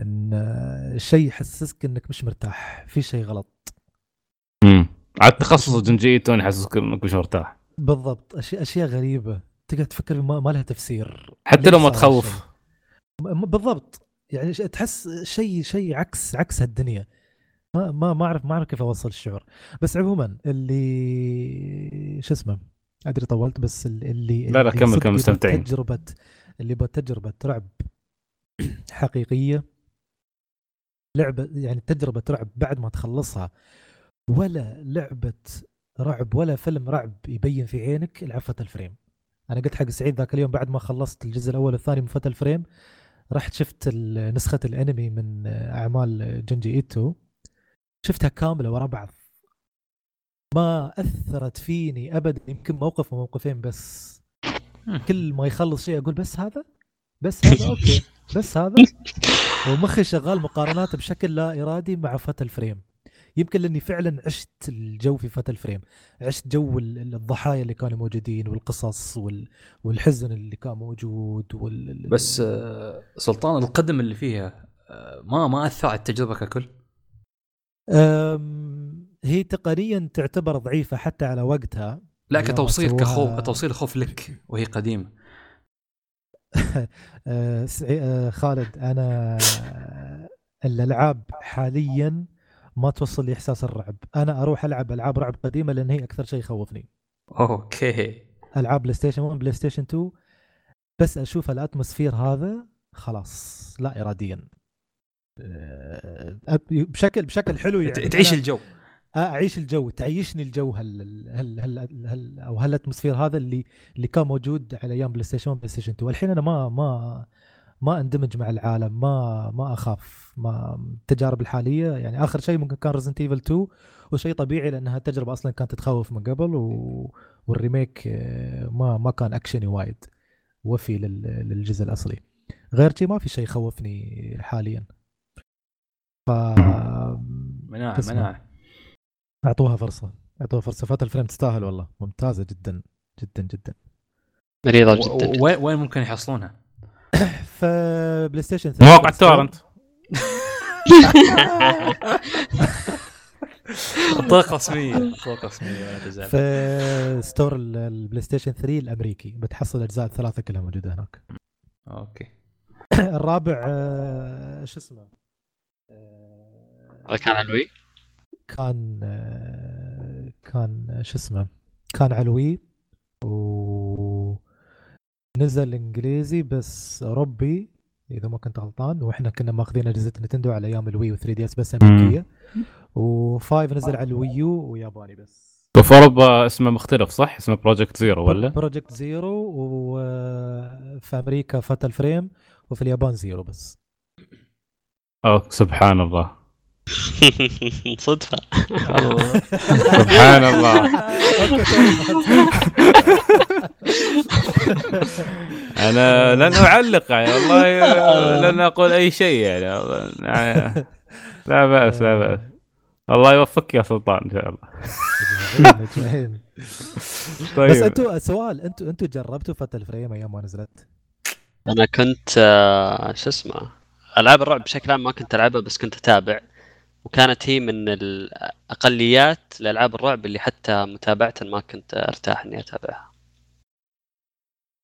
إن آه، شيء يحسسك إنك مش مرتاح. في شيء غلط. مم. عاد تخصص جنجي توني حاسسك إنك مش مرتاح. بالضبط اشياء أشياء غريبة. تقعد تفكر ما, ما لها تفسير. حتى لو ما تخوف. بالضبط. يعني تحس شيء شيء عكس عكس هالدنيا. ما ما ما أعرف ما أعرف كيف أوصل الشعور. بس عموما اللي شو اسمه؟ أدري طولت بس ال- اللي لا لا كمل كمل مستمتعين. تجربة اللي يبغى تجربة رعب حقيقية. لعبة يعني تجربة رعب بعد ما تخلصها. ولا لعبة رعب ولا فيلم رعب يبين في عينك العب Fatal Frame أنا قلت حق سعيد ذاك اليوم بعد ما خلصت الجزء الأول والثاني من Fatal Frame رحت شفت نسخة الأنمي من أعمال جونجي إيتو. شفتها كاملة ورا بعض. ما أثرت فيني ابدا يمكن موقف أو موقفين بس. كل ما يخلص شيء أقول بس هذا؟ بس هذا؟ okay. بس هذا؟ ومخي شغال مقارنات بشكل لا إرادي مع Fatal Frame يمكن لأني فعلا عشت الجو في Fatal Frame عشت جو ال- ال- الضحايا اللي كانوا موجودين والقصص وال... والحزن اللي كان موجود وال... بس آه، سلطان القدم اللي فيها آه، ما ما اثر على التجربه ككل أم... هي تقنيا تعتبر ضعيفة حتى على وقتها. لا كتوصيل كخوف توصيل خوف لك وهي قديمة. آه، خالد أنا الألعاب حاليا ما توصل لي إحساس الرعب. أنا أروح ألعب ألعاب رعب قديمة لأن هي أكثر شيء يخوفني. okay. ألعاب PlayStation 1 PlayStation 2 بس أشوف ال atmosphere هذا خلاص لا اراديا. أب- بشكل بشكل حلو يعني. تعيش الجو. أعيش الجو تعيشني الجو هال هال هال, هال أو هال atmosphere هذا اللي اللي كان موجود على أيام PlayStation 1 PlayStation 2 الحين أنا ما ما ما اندمج مع العالم ما ما اخاف ما التجارب الحالية يعني آخر شيء ممكن كان Resident Evil 2 وشيء طبيعي لأنها تجربه أصلا كانت تخوف من قبل و... وال remake آه، ما ما كان أكشني وايد وفي لل... للجزء الأصلي. غير شيء ما في شيء يخوفني حاليا. ف مناعة. مناعة. أعطوها فرصة أعطوها فرصة. Fatal Frame تستاهل والله ممتازة جدا جدا جدا. مريضه جدا. وين ممكن يحصلونها؟ ف PlayStation 3 مواقع ال torrent. طرق رسمية. ولا تزعل في store ال- ال PlayStation 3 الأمريكي بتحصل الاجزاء الثلاثة كلها موجودة هناك. okay. الرابع آه، شو اسمه؟ آه، هذا كان على ال Wii كان آه، كان شو اسمه؟ كان عال Wii و نزل إنجليزي بس اوروبي إذا ما كنت غلطان وإحنا كنا ماخذين أجهزة Nintendo على أيام ال Wii و 3DS بس أمريكية. و five نزل على ال Wii U وياباني بس. وفي اوروبا اسمه مختلف صح؟ اسمه Project Zero ولا؟ Project Zero وفي أمريكا Fatal Frame وفي اليابان Zero بس. أوه سبحان الله. صدفة. سبحان الله. أنا لن أعلق يعني والله لن أقول أي شيء يعني. لا بأس لا بأس. الله يوفقك يا سلطان إن شاء الله. طيب. بس أنتوا سؤال أنتوا أنتوا جربتوا فتل فريم أيام ما نزلت؟ أنا كنت آه، شو اسمه ألعاب الرعب بشكل عام ما كنت ألعبها بس كنت أتابع. وكانت هي من الأقليات لألعاب الرعب اللي حتى متابعه ما كنت أرتاح إني أتابعها.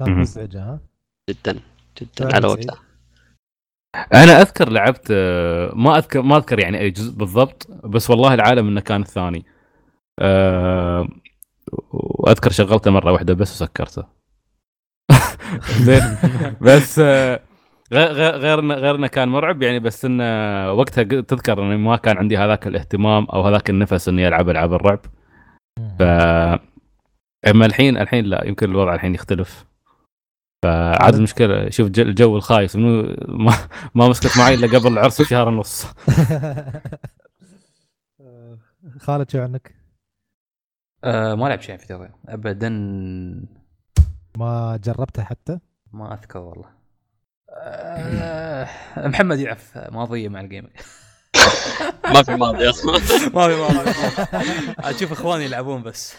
كانت. مزعجة ها؟ جدا جدا على. وقتها. أنا أذكر لعبت ما أذكر ما أذكر يعني أي جزء بالضبط بس والله العالم إنه كان الثاني. أه واذكر شغلته مرة واحدة بس وسكرته. زين بس آه، غير غير غير انه كان مرعب يعني بس انه وقتها تذكر إني ما كان عندي هذاك الاهتمام أو هذاك النفس إني ألعب ألعاب الرعب. ف أما الحين الحين لا يمكن الوضع الحين يختلف. فعاد المشكلة شوف الجو الخايس منو ما, ما مسكت معي إلا قبل العرس بشهر ونص. خالد شو عنك؟ آه ما لعب شيء في ابدا. ما جربتها حتى؟ ما أذكر والله. آه محمد يعرف ماضيه مع الجيمنج ما في ماضي. أصلا ما في ماضي. أشوف إخواني يلعبون بس.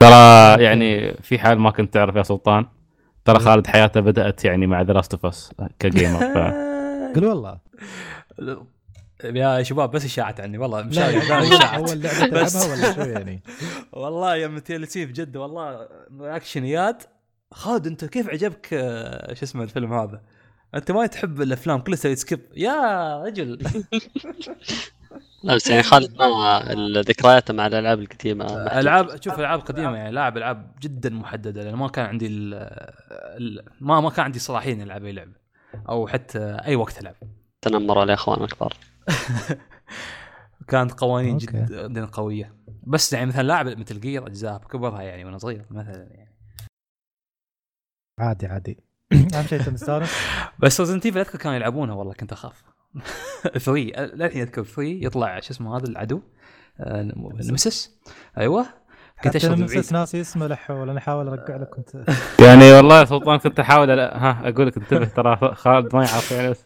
ترى يعني في حال ما كنت تعرف يا سلطان ترى خالد حياته بدأت يعني مع ذا لاست اوف اس كجيمر ف... قل والله. يا شباب بس اشاعت عني. والله اشاعت. أول لعبة. تلعبها ولا شو يعني؟ والله يا متيلتي بجد والله. اكشنيات خالد انت كيف عجبك آه، شو اسمه الفيلم هذا؟ انت ما تحب الأفلام كلها تسوي سكيب يا رجل لا بس يعني خالد ما ذكرياته مع الألعاب القديمة محدودة. ألعاب شوف ألعاب قديمة يعني لاعب ألعاب جدا محددة لأن ما كان عندي ال ال ما ما كان عندي صلاحيه اني العب أي لعبة أو حتى أي وقت ألعب تنمروا على أخوان الكبار كانت قوانين. جدا قوية بس يعني مثلا لاعب مثل جير أجزاء بكبرها يعني وأنا صغير مثلا يعني عادي عادي. أهم شيء أنت مستانس؟ بس Resident Evil أذكر كانوا يلعبونها والله كنت أخاف. 3 للحين أذكر 3 يطلع شو اسمه هذا العدو. آه، Nemesis أيوه. كنت من بعيد ناسي اسمه لا حول أنا أحاول أرجع لك كنت يعني والله يا سلطان كنت أحاول ها أقول لك انتبه ترى خالد ما يعرف يعني بس.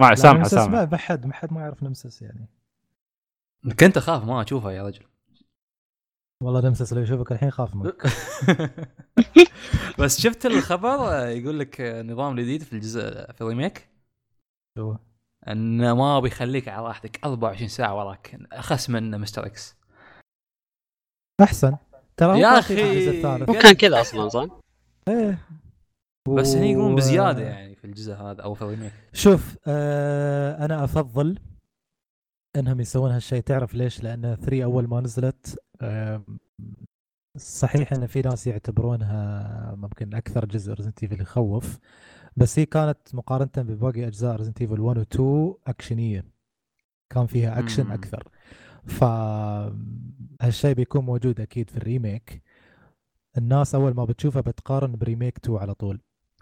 ما سامحه سامحه ما حد ما حد ما يعرف Nemesis يعني. كنت أخاف ما اشوفها يا رجل. والله Nemesis لو يشوفك الحين خاف منك بس شفت الخبر آه، يقول لك آه، نظام جديد في الجزء في ال remake؟ شو؟ إنه ما بيخليك على راحتك 24 ساعة وراك أخس من Mr. X. أحسن. ترى يا هو كان كذا أصلا صح؟ إيه. بس هني يقولون بزيادة يعني في الجزء هذا أو في ال remake. شوف آه أنا أفضل إنهم يسوون هالشيء تعرف ليش؟ لأن 3 أول ما نزلت آه صحيح إن في ناس يعتبرونها ممكن أكثر جزء Resident Evil يخوف بس هي كانت مقارنة بباقي أجزاء Resident Evil 1 و 2 اكشنيه كان فيها اكشن. أكثر. ف هالشيء بيكون موجود أكيد في ال remake. الناس أول ما بتشوفها بتقارن ب remake 2 على طول.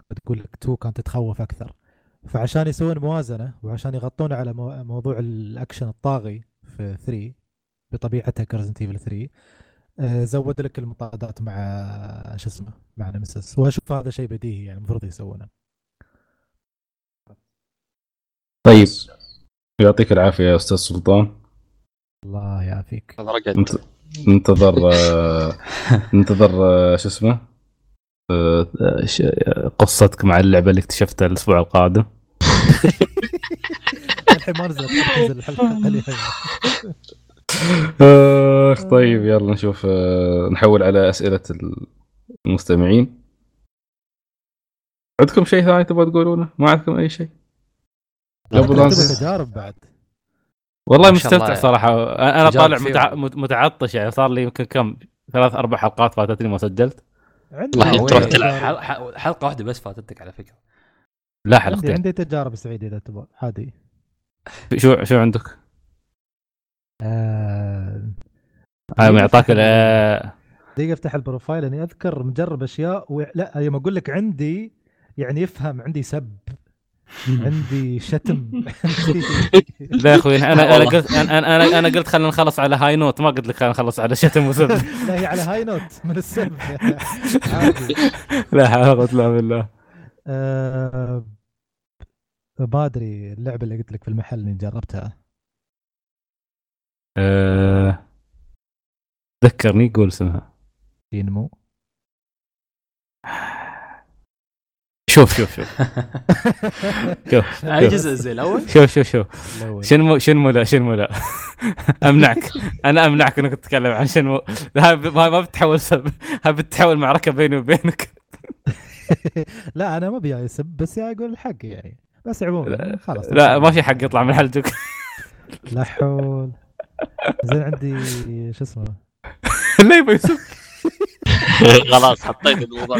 بتقول لك 2 كانت تخوف أكثر. فعشان يسوون موازنة وعشان يغطون على مو- موضوع الاكشن الطاغي في 3 بطبيعتها ك Resident Evil 3 آه، زود لك المطاردات مع شو اسمه مع Nemesis وأشوف هذا شيء بديهي يعني المفروض يسوونه. طيب. يعطيك العافية يا أستاذ سلطان. الله يعافيك. هذا رقد انت ننتظر آه، ننتظر آه، شو اسمه آه، آه، ش- آه، قصتك مع اللعبة اللي اكتشفتها الأسبوع القادم. الحين ما نزلت الحلقة. آخ طيب يلا نشوف آه، نحول على أسئلة المستمعين عندكم شيء ثاني تبغى تقولونه؟ ما عندكم أي شيء؟ قبل تجارب بعد والله مستمتع. صراحة أنا طالع. متع... مت- متعطش يعني صار لي يمكن كم ثلاث أربع حلقات فاتتني ما سجلت عندي والله؟ تروح تلعب. حل- حل- حلقة واحدة بس فاتتك على فكرة لا عندي, حلقتين عندي تجارب سعيد إذا تبغى عادي شو شو عندك؟ آه... يعطاك دقيقة افتح ال profile لاني أذكر مجرب أشياء و... لا يوم أقول لك عندي يعني يفهم عندي سب عندي شتم لا يا أخوي أنا أنا. قلت أنا أنا أنا قلت خلينا نخلص على high note ما قلت لك خلينا نخلص على شتم وسب. لا هي على هاي نوت من السب. عادي. لا حول ولا قوة إلا بالله. آه... ما أدري اللعبة اللي قلت لك في المحل اللي جربتها. أه... ذكرني قول اسمها ينمو شوف شوف شوف. شوف. جزء زي الأول؟ شوف شوف شوف. شنمو شنمو لا شنمو لا. أمنعك. أنا أمنعك إنك تتكلم عن شنمو هاي ما بتحول سب هاي بتحول معركة بيني وبينك. لا أنا ما أبي يسب بس يعني أقول الحق يعني. بس عموما خلاص لا ما في حق يطلع من حلجك. لا حول. زين عندي شو اسمه لا يبغى يسب خلاص حطيت الموضوع.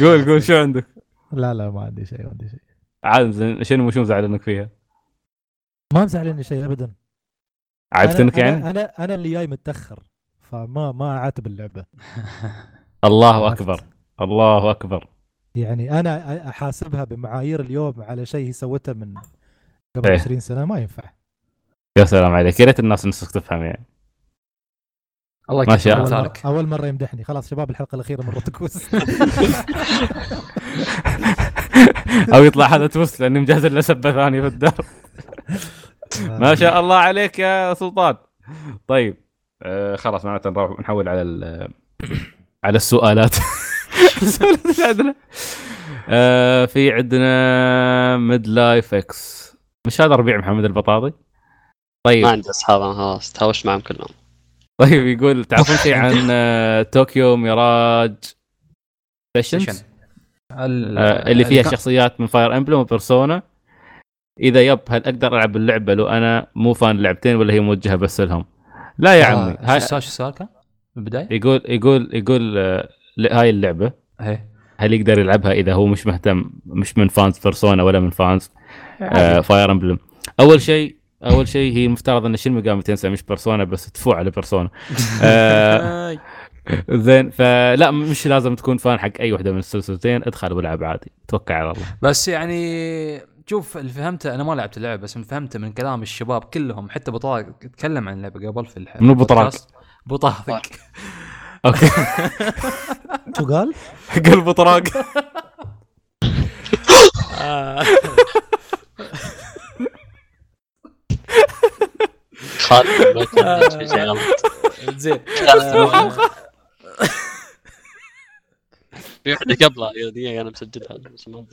قول قول شو عندك لا لا ما عندي شيء ما عندي شيء عاد زين شنمو شو مزعلنك فيها؟ ما مزعلني شيء ابدا عجبتك أنا- يعني؟ أنا أنا, أنا اللي جاي متأخر فما ما أعاتب اللعبة الله. أكبر الله أكبر يعني أنا أحاسبها بمعايير اليوم على شيء هي سوته من قبل إيه. 20 سنة ما ينفع يا سلام عليك. يا ريت الناس نفسك تفهم يعني. الله ما شاء الله. اول مره, أول مرة يمدحني. خلاص شباب الحلقة الأخيرة من روتكوس أو يطلع هذا twist لأني مجهز له سبة ثانية في الدار. ما شاء الله عليك يا سلطان. طيب آه خلاص معناته نروح نحول على ال- على السؤالات. آه في عندنا ميد لايف إكس. مش هذا ربيع محمد البطاطي؟ ما طيب عندي أصحاب أنا خلاص تهاوشت معهم كلهم. طيب يقول تعرفون شيء عن آه Tokyo Mirage Sessions آه، اللي فيها شخصيات من Fire Emblem و Persona إذا يب هل أقدر ألعب اللعبة لو أنا مو fan اللعبتين ولا هي موجهة بس لهم؟ لا يا عمي آه، شو هاي السؤال شو السؤال كان؟ بالبدايه؟ يقول يقول يقول ل- هاي اللعبة. إيه. هل يقدر يلعبها إذا هو مش مهتم مش من fans Persona ولا من fans آه Fire Emblem أول شيء أول شيء هي مفترض إن Shin Megami Tensei مش Persona بس تفوع على Persona. آه زين فلا مش لازم تكون فان حق أي وحدة من السلسلتين ادخل والعب عادي. توكل على الله. بس يعني شوف اللي فهمته أنا ما لعبت اللعبه بس اللي فهمته من كلام الشباب كلهم حتى بطاق تكلم عن اللعبه قبل في الح... منو؟ البودكاست. بطاقك أوكي. شو قال؟ قلب طراق خالد ما كان في شيء غلط زين في واحدة قبلها يا دقيقة أنا مسجلها بس ما.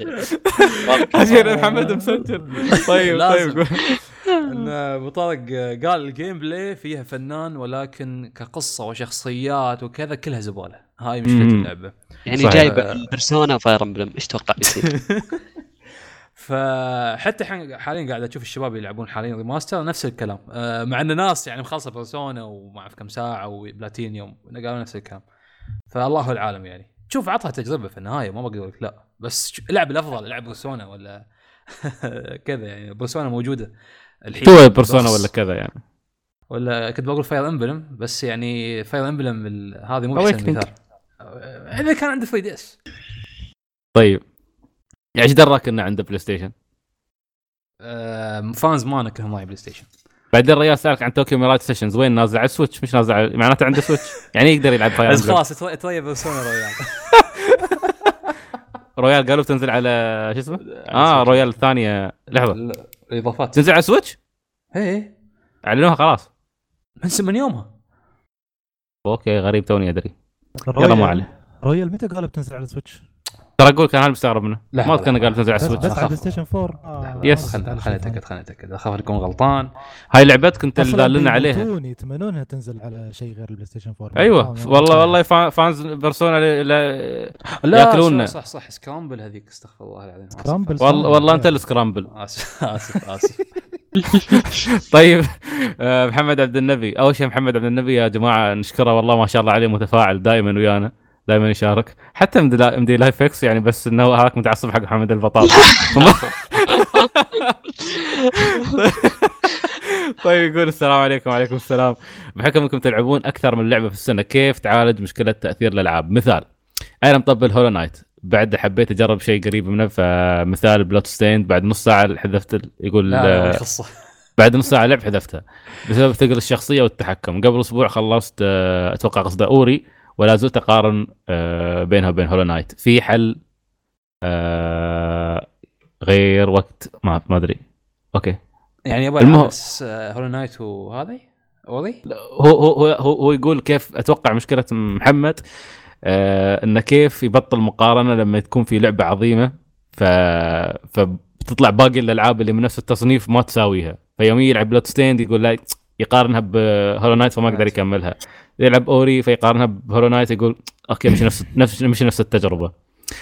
عشان محمد مسجل طيب. طيب إن بطارق قال ال gameplay فيها فنان ولكن كقصة وشخصيات وكذا كلها زبالة هاي مشكلة. اللعبة يعني صحيح. جايب ال Persona Fire Emblem إيش توقع يصير؟ فحتى حاليا قاعد أشوف الشباب يلعبون حاليا remaster نفس الكلام. آه، مع إن ناس يعني مخلصة Persona وما أعرف كم ساعة وبلاتينيوم قالوا نفس الكلام. فالله العالم يعني. شوف عطها تجربة في النهاية ما بقول لك لا. بس العب الأفضل العب Persona ولا كذا يعني. Persona موجودة الحين. تو Persona ولا كذا يعني. ولا كنت بقول Fire Emblem بس يعني Fire Emblem هذه مو Awakening. احسن مثال. آه، إذا كان عنده 3 DS طيب. يعني إيش دراك انه عنده PlayStation؟ آه، fans مانا كلهم معي PlayStation. بعدين الرجال سألك عن Tokyo Mirage Sessions وين نازل؟ على ال Switch مش نازل على معناته عنده Switch. يعني يقدر يلعب Fire بس خلاص ترى Persona Royal. Royal قالوا بتنزل على شو اسمه؟ آه Royal الثانية. لحظة. الإضافات. تنزل على ال Switch؟ إيه. أعلنوها خلاص. من من يومها. okay غريب توني أدري. يلا Royal- مو عليه. Royal متى قالوا بتنزل على ال Switch؟ ترى أقول كان أنا مستغرب منه. لا، ما لا، أذكر إنه لا. قال بتنزل على ال Switch بس على. PlayStation 4 آه yes. خليني اتاكد خليني اتاكد اخاف أكون غلطان. هاي لعبتك انت اللي أصلاً دالنا عليها. بيموتون يتمنونها تنزل على شيء غير ال PlayStation 4 أيوه. آه، والله والله فا- fans Persona لا يأكلوننا. صح صح, Scramble هذيك استغفر الله العظيم. Scramble. والله والله أنت ال Scramble آسف آسف آسف. طيب آه، محمد عبد النبي. أول شيء محمد عبد النبي يا جماعة نشكره. والله ما شاء الله عليه متفاعل دائما ويانا. دائما يشارك. حتى مدي لا- مدي لايف إكس يعني بس إنه هذاك متعصب حق محمد البطاط طيب يقول السلام عليكم وعليكم السلام. بحكم انكم تلعبون أكثر من لعبة في السنة. كيف تعالج مشكلة تأثير الألعاب؟ مثال أنا مطبل هولو نايت بعد حبيت أجرب شيء قريب منه فمثال Bloodstained بعد نص ساعة حذفت يقول لا آه، بعد نص ساعة لعب حذفتها بسبب ثقل الشخصية والتحكم. قبل أسبوع خلصت آه، أتوقع قصده Ori. ولا زلت أقارن آه، بينها وبين Hollow Knight في حل آه، غير وقت ما ما أدري. okay. يعني أبغى المهم- العب بس Hollow Knight وهذه؟ Ori هو هو هو, هو, هو يقول كيف أتوقع مشكلة محمد آه إنه كيف يبطل مقارنة لما تكون في لعبة عظيمة ف فبتطلع باقي الألعاب اللي من نفس التصنيف ما تساويها. فيوم يلعب Bloodstained يقول لا يقارنها ب Hollow Knight فما يقدر يكملها. يلعب Ori فيقارنها ب Hollow Knight يقول okay مش نفس نفس مش نفس التجربة.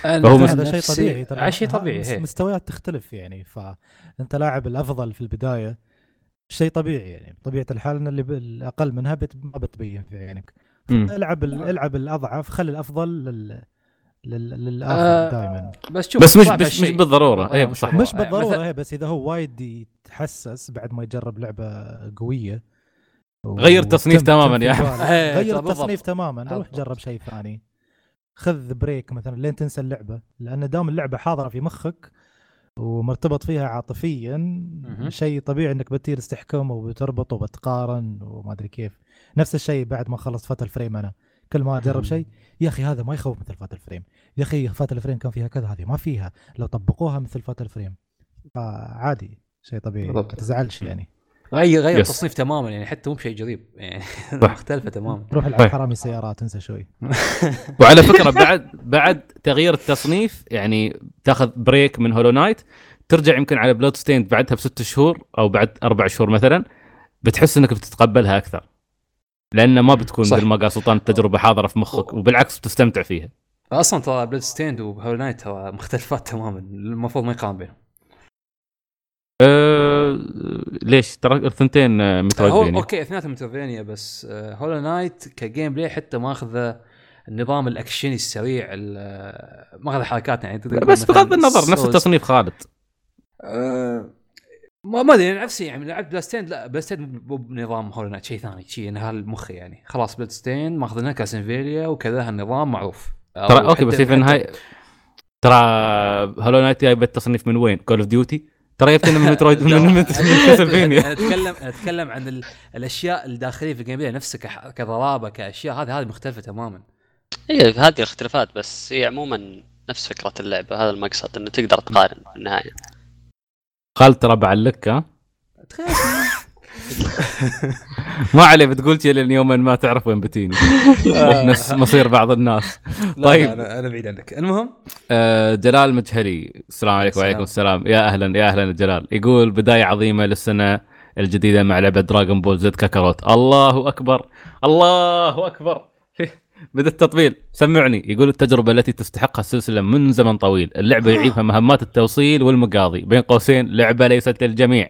فهو مس- هذا شيء طبيعي ترى. آه، شيء طبيعي هي. مستويات تختلف يعني فانت لاعب الأفضل في البداية شيء طبيعي يعني طبيعه الحال إن اللي الأقل منها بت... ما بتبين في عينك. العب ال... العب الأضعف خلي الأفضل لل... لل... للآخر آه، دائما بس شوف بس مش مش, بالضرورة آه، اي مش صح. مش آه، بالضرورة هي بس إذا هو وايد يتحسس بعد ما يجرب لعبة قوية غير تصنيف وتم- تماماً تم يا. إيه، غير. التصنيف تماما روح. جرب شيء ثاني خذ بريك مثلا لين تنسى اللعبة لأن دام اللعبة حاضرة في مخك ومرتبط فيها عاطفيا. شيء طبيعي إنك بتجلس تحكم وبتربط وبتقارن وما أدري كيف نفس الشيء بعد ما خلصت Fatal Frame أنا كل ما أجرب. شيء يا أخي هذا ما يخوف مثل Fatal Frame يا أخي Fatal Frame كان فيها كذا هذه ما فيها لو طبقوها مثل Fatal Frame فعادي شيء طبيعي ما. تزعلش يعني غير غير yes. التصنيف تماما يعني حتى مو بشيء قريب يعني صح. مختلفة تماما روح العب. حرامي سيارات انسى شوي وعلى فكرة بعد بعد تغيير التصنيف يعني تاخذ break من Hollow Knight ترجع يمكن على Bloodstained بعدها بست شهور أو بعد أربع شهور مثلا بتحس إنك بتتقبلها أكثر لأن ما بتكون. مثل ما قال سلطان التجربه حاضرة في مخك وبالعكس بتستمتع فيها أصلا ترى Bloodstained و Hollow Knight ترى مختلفات تماما المفروض ما يقارن بينهم أه ليش ترى الثنتين آه، Metroidvania okay اثنيناتهم Metroidvania بس Hollow Knight ك gameplay حتى ماخذ النظام الاكشني السريع ال- ماخذ حركات يعني بس بغض النظر نفس. التصنيف خالد آه، ما ما أدري نفسي يعني لعبت Bloodstained لا Bloodstained مو بنظام Hollow Knight شيء ثاني شيء انهال مخي يعني خلاص Bloodstained ماخذينها Castlevania وكذا النظام معروف ترى okay بس في النهايه ترى Hollow Knight جايبه التصنيف من وين؟ Call of Duty؟ ترى جبتنا من Metroid من Castlevania. أنا اتكلم أنا أتكلم عن ال- الأشياء الداخلية في ال gameplay نفسها كح- كضرابة كأشياء هذه هذه مختلفة تماما. إيه، هذه الاختلافات بس هي عموما نفس فكرة اللعبة. هذا المقصد إنه تقدر تقارن في النهاية. خالد ترى بعلك ها؟ ما عليه بتقول شيء لأن يوما ما تعرف وين بتيني. نفس مصير بعض الناس. طيب. أنا أنا بعيد عنك. المهم؟ آه، جلال مجهلي السلام عليكم. وعليكم السلام. يا أهلا يا أهلا جلال يقول بداية عظيمة للسنة الجديدة مع لعبة دراغون بول زد كاكاروت الله أكبر الله أكبر. بدأ التطبيل. سمعني. يقول التجربة التي تستحقها السلسلة من زمن طويل. اللعبة يعيبها مهمات التوصيل والمقاضي. بين قوسين لعبة ليست للجميع.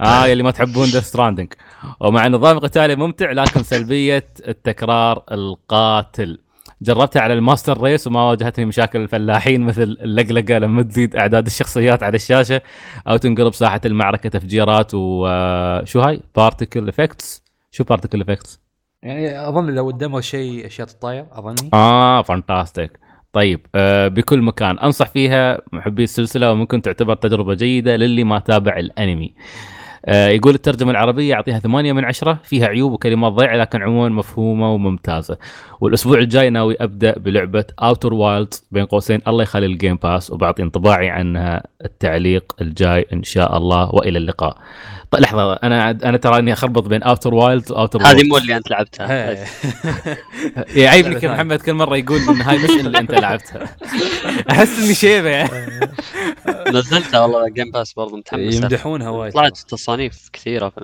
آه يلي ما تحبون Death Stranding ومع نظام قتالي ممتع لكن سلبية التكرار القاتل. جربتها على ال master race وما واجهتني مشاكل الفلاحين مثل اللقلقة لما تزيد أعداد الشخصيات على الشاشة أو تنقلب ساحة المعركة تفجيرات وشو هاي؟ particle effects شو particle effects يعني أظن لو قدموا شيء أشياء تتطاير أظني. آه fantastic طيب آه بكل مكان. أنصح فيها محبي السلسلة وممكن تعتبر تجربة جيدة للي ما تابع الأنمي. آه يقول الترجمة العربية يعطيها 8 من 10 فيها عيوب وكلمات ضيعه لكن عموما مفهومة وممتازة. والأسبوع الجاي ناوي أبدأ بلعبة Outer Wilds بين قوسين. الله يخلي ال Game Pass وبعطي انطباعي عنها التعليق الجاي إن شاء الله وإلى اللقاء. طيب لحظة أنا أنا ترى إني أخربط بين Outer Wilds و Outer هذه مو اللي أنت لعبتها. يعيبني كل ثانية. محمد كل مرة يقول إن هاي مش اللي أنت لعبتها. أحس إني شيبة يعني. نزلتها والله Game Pass برضه متحمس. يمدحونها وايد. طلعت تصانيف كثيرة في.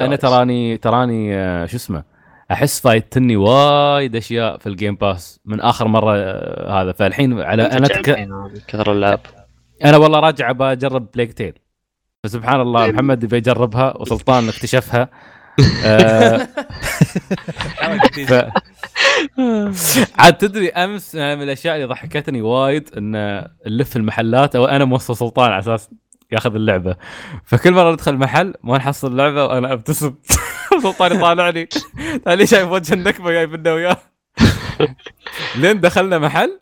أنا تراني تراني آه، شو اسمه أحس فايتني وايد أشياء في ال Game Pass من آخر مرة آه، هذا. فالحين على أنا تك... كثر اللعب. أنا والله راجع بجرب بليك تيل فسبحان الله محمد يبي يجربها وسلطان اكتشفها. آه، ف... عاد تدري أمس من الأشياء اللي ضحكتني وايد إن نلف المحلات أو أنا موصل سلطان على أساس ياخذ اللعبة. فكل مرة ندخل محل ما نحصل اللعبة وأنا أبتسم. سلطان يطالعني. قال لي شايف وجه النكبة جايب لنا وياه. لين دخلنا محل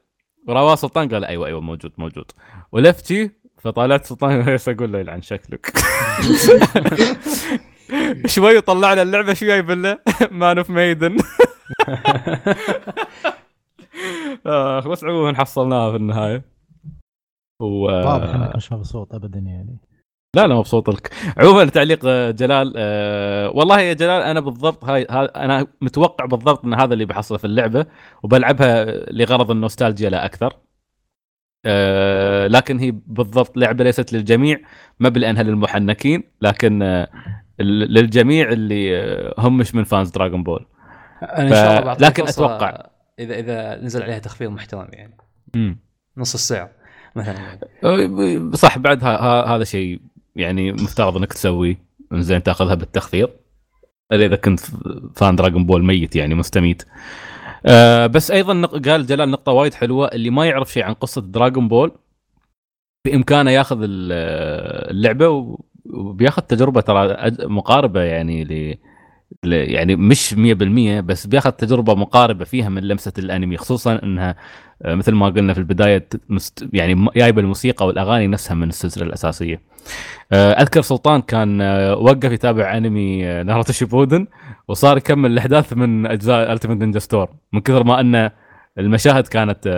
ورواه سلطان قال أيوه أيوه موجود موجود. ولفت شي فطالعت سلطان إيش أقول له يلعن شكلك. شوي طلعنا اللعبة شو جايب لنا Man of Medan اخ بس عموما حصلناها في النهاية. و واضح انك مش مبسوط ابدا يعني. لا لا مبسوط لك عموما تعليق آه، جلال أه والله يا جلال أنا بالضبط هاي, هاي أنا متوقع بالضبط إن هذا اللي بحصله في اللعبة وبلعبها لغرض النوستالجيا لا أكثر. أه لكن هي بالضبط لعبة ليست للجميع ما لانها للمحنكين لكن أه للجميع اللي آه، هم مش من فانز دراغون بول. أنا إن شاء الله لكن أتوقع. إذا إذا نزل عليها تخفيض محترم يعني. امم نص السعر مثلا. أه، صح بعد ها- ها- هذا شيء يعني مفترض إنك تسويه. زين تأخذها بالتخفيض. إذا كنت fan Dragon Ball ميت يعني مستميت. آه بس أيضا قال جلال نقطة وايد حلوة اللي ما يعرف شيء عن قصة Dragon Ball بإمكانه ياخذ ال- اللعبة وبياخذ تجربة ترى مقاربة يعني يعني مش 100% بس بياخذ تجربة مقاربة فيها من لمسة الأنمي خصوصا إنها آه، مثل ما قلنا في البداية يعني جايبة الموسيقى والأغاني نفسها من السلسلة الأساسية. آه، أذكر سلطان كان آه، وقف يتابع أنمي Naruto Shippuden وصار يكمل الأحداث من أجزاء Ultimate Ninja Storm من كثر ما إن المشاهد كانت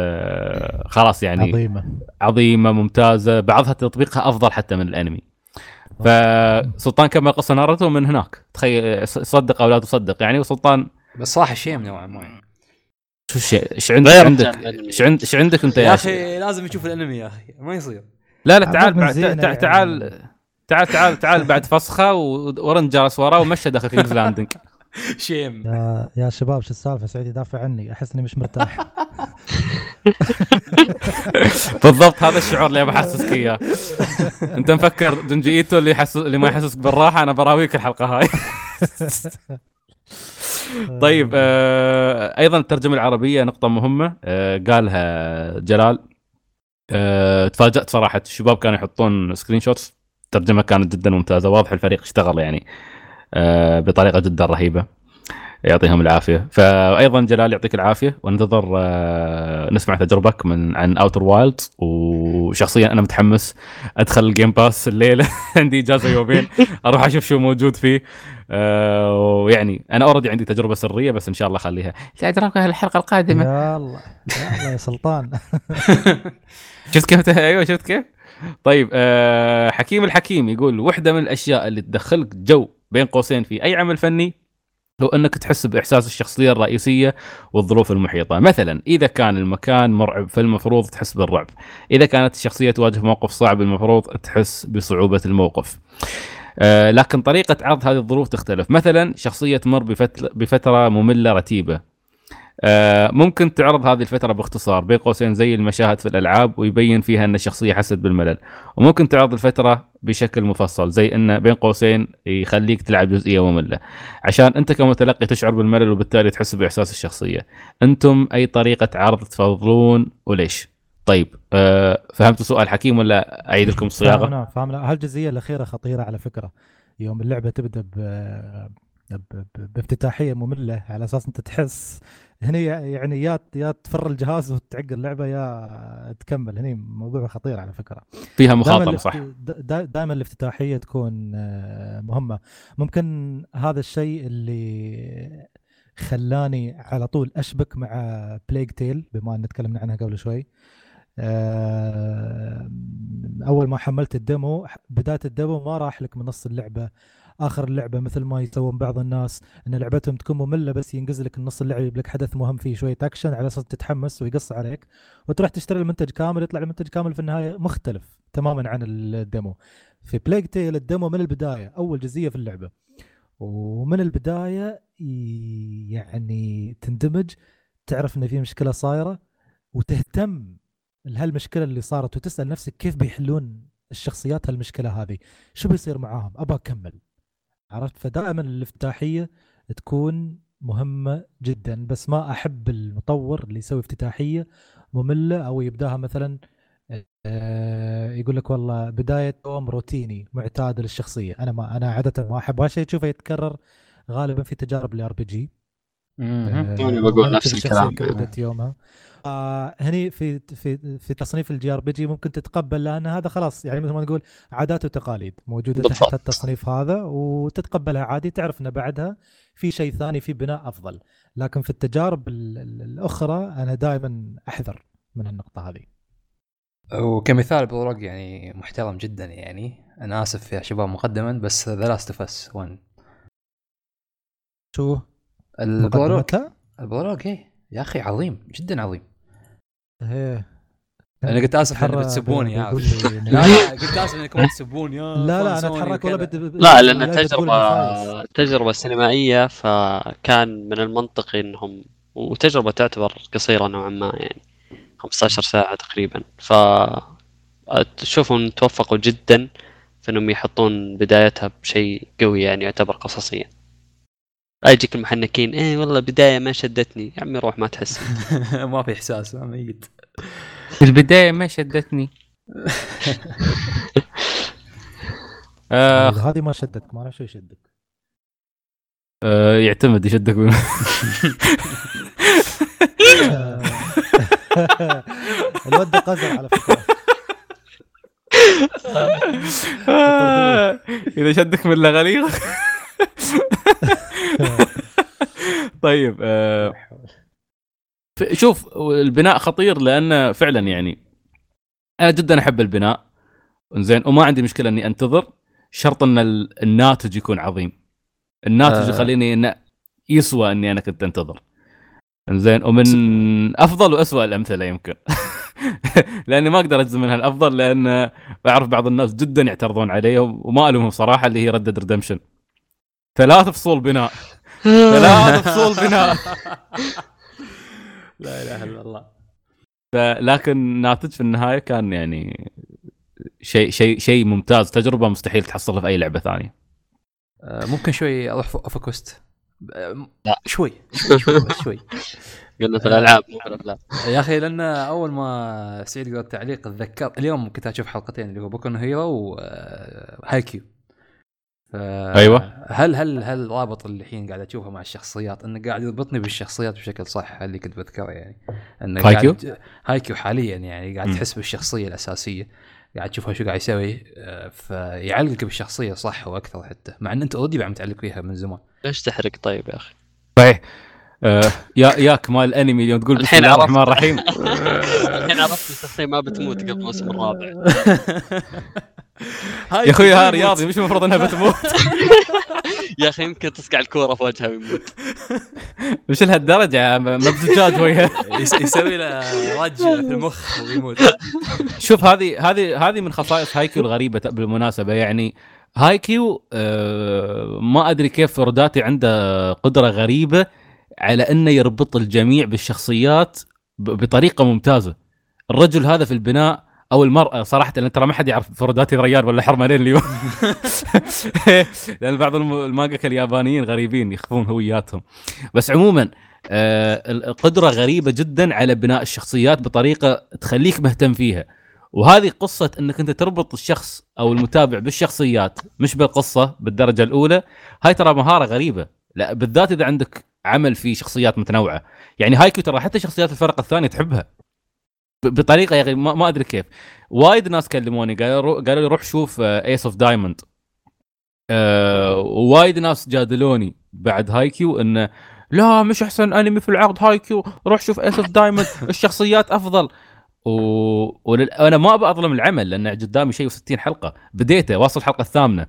خلاص يعني عظيمة عظيمة ممتازة بعضها تطبيقها أفضل حتى من الأنمي فسلطان كمل قصه ناروتو من هناك. تخيل صدق أو لا تصدق. يعني وسلطان بس صراحة shame نوعا ما يعني. شو الشيء إيش عندك؟ عندك. إيش عندك أنت يا يا أخي؟ لازم يشوف الأنمي يا أخي ما يصير. لا لا تعال بعد زينة تع- يعني. تعال تعال تعال تعال بعد فسخة ورن جالس وراه ومشى داخل كينجز لاندنج شيم يا يا شباب شو السالفة؟ سعيد يدافع عني أحس إني مش مرتاح. بالضبط هذا الشعور اللي بحسسك إياه. أنت مفكر دنجي ايتو اللي يحسس اللي ما يحسسك بالراحة؟ أنا براويك الحلقة هاي. طيب آه. أيضا الترجمة العربية نقطة مهمة آه قالها جلال. آه تفاجأت صراحة الشباب كانوا يحطون screenshots الترجمه كانت جدا ممتازة واضح الفريق اشتغل يعني. آه بطريقة جدا رهيبة. يعطيهم العافية. فايضا جلال يعطيك العافية. وانتظر آه نسمع تجربك من عن Outer Wilds وشخصيا أنا متحمس أدخل ال Game Pass الليلة. عندي إجازة يومين. أروح أشوف شو موجود فيه. آه ويعني أنا already عندي تجربة سرية بس إن شاء الله اخليها ادراك الحلقة القادمة. يلا يلا يا سلطان. شفت كيف؟ أيوه شفت كيف؟ طيب آه حكيم الحكيم يقول وحدة من الأشياء اللي تدخلك جو بين قوسين في أي عمل فني هو أنك تحس بإحساس الشخصية الرئيسية والظروف المحيطة، مثلا إذا كان المكان مرعب فالمفروض تحس بالرعب، إذا كانت الشخصية تواجه موقف صعب المفروض تحس بصعوبة الموقف. آه لكن طريقة عرض هذه الظروف تختلف، مثلا شخصية تمر بفترة مملة رتيبة، ممكن تعرض هذه الفترة باختصار بين قوسين زي المشاهد في الألعاب ويبين فيها أن الشخصية حست بالملل. وممكن تعرض الفترة بشكل مفصل زي أنه بين قوسين يخليك تلعب جزئية مملة. عشان أنت كمتلقي تشعر بالملل وبالتالي تحس بإحساس الشخصية. أنتم أي طريقة عرض تفضلون وليش؟ طيب أه فهمتوا سؤال حكيم ولا أعيد لكم الصياغة؟ فاهم فاهم هالجزئية الأخيرة خطيرة على فكرة. يوم اللعبة تبدأ. ب... بافتتاحية مملة على أساس أنت تحس هنا يعني يا يا تفر الجهاز وتعقل اللعبة يا تكمل. هنا موضوع خطير على فكرة. فيها مخاطرة صح. دائما الافتتاحية تكون آه، مهمة. ممكن هذا الشيء اللي خلاني على طول أشبك مع بليج تيل بما أن تكلمنا عنها قبل شوي. آه، أول ما حملت ال demo بداية ال demo ما راح لك من نص اللعبة. آخر اللعبه مثل ما يسوون بعض الناس إن لعبتهم تكون مملة بس ينقز لك النص اللعبه يجيب لك حدث مهم فيه شوية أكشن على أساس تتحمس ويقص عليك وتروح تشتري المنتج كامل يطلع المنتج كامل في النهاية مختلف تماما عن ال demo. في Plague Tale ال demo من البداية أول جزئية في اللعبة. ومن البداية يعني تندمج تعرف إن في مشكلة صايرة وتهتم لهالمشكلة اللي صارت وتسأل نفسك كيف بيحلون الشخصيات هالمشكلة هذه. شو بيصير معاهم؟ ابى أكمل. عرفت فدائما الافتتاحية تكون مهمة جدا بس ما أحب المطور اللي يسوي افتتاحية مملة أو يبدأها مثلا آه، يقول لك والله بداية يوم روتيني معتاد للشخصية أنا ما أنا عادة ما أحب هالشيء تشوفه يتكرر غالبا في تجارب ال RPG. توني بقول نفس الكلام. يومها آه هني في في في تصنيف ال JRPG ممكن تتقبل لأن هذا خلاص يعني مثل ما نقول عادات وتقاليد موجودة بالضبط. تحت التصنيف هذا وتتقبلها عادي تعرف إن بعدها في شيء ثاني في بناء أفضل. لكن في التجارب ال- ال- الأخرى أنا دائما أحذر من النقطة هذه. وكمثال prologue يعني محترم جدا يعني. أنا آسف يا شباب مقدما بس The Last of Us 1 شو؟ البروج؟ البروج إيه. يا أخي عظيم جدا عظيم. إيه. أنا قلت آسف إنكم إن- لا لا قلت آسف إنكم تسبوني يا لا لا أنا أتحرك ولا. بد... لا لأن بتقول تجربه سينمائيه فكان من المنطقي انهم وتجربة تعتبر قصيرة نوعا ما يعني 15 ساعة تقريبا. ف اشوفهم توفقوا جدا في إنهم يحطون بدايتها بشيء قوي يعني يعتبر قصصيا يجيك المحنكين. إيه والله بداية ما شدتني. يا عمي روح ما تحس. ما في إحساس ما ميت في البداية ما شدتني. آه هذه ما شدتك ما أعرف شو يشدك. آه يعتمد يشدك. الواد ده قزر على فكرة. آه، إذا شدك من لغليغ طيب آه، شوف البناء خطير لأنه فعلا يعني أنا جدا أحب البناء. زين وما عندي مشكلة إني أنتظر شرط إن ال- الناتج يكون عظيم. الناتج آه. يخليني انه يسوى إني أنا كنت أنتظر. زين ومن أفضل واسوء الأمثلة يمكن. لأني ما أقدر أجزم منها الأفضل لأن بعرف بعض الناس جدا يعترضون عليه وما ألومهم صراحة اللي هي ردد ريدمشن ثلاث فصول بناء. ثلاث فصول بناء. لا إله إلا الله. لكن ناتج في النهاية كان يعني شيء شيء شيء ممتاز. تجربة مستحيل تحصلها في أي لعبة ثانية. آه، ممكن شوي أروح off quest لا. شوي. شوي شوي, بس شوي. قلنا في الألعاب مو في الافلام يا أخي لأن أول ما سعيد قال التعليق تذكرت اليوم كنت أشوف حلقتين اللي هو Boku Hero و Haikyuu ف... أيوة. هل هل هل رابط اللي الحين قاعد أشوفه مع الشخصيات إنه قاعد يربطني بالشخصيات بشكل صح اللي كنت بذكره يعني إنه Haikyuu؟ Haikyuu حاليا يعني قاعد. تحس بالشخصية الأساسية قاعد تشوفها شو قاعد يسوي آه، فيعلقك بالشخصية صح وأكثر حتى مع إن أنت already بعد متعلق فيها من زمان ليش تحرق طيب يا أخي صحيح آه يا ياك مال الانمي اليوم تقول بسم الحين الله عرفت. الرحمن الرحيم الحين عرفت الشخصية ما بتموت قبل الموسم الرابع يا أخوي ها رياضي مش المفروض إنها بتموت. يا أخي يمكن تصقع الكورة في وجهها ويموت. مش لهالدرجة ما بزجاج يس- يسوي له رج في المخ ويموت. شوف هذه هذه هذه من خصائص Haikyuu الغريبة بالمناسبة. يعني Haikyuu آه ما أدري كيف Furudate عنده قدرة غريبة على إنه يربط الجميع بالشخصيات ب- بطريقة ممتازة. الرجل هذا في البناء أو المرأة صراحة لأن ترى ما حد يعرف Furudate ريال ولا حرمة لين اليوم. لأن بعض الم- المانجا اليابانيين غريبين يخفون هوياتهم. بس عموما آه، القدرة غريبة جدا على بناء الشخصيات بطريقة تخليك مهتم فيها. وهذه قصة إنك أنت تربط الشخص أو المتابع بالشخصيات مش بالقصة بالدرجة الأولى. هاي ترى مهارة غريبة. لا بالذات إذا عندك عمل فيه شخصيات متنوعة. يعني Haikyuu ترى حتى شخصيات الفرق الثانية تحبها. بطريقة يا أخي ما, ما أدري كيف. وايد ناس كلموني قالوا قالوا لي روح شوف Ace of Diamond ووايد ناس جادلوني بعد Haikyuu انه لا مش أحسن أنمي في العرض Haikyuu روح شوف Ace of Diamond الشخصيات أفضل. و... ولل... أنا ما ابى أظلم العمل لأن قدامي شيء و60 حلقة. بديته واصل الحلقة الثامنة.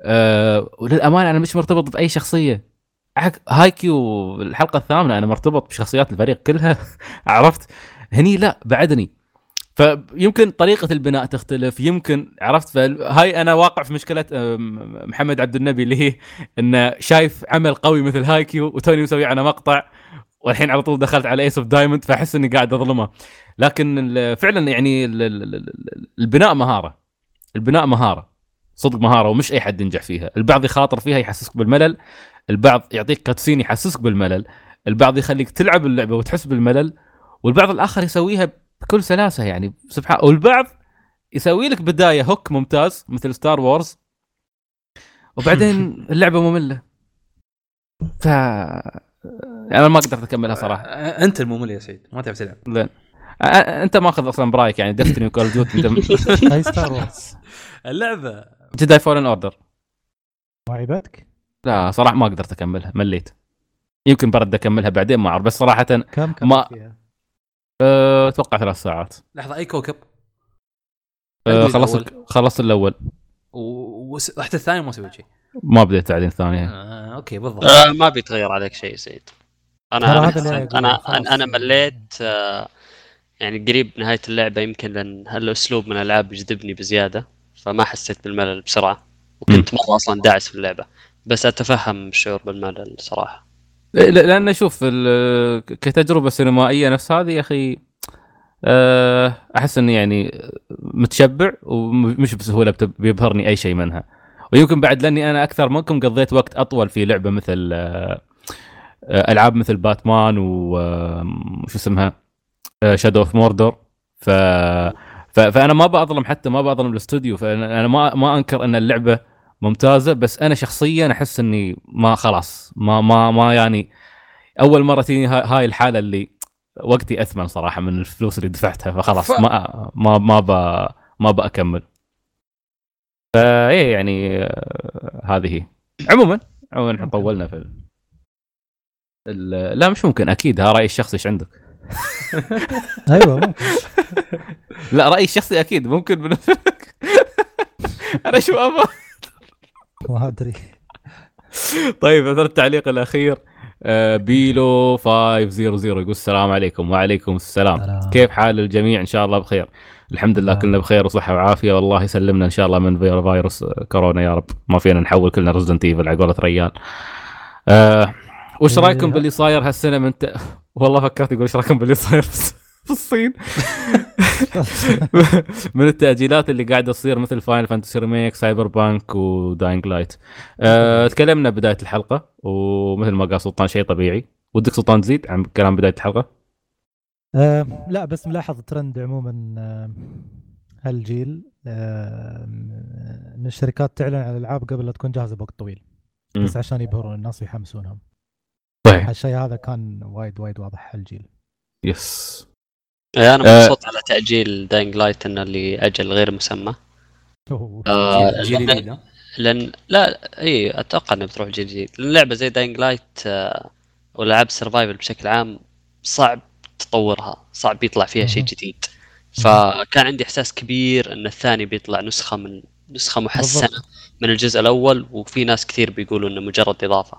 أه... وللأمانة أنا مش مرتبط بأي شخصية. Haikyuu الحلقة الثامنة أنا مرتبط بشخصيات الفريق كلها. عرفت؟ هني لا بعدني. فيمكن طريقة البناء تختلف يمكن عرفت؟ فهاي أنا واقع في مشكلة أم، محمد عبد النبي اللي هي إنه شايف عمل قوي مثل Haikyuu وتوني مسوي عنه مقطع والحين على طول دخلت على Ace of Diamond فأحس إني قاعد أظلمه. لكن فعلا يعني ال- ال- ال- البناء مهارة. البناء مهارة. صدق مهارة ومش أي حد ينجح فيها. البعض يخاطر فيها يحسسك بالملل. البعض يعطيك cutscene يحسسك بالملل. البعض يخليك تلعب اللعبة وتحس بالملل. والبعض الآخر يسويها بكل سلاسة يعني سبحان والبعض يسوي لك بداية hook ممتاز مثل Star Wars وبعدين اللعبة مملة. ف أنا ما قدرت أكملها صراحة. أنت الممل يا سعيد ما تعرف تلعب. لين أنت ماخذ أصلا برأيك يعني Destiny و Call Duty هاي Star Wars اللعبة. Jedi Fallen Order ما عيبتك لا صراحة ما قدرت أكملها مليت. يمكن برد أكملها بعدين ما أعرف بس صراحة كم كم ما- فيها؟ أتوقع ثلاث ساعات. لحظة أي كوكب؟ الجزء خلصت الأول. خلصت الأول. و- وس- رحت الثاني ما سويت شيء. ما بديت تعدين الثانية آه okay بالضبط. آه ما بيتغير عليك شيء سعيد أنا أنا أنا. أنا, أنا مليت آه يعني قريب نهاية اللعبة يمكن لأن هالأسلوب من الألعاب يجذبني بزيادة فما حسيت بالملل بسرعة وكنت مرة أصلا داعس في اللعبة. بس أتفهم الشعور بالملل صراحة. لأن شوف كتجربة سينمائية نفس هذه يا أخي آه، أحس إني يعني متشبع ومش بسهولة بيبهرني أي شيء منها. ويمكن بعد لأني أنا أكثر منكم قضيت وقت أطول في لعبة مثل آه، آه، ألعاب مثل باتمان وش اسمها Shadow of Mordor ف فأنا ما بظلم حتى ما بظلم الاستوديو. فأنا ما ما أنكر إن اللعبة ممتازة بس أنا شخصيا أحس إني ما خلاص ما ما ما يعني أول مرة تجيني ها- هاي الحالة اللي وقتي أثمن صراحة من الفلوس اللي دفعتها فخلاص ف- ما ما ما ب ما بكمل فايه يعني هذه هي عموما عموما إحنا طولنا في ال... ال... لا مش ممكن أكيد ها رأيي الشخصي إيش عندك؟ أيوه. لا رأيي الشخصي أكيد ممكن أنا شو أبغى ما أدري. طيب هذا التعليق الأخير آه، بيلو 500 يقول السلام عليكم. وعليكم السلام. سلام. كيف حال الجميع؟ إن شاء الله بخير. الحمد لله. كلنا بخير وصحة وعافية. والله يسلمنا إن شاء الله من فير- فيروس كورونا يا رب. ما فينا نحول كلنا Resident Evil على قولة ريان. آه وش إيه. رأيكم باللي صاير هالسنة؟ من ت... والله فكرت يقول إيش رأيكم باللي صاير الصين. من التأجيلات اللي قاعدة تصير مثل Final Fantasy Remake Cyberpunk و Dying Light أه تكلمنا بداية الحلقة ومثل ما قال سلطان شيء طبيعي. ودك سلطان تزيد عن كلام بداية الحلقة؟ آه لا بس ملاحظ ترند عموما آه هالجيل. آه ان الشركات تعلن عن الألعاب قبل لا تكون جاهزة بوقت طويل. بس عشان يبهرون الناس ويحمسونهم. صحيح. هالشيء هذا كان وايد وايد واضح هالجيل. yes أنا آه. مبسوط على تأجيل Dying Light انه اللي أجل غير مسمى. آه، جيل لأن- جديد ها؟ لأن لا اي أتوقع انها بتروح جيل جديد لأن لعبة زي Dying Light آه، والألعاب survival بشكل عام صعب تطورها صعب يطلع فيها شيء. جديد فكان عندي إحساس كبير إن الثاني بيطلع نسخة من نسخة محسنة بالضبط. من الجزء الأول وفي ناس كثير بيقولوا إنه مجرد إضافة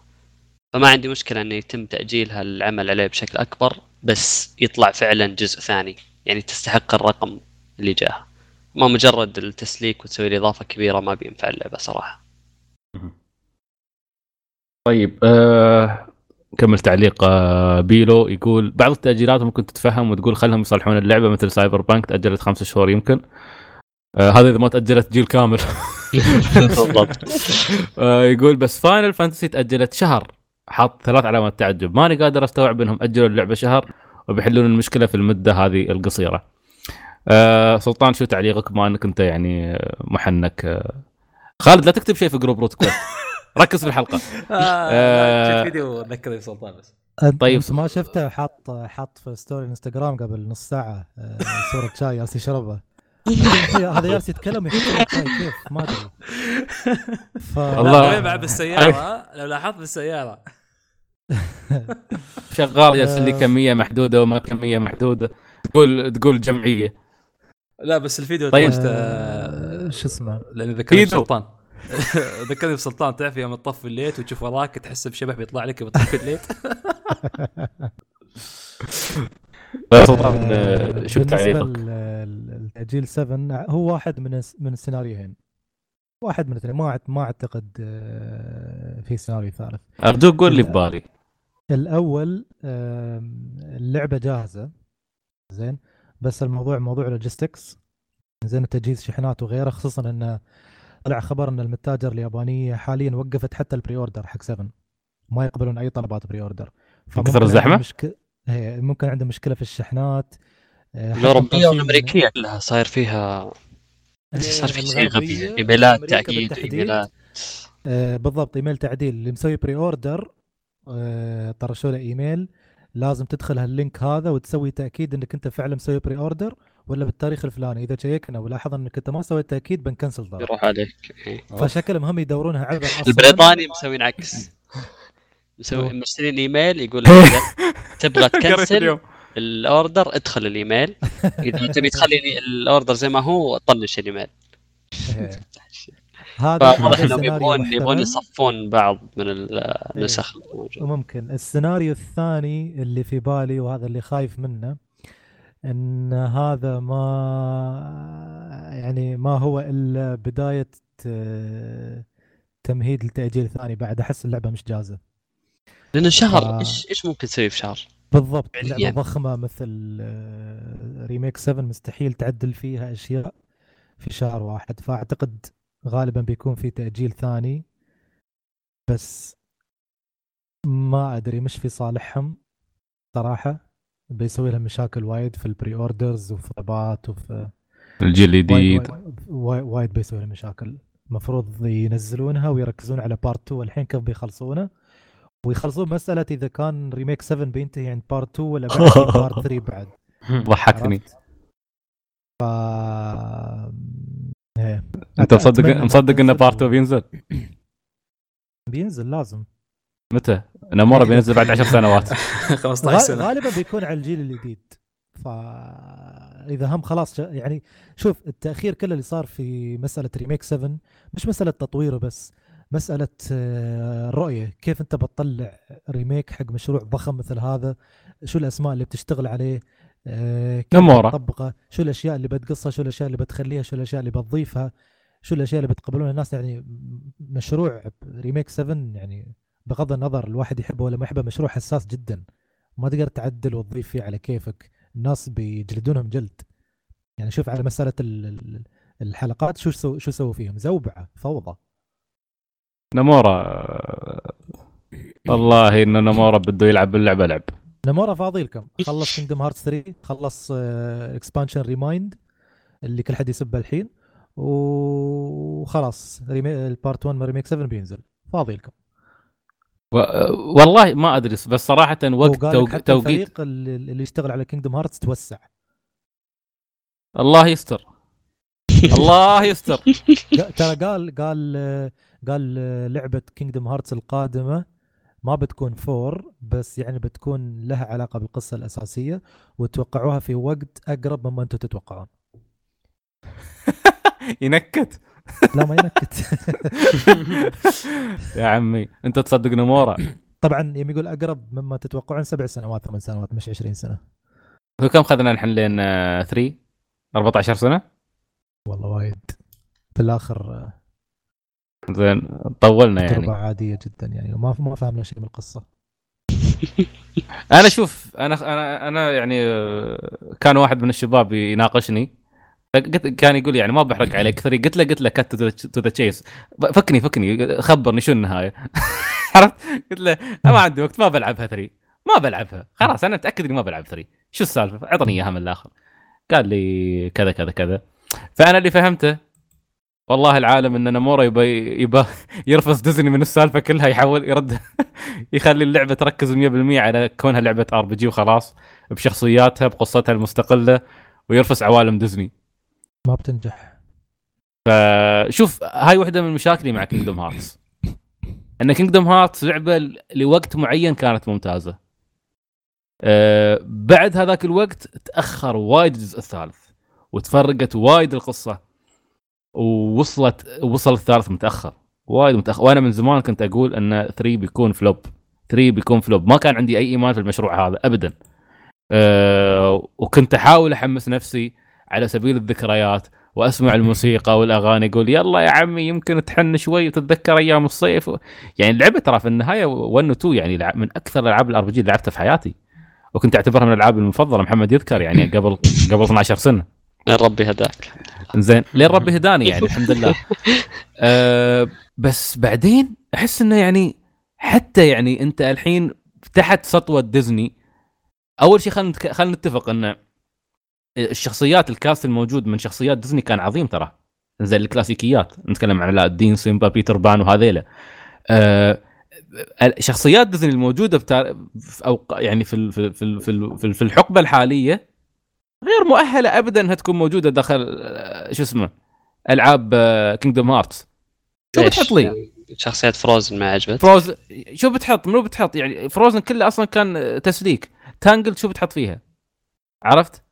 فما عندي مشكلة إنه يتم تأجيل هالعمل عليه بشكل أكبر بس يطلع فعلا جزء ثاني يعني تستحق الرقم اللي جاها ما مجرد التسليك وتسوي لي إضافة كبيرة ما بينفع اللعبه صراحة. طيب آه كمل تعليق آه بيلو يقول بعض التأجيلات ممكن تتفهم وتقول خلهم يصلحون اللعبة مثل Cyberpunk تأجلت خمسة شهور يمكن. آه هذا إذا ما تأجلت جيل كامل. بالضبط. آه يقول بس Final Fantasy تأجلت شهر. حاط ثلاث علامات تعجب. ماني قادر أستوعب إنهم أجلوا اللعبة شهر وبيحلون المشكلة في المدة هذه القصيرة. آه سلطان شو تعليقك؟ ما إنك أنت يعني محنك. آه خالد لا تكتب شيء في group Root Quest ركز في الحلقة. آه، آه. شفت فيديو ذكرني سلطان بس. طيب. ما شفته حاط حاط في story انستغرام قبل نص ساعة آه، صورة شاي جالس يشربها هذا جالس يتكلم كيف ما أدري ف... الله. بعد بالسيارة لو لاحظت بالسيارة شغال يرسل لي آه. كمية محدودة وما كمية محدودة تقول تقول جمعية لا بس الفيديو طيب. طيب. آه، شو اسمه لأن ذكرني. بسلطان ذكرني بسلطان تعرف يوم تطفي الليت وتشوف وراك تحس بشبح بيطلع لك بتطفي الليت سلطان آه، آه، شو تعليقك؟ للتاجيل 7 هو واحد من من السيناريوهين. واحد من الاثنين. ما ما أعتقد آه، في سيناريو ثالث. أرجوك قول لي في بالي الأول اللعبة جاهزة زين. بس الموضوع موضوع logistics زين تجهيز شحنات وغيره خصوصا إنه طلع خبر إن المتاجر اليابانية حاليا وقفت حتى ال pre-order حق 7 ما يقبلون أي طلبات pre-order كثر؟ عندهم مشك... هي ممكن عندهم مشكلة في الشحنات الاوروبيه والامريكيه كلها صاير فيها آه، صار في شيء غبي إيميلات تأكيد. إيميلات. آه، بالضبط إيميل تعديل. اللي مسوي pre-order آه، طرشوا له إيميل. لازم تدخل هال link هذا وتسوي تأكيد إنك أنت فعلا مسوي pre-order ولا بالتاريخ الفلاني. إذا شيكنا ولاحظنا إنك أنت ما سويت تأكيد بنكنسل الأوردر يروح عليك. إيه. فشكلهم هم يدورونها أصلا البريطاني مسوين عكس مسوي. مرسلين إيميل يقول لك تبغى تكنسل الأوردر ادخل الإيميل إذا تبي تخلي الأوردر زي ما هو طنش الإيميل هذا فواضح هذا إنهم يبغون يبغون. يصفون بعض من النسخ الموجودة. وممكن السيناريو الثاني اللي في بالي وهذا اللي خايف منه إن هذا ما يعني ما هو إلا بداية آه، تمهيد لتأجيل ثاني بعد احس اللعبة مش جاهزة لأن شهر آه. إيش إيش ممكن تسوي في شهر؟ بالضبط. لعبه ضخمة مثل آه، ريميك 7 مستحيل تعدل فيها أشياء في شهر واحد. فأعتقد غالبا بيكون في تأجيل ثاني. بس ما أدري مش في صالحهم صراحة. بيسوي لهم مشاكل وايد في ال pre-orders وفي طلبات وفي الجيل الجديد. وايد, وايد, وايد بيسوي لهم مشاكل. المفروض ينزلونها ويركزون على part 2 الحين كيف بيخلصونه؟ ويخلصون مسألة إذا كان Remake 7 بينتهي عند part 2 ولا بعد part 3 بعد. ضحكني. عرفت؟ ف إيه. أنت مصدق مصدق إنه تنزل بارت 2 و- بينزل؟ بينزل لازم. متى؟ نامورا بينزل بعد 10 سنوات. 15 غا- سنة. غالبا بيكون على الجيل الجديد. ف إذا هم خلاص يعني شوف التأخير كله اللي صار في مسألة ريميك 7 مش مسألة تطويره بس مسألة آه، الرؤية. كيف أنت بتطلع ريميك حق مشروع ضخم مثل هذا؟ شو الأسماء اللي بتشتغل عليه؟ آه، كيف. بتطبقه؟ شو الأشياء اللي بتقصها؟ شو الأشياء اللي بتخليها؟ شو الأشياء اللي بتضيفها؟ شو الأشياء اللي بتقبلونها؟ الناس يعني مشروع Remake 7 يعني بغض النظر الواحد يحبه ولا ما يحبه مشروع حساس جدا. ما تقدر تعدل وتضيف فيه على كيفك. الناس بيجلدونهم جلد. يعني شوف على ال- الحلقات شو سو شو سووا فيهم؟ زوبعة فوضى. نامورا والله إن نامورا بده يلعب اللعبه لعب نامورا فاضي لكم خلص Kingdom Hearts 3 خلص expansion Re Mind اللي كل حد يسبه الحين. وخلاص ريمي... ال part 1 من Remake 7 بينزل. فاضي لكم و... والله ما أدري بس صراحة وقت وقال تو... لك حتى توقيت. الفريق اللي, اللي يشتغل على Kingdom Hearts توسع. الله يستر. الله يستر. ترى قال قال آه، قال آه، لعبة Kingdom Hearts القادمة ما بتكون four بس يعني بتكون لها علاقة بالقصة الأساسية وتوقعوها في وقت أقرب مما أنتم تتوقعون. ينكت. لا ما ينكت. يا عمي أنت تصدق نامورا طبعا يوم يقول أقرب مما تتوقعون سبع سنوات ثمان سنوات مش 20 سنة. هو كم خذنا نحن لين 3 14 سنة؟ والله وايد. في الآخر آه، زين طولنا يعني. عادية جدا يعني وما ما فهمنا شيء من القصة أنا شوف أنا أنا أنا يعني آه، كان واحد من الشباب يناقشني. قلت كان يقول يعني ما بحرق عليك. three قلت له قلت له cut to the chase فكني فكني خبرني شو النهاية. عرفت؟ قلت له أنا ما عندي وقت ما بلعبها three ما بلعبها. خلاص أنا متأكد إني ما بلعب three شو السالفة؟ أعطني إياها من الآخر. قال لي كذا كذا كذا. فأنا اللي فهمته والله العالم إن نامورا يبى يبى يرفس ديزني من السالفة كلها يحاول يرد يخلي اللعبة تركز 100% على كونها لعبة RPG وخلاص بشخصياتها بقصتها المستقلة ويرفس عوالم ديزني. ما بتنجح. فشوف هاي واحدة من مشاكلي مع Kingdom Hearts إن Kingdom Hearts لعبة لوقت معين كانت ممتازة. أه بعد هذاك الوقت تأخر وايد الجزء الثالث وتفرقت وايد القصة. ووصلت وصل الثالث متأخر وايد متأخر. وأنا من زمان كنت أقول إن 3 بيكون flop 3 بيكون flop ما كان عندي أي إيمان في المشروع هذا ابدا. أه وكنت أحاول أحمس نفسي على سبيل الذكريات وأسمع الموسيقى والأغاني أقول يلا يا عمي يمكن تحن شوي وتتذكر أيام الصيف. يعني اللعبه ترى في النهاية 1 و 2 يعني من أكثر الألعاب ال RPG لعبتها في حياتي. وكنت أعتبرها من الألعاب المفضلة. محمد يذكر يعني قبل قبل 12 سنة. ربي هداك. زين لين ربي هداني يعني الحمد لله. أه بس بعدين أحس إنه يعني حتى يعني أنت الحين تحت سطوة ديزني أول شيء خلينا خلينا نتفق إن الشخصيات ال cast الموجود من شخصيات ديزني كان عظيم ترى. زي الكلاسيكيات نتكلم عن علاء الدين سيمبا بيتر بان وهذيلا أه شخصيات ديزني الموجودة. في أو يعني في في في في الحقبة الحالية غير مؤهلة ابدا إنها تكون موجودة داخل آه، شو اسمه ألعاب Kingdom Hearts شو ليش؟ بتحط لي؟ شخصيات Frozen ما عجبت Frozen شو بتحط منو بتحط يعني Frozen كله أصلا كان تسليك Tangled شو بتحط فيها؟ عرفت؟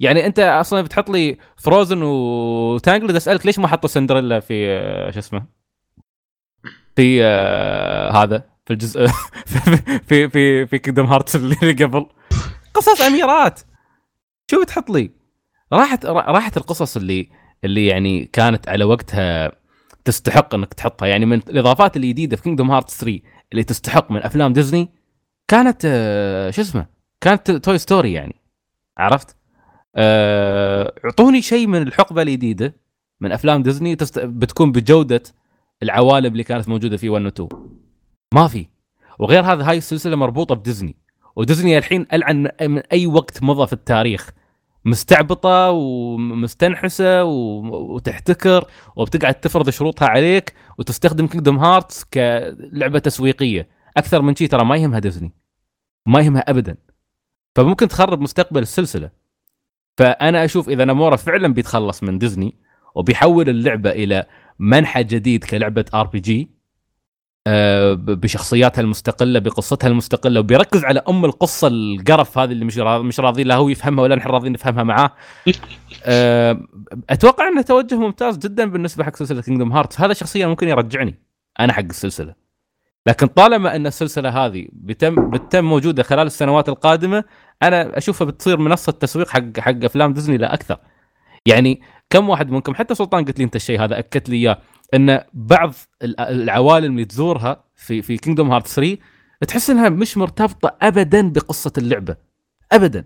يعني أنت أصلا بتحط لي Frozen و Tangled أسألك ليش ما حطوا سندريلا في آه، شو اسمه؟ في آه، هذا في الجزء في في في, في Kingdom Hearts اللي قبل قصص أميرات شو بتحط لي؟ راحت راحت القصص اللي اللي يعني كانت على وقتها تستحق إنك تحطها. يعني من الإضافات الجديدة في Kingdom Hearts 3 اللي تستحق من أفلام ديزني كانت آه، شو اسمه؟ كانت Toy Story يعني. عرفت؟ آه، أعطوني شيء من الحقبة الجديدة من أفلام ديزني تست... بتكون بجودة العوالم اللي كانت موجودة في 1 و 2 ما في. وغير هذا هاي السلسلة مربوطة بديزني. وديزني الحين ألعن من أي وقت مضى في التاريخ. مستعبطة ومستنحسة وتحتكر وبتقعد تفرض شروطها عليك وتستخدم Kingdom Hearts كلعبة تسويقية. أكثر من شيء ترى ما يهمها ديزني ما يهمها ابدا. فممكن تخرب مستقبل السلسلة. فأنا أشوف إذا نامورا فعلا بيتخلص من ديزني وبيحول اللعبة إلى منحى جديد كلعبة RPG بشخصياتها المستقلة بقصتها المستقلة وبيركز على أم القصة القرف هذه اللي مش مش راضي لا هو يفهمها ولا نحن راضيين نفهمها معاه. آه، أتوقع أنه توجه ممتاز جدا بالنسبة حق سلسلة Kingdom Hearts هذا شخصيا ممكن يرجعني أنا حق السلسلة. لكن طالما أن السلسلة هذه بتم بتم موجوده خلال السنوات القادمة أنا أشوفها بتصير منصة تسويق حق حق أفلام ديزني لا أكثر. يعني كم واحد منكم حتى سلطان قلت لي أنت الشيء هذا أكدت لي إياه. إن بعض العوالم اللي تزورها في في Kingdom Hearts 3 تحس إنها مش مرتبطة ابدا بقصة اللعبة. ابدا.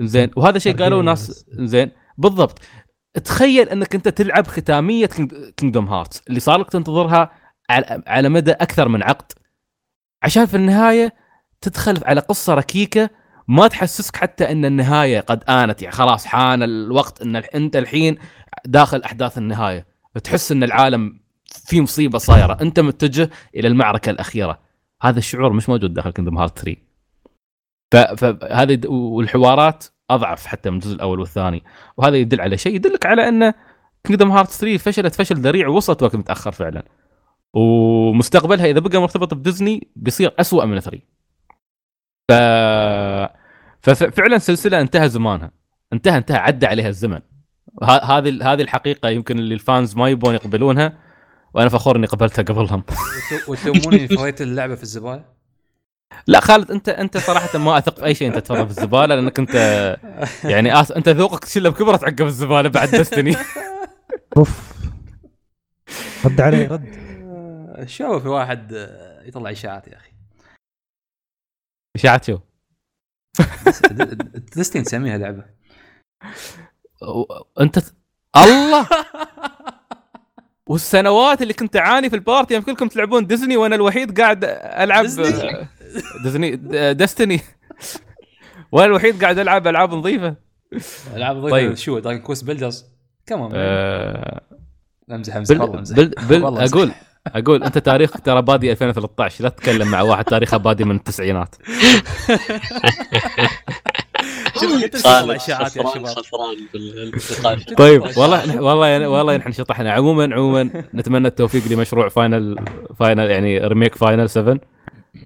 زين وهذا شيء قالوه ناس زين بالضبط. تخيل إنك أنت تلعب ختامية Kingdom Hearts اللي صار لك تنتظرها على مدى أكثر من عقد. عشان في النهاية تدخل على قصة ركيكة ما تحسسك حتى إن النهاية قد آنت. يعني خلاص حان الوقت إن أنت الحين داخل أحداث النهاية. تحس إن العالم في مصيبة صايرة. أنت متجه إلى المعركة الأخيرة. هذا الشعور مش موجود داخل Kingdom Hearts 3 فهذه والحوارات أضعف حتى من الجزء الأول والثاني. وهذا يدل على شيء يدلك على إن Kingdom Hearts 3 فشلت فشل ذريع ووصلت وقت متأخر فعلا. ومستقبلها إذا بقى مرتبط بديزني بيصير أسوأ من 3 ف ففعلا سلسلة انتهى زمانها. انتهى انتهى عدى عليها الزمن. هذه هذه الحقيقة يمكن اللي الفانز ما يبون يقبلونها وأنا فخور إني قبلتها قبلهم. وتلوموني فويت اللعبة في الزبالة؟ لا خالد أنت أنت صراحة ما أثق في أي شيء أنت تفرغ في الزبالة لأنك أنت يعني أس... أنت ذوقك تشيله بكبره تعقب الزبالة بعد دستني أوف. رد علي رد. شو في واحد يطلع إشاعات يا أخي. إشاعات شو؟ Destiny تسميها لعبة. أنت الله! والسنوات اللي كنت أعاني في ال party يوم كلكم تلعبون Destiny وأنا الوحيد قاعد العب Destiny, Destiny Destiny. وأنا الوحيد قاعد ألعب ألعاب نظيفة. ألعاب نظيفة. طيب. شو Dragon Quest Builders كمان آه... أمزح أمزح. والله أمزح. بل... بل... أقول أقول أنت تاريخك ترى بادي 2013 لا تتكلم مع واحد تاريخه بادي من التسعينات. يا شباب. طيب والله والله والله نحن شطحنا. عموما عموما نتمنى التوفيق لمشروع Final Final يعني remake Final 7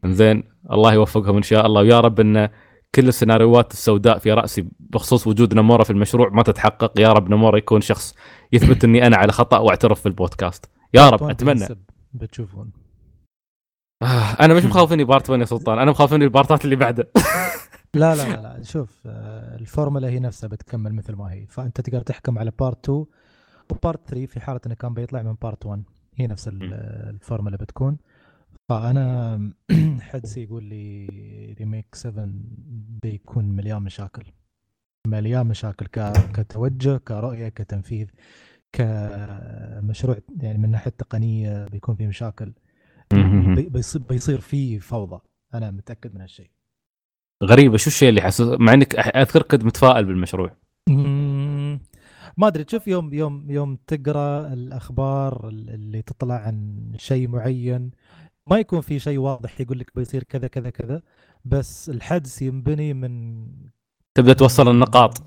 زين الله يوفقهم إن شاء الله. ويا رب إن كل السيناريوهات السوداء في رأسي بخصوص وجود نمورا في المشروع ما تتحقق. يا رب نمورا يكون شخص يثبت إني أنا على خطأ واعترف في البودكاست. يا رب أتمنى. بتشوفون. آه أنا مش مخاوفني part 1 يا سلطان. أنا مخاوفني البارتات اللي بعده. لا لا لا. شوف آه، الفورمولا هي نفسها بتكمل مثل ما هي. فأنت تقدر تحكم على part 2 و part 3 في حالة إنه كان بيطلع من part 1 هي نفس الفورمولا بتكون. فأنا حدسي يقول لي ريميك 7 بيكون مليان مشاكل. مليان مشاكل كتوجه كرؤية كتنفيذ كمشروع يعني من ناحية تقنية بيكون في مشاكل. بيصير بيصير في فوضى. أنا متأكد من هالشيء. غريبة. شو الشيء اللي حسس مع إنك أذكر كنت متفائل بالمشروع. ما أدري. تشوف يوم يوم يوم تقرأ الأخبار اللي تطلع عن شيء معين ما يكون في شيء واضح يقول لك بيصير كذا كذا كذا بس الحدس ينبني من تبدأ توصل النقاط.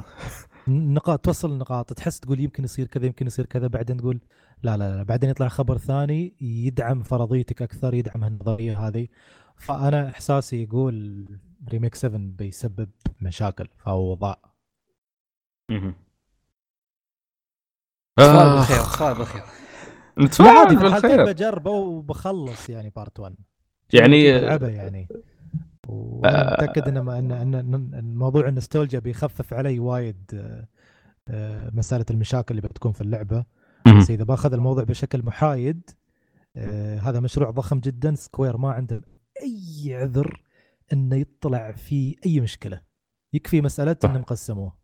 نقاط توصل النقاط. تحس تقول يمكن يصير كذا يمكن يصير كذا بعدين تقول لا لا لا بعدين يطلع خبر ثاني يدعم فرضيتك أكثر يدعم النظريه هذه. فأنا إحساسي يقول ريميك 7 بيسبب مشاكل فوضى آه، بالخير صار بالخير. عادي بالخير. بجربه وبخلص يعني part 1 يعني بلعبه يعني. وأنا متأكد ان ان ان موضوع النوستالجيا بيخفف علي وايد آه، آه، مسألة المشاكل اللي بتكون في اللعبة. بس إذا بأخذ الموضوع بشكل محايد آه، هذا مشروع ضخم جدا. Square ما عنده أي عذر انه يطلع في أي مشكلة يكفي مسألة صح. أنهم قسموه.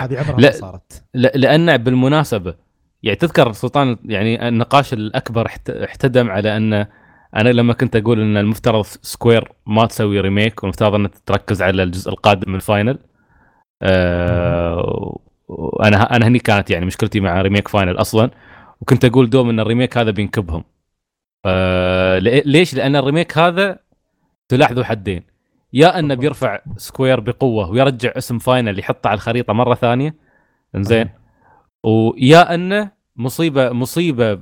هذه عمرها لا. ما صارت ل- لأن بالمناسبة يعني تذكر سلطان يعني النقاش الأكبر احت- احتدم على أن أنا لما كنت أقول أن المفترض Square ما تسوي remake والمفترض انها تركز على الجزء القادم من Final آه أنا أنا هني كانت يعني مشكلتي مع remake Final أصلا وكنت أقول دوم أن ال remake هذا بينكبهم لي- ليش؟ لأن ال remake هذا تلاحظوا حدين. يا انه. بيرفع Square بقوة ويرجع اسم Final يحطه على الخريطة مرة ثانية. إنزين. ويا انه مصيبة مصيبة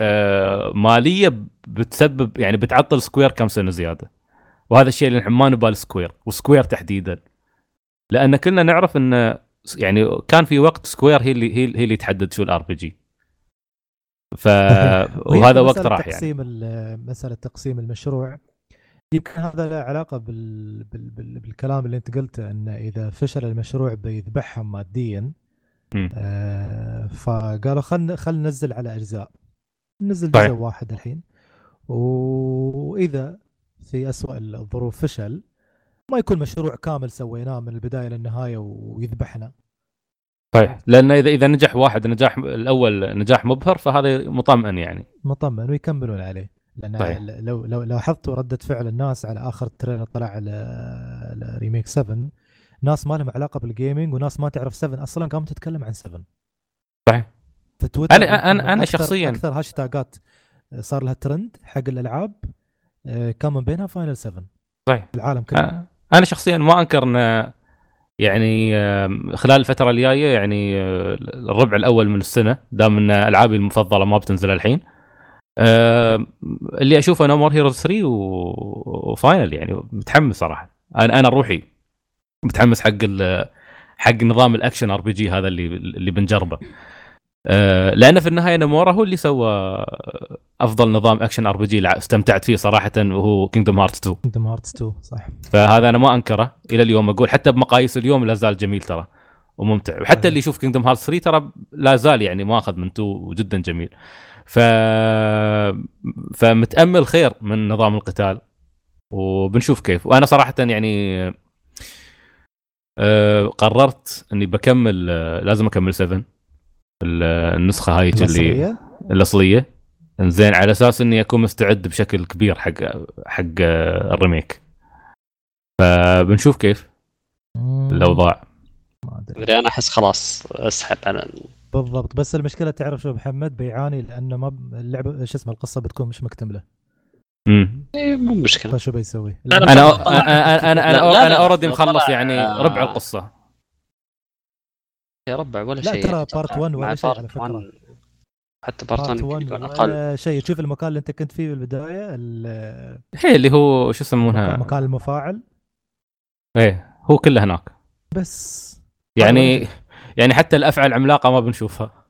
آه مالية بتسبب يعني بتعطل Square كم سنة زيادة. وهذا الشيء اللي ما نباه ل Square و Square تحديدا. لأن كلنا نعرف أن يعني كان في وقت Square هي اللي هي, هي اللي تحدد شو ال RPG ف وهذا وقت راح يعني. تقسيم ال- مسألة تقسيم المشروع. يمكن هذا له علاقة بال... بال... بال... بالكلام اللي انت قلته إنه إذا فشل المشروع بيذبحهم ماديا. آه فقالوا خلنا خل ننزل على أجزاء. ننزل. جزء واحد الحين. وإذا في أسوأ الظروف فشل ما يكون مشروع كامل سويناه من البداية للنهاية ويذبحنا. صحيح لأن اذا إذا نجح واحد نجاح الأول نجاح مبهر فهذا مطمئن يعني. مطمن ويكملون عليه. لأن. لو لو لاحظتوا ردة فعل الناس على آخر trailer طلع على remake 7 ناس ما لهم علاقة بال gaming وناس ما تعرف 7 أصلا قامت تتكلم عن 7 صحيح. في تويتر أنا- أنا- أنا أكثر- شخصياً. أكثر هاشتاجات صار لها ترند حق الألعاب آه، كان من بينها Final 7 صحيح. العالم كله أنا شخصيا ما أنكر إن يعني خلال الفترة الجاية يعني آه، الربع الأول من السنة دام إن ألعابي المفضلة ما بتنزل الحين آم، اللي أشوفه No More Heroes 3 و- و Final يعني متحمس صراحة. أنا أنا روحي متحمس حق حق نظام ال action RPG هذا اللي اللي بنجربه. آه، لأن في النهاية نومورا هو اللي سوى أفضل نظام action RPG استمتعت فيه صراحة وهو Kingdom Hearts 2 Kingdom Hearts 2 صح. فهذا أنا ما أنكره إلى اليوم أقول حتى بمقاييس اليوم لا زال جميل ترى وممتع. وحتى. اللي يشوف Kingdom Hearts 3 ترى لا زال يعني ماخذ من 2 وجدا جميل. ف فمتامل خير من نظام القتال. وبنشوف كيف. وأنا صراحة يعني آه، قررت إني بكمل لازم أكمل 7 ال- النسخة هاي اللي الأصلية؟ الأصلية. إنزين على أساس إني أكون مستعد بشكل كبير حق حق آه، الريميك. فبنشوف كيف. الأوضاع. ما أدري. أنا أحس خلاص أسحب. على بالضبط. بس المشكلة تعرف شو محمد؟ بيعاني لأنه ما اللعبه شو اسمه القصة بتكون مش مكتملة. امم إيه، مو مشكلة. فشو بيسوي؟ لا، أنا لا، أنا أنا لا، أنا لا، أنا لا، أوريدي لا، مخلص يعني ربع القصة. يا ربع ولا لا، شيء. ترى يعني part أتوقع. one ولا مع شيء على one. حتى بارت 1 بارت 1 يمكن يكون أقل. شيء. تشوف المكان اللي انت كنت فيه بالبداية ال- هي اللي هو شو يسمونها؟ مكان المفاعل. إيه هو كله هناك. بس. يعني يعني حتى الافعى العملاقة ما بنشوفها.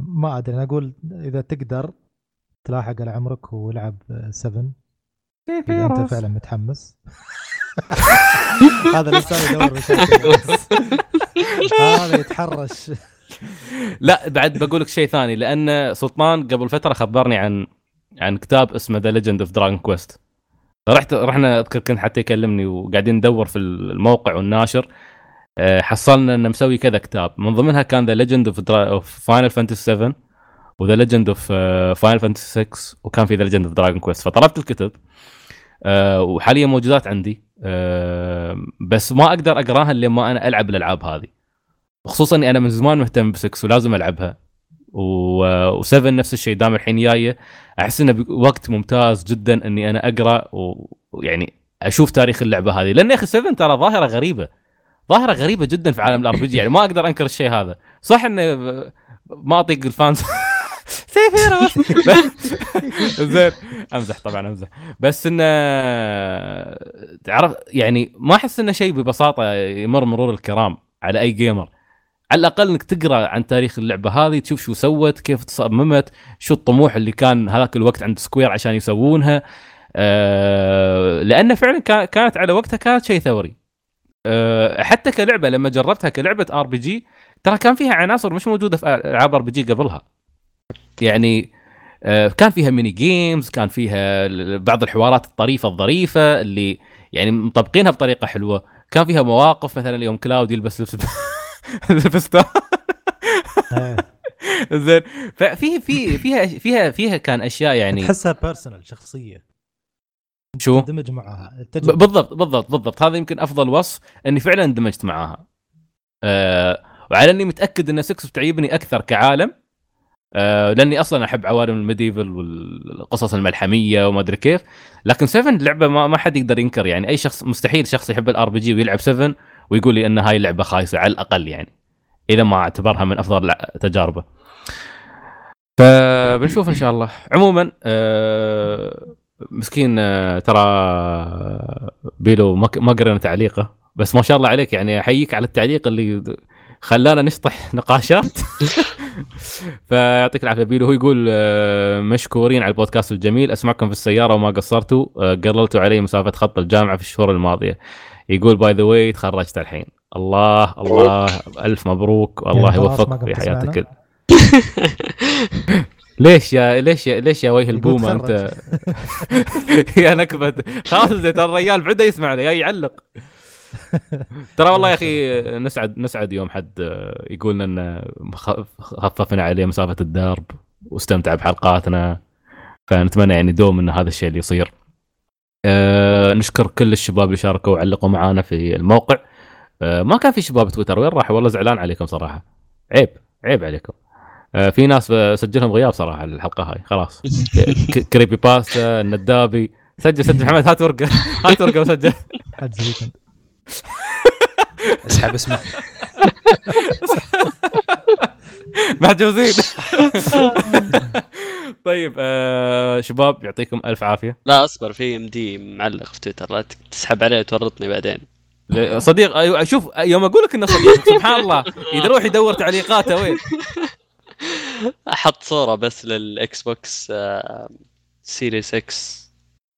ما أدري أنا أقول إذا تقدر تلاحق على عمرك والعب 7 إذا أنت فعلا متحمس. هذا الانسان يدور. هذا يتحرش. لا بعد بقول لك شيء ثاني لأن سلطان قبل فترة خبرني عن عن كتاب اسمه The Legend of Dragon Quest رحت رحنا أذكر كنت حتى يكلمني وقاعدين ندور في الموقع والناشر. آه، حصلنا إنه مسوي كذا كتاب. من ضمنها كان The Legend of Final Fantasy 7 و The Legend of Final Fantasy 6 وكان في The Legend of Dragon Quest فطلبت الكتب آه، وحاليا موجودات عندي آه، بس ما أقدر أقراها الا لما أنا ألعب الألعاب هذه. خصوصا إني أنا من زمان مهتم ب 6 ولازم ألعبها. و7 نفس الشيء دام الحين جاية. أحس إنه وقت ممتاز جدا إني أنا أقرأ ويعني أشوف تاريخ اللعبة هذه. لأن يا أخي 7 ترى ظاهرة غريبة. ظاهرة غريبة جدا في عالم ال RPG يعني ما أقدر أنكر الشيء هذا. صح إنه ب- ما أطيق ال fans. سيفيرا زين. أمزح طبعا أمزح. بس انه تعرف يعني ما أحس إنه شيء ببساطة يمر مرور الكرام على أي gamer على الأقل إنك تقرأ عن تاريخ اللعبة هذه تشوف شو سوت كيف تصممت شو الطموح اللي كان هذاك الوقت عند Square عشان يسوونها. أه لأن فعلا كا- كانت على وقتها كانت شيء ثوري. أه حتى كلعبة لما جربتها كلعبة RPG ترى كان فيها عناصر مش موجودة في ألعاب RPG قبلها. يعني آه، كان فيها mini games كان فيها بعض الحوارات الطريفة الظريفة اللي يعني مطبقينها بطريقة حلوة. كان فيها مواقف مثلا يوم كلاود يلبس لبس الفستان إيه. زين ففي في فيها فيها فيها كان أشياء يعني تحسها personal شخصية. شو؟ تندمج معها. ب- التجربة. بالضبط بالضبط بالضبط. هذا يمكن أفضل وصف إني فعلا اندمجت معاها أه وعلى أني متأكد إن 6 بتعجبني أكثر كعالم. أه لأني أصلا أحب عوالم ال medieval والقصص الملحمية وما أدري كيف. لكن 7 لعبة ما, ما حد يقدر ينكر يعني. أي شخص مستحيل شخص يحب ال RPG ويلعب 7 ويقول لي إن هاي اللعبه خايسة على الأقل يعني. إذا ما أعتبرها من أفضل تجاربه. فبنشوف إن شاء الله. عموما أه مسكين آه، ترى بيلو ما قرينا تعليقه بس ما شاء الله عليك يعني أحييك على التعليق اللي خلانا نشطح نقاشات. فيعطيك العافية بيلو هو يقول آه، مشكورين على البودكاست الجميل. أسمعكم في السيارة وما قصرتوا. آه، قللتوا علي مسافة خط الجامعة في الشهور الماضية. يقول by the way تخرجت الحين. الله الله. ألف مبروك. والله يعني يوفقك في حياتك؟ ليش يا ليش يا ليش يا وجه البومة أنت يا نكبه خلاص ترى الرجال بدا يسمعنا يا يعلق ترى والله يا أخي نسعد نسعد يوم حد يقول لنا خففنا عليه مسافة الدرب واستمتع بحلقاتنا فنتمنى يعني دوم إن هذا الشيء اللي يصير. أه نشكر كل الشباب اللي شاركوا وعلقوا معانا في الموقع. أه ما كان في شباب تويتر وين راحوا والله زعلان عليكم صراحة. عيب عيب عليكم. أه في ناس آه، سجلهم غياب صراحة الحلقة هاي. خلاص. كريبي باستا الندابي. سجل سجل. محمد هات ورقة. هات ورقة وسجل. اسحب اسمه محجوزين. طيب آه شباب يعطيكم ألف عافية. لا اصبر. في ام دي معلق في تويتر. لا تسحب عليه وتورطني بعدين. صديق أيوه شوف يوم أقول لك إنه صديق سبحان الله. يروح يدور تعليقاته وين؟ أحط صورة بس لل Xbox آه، Series X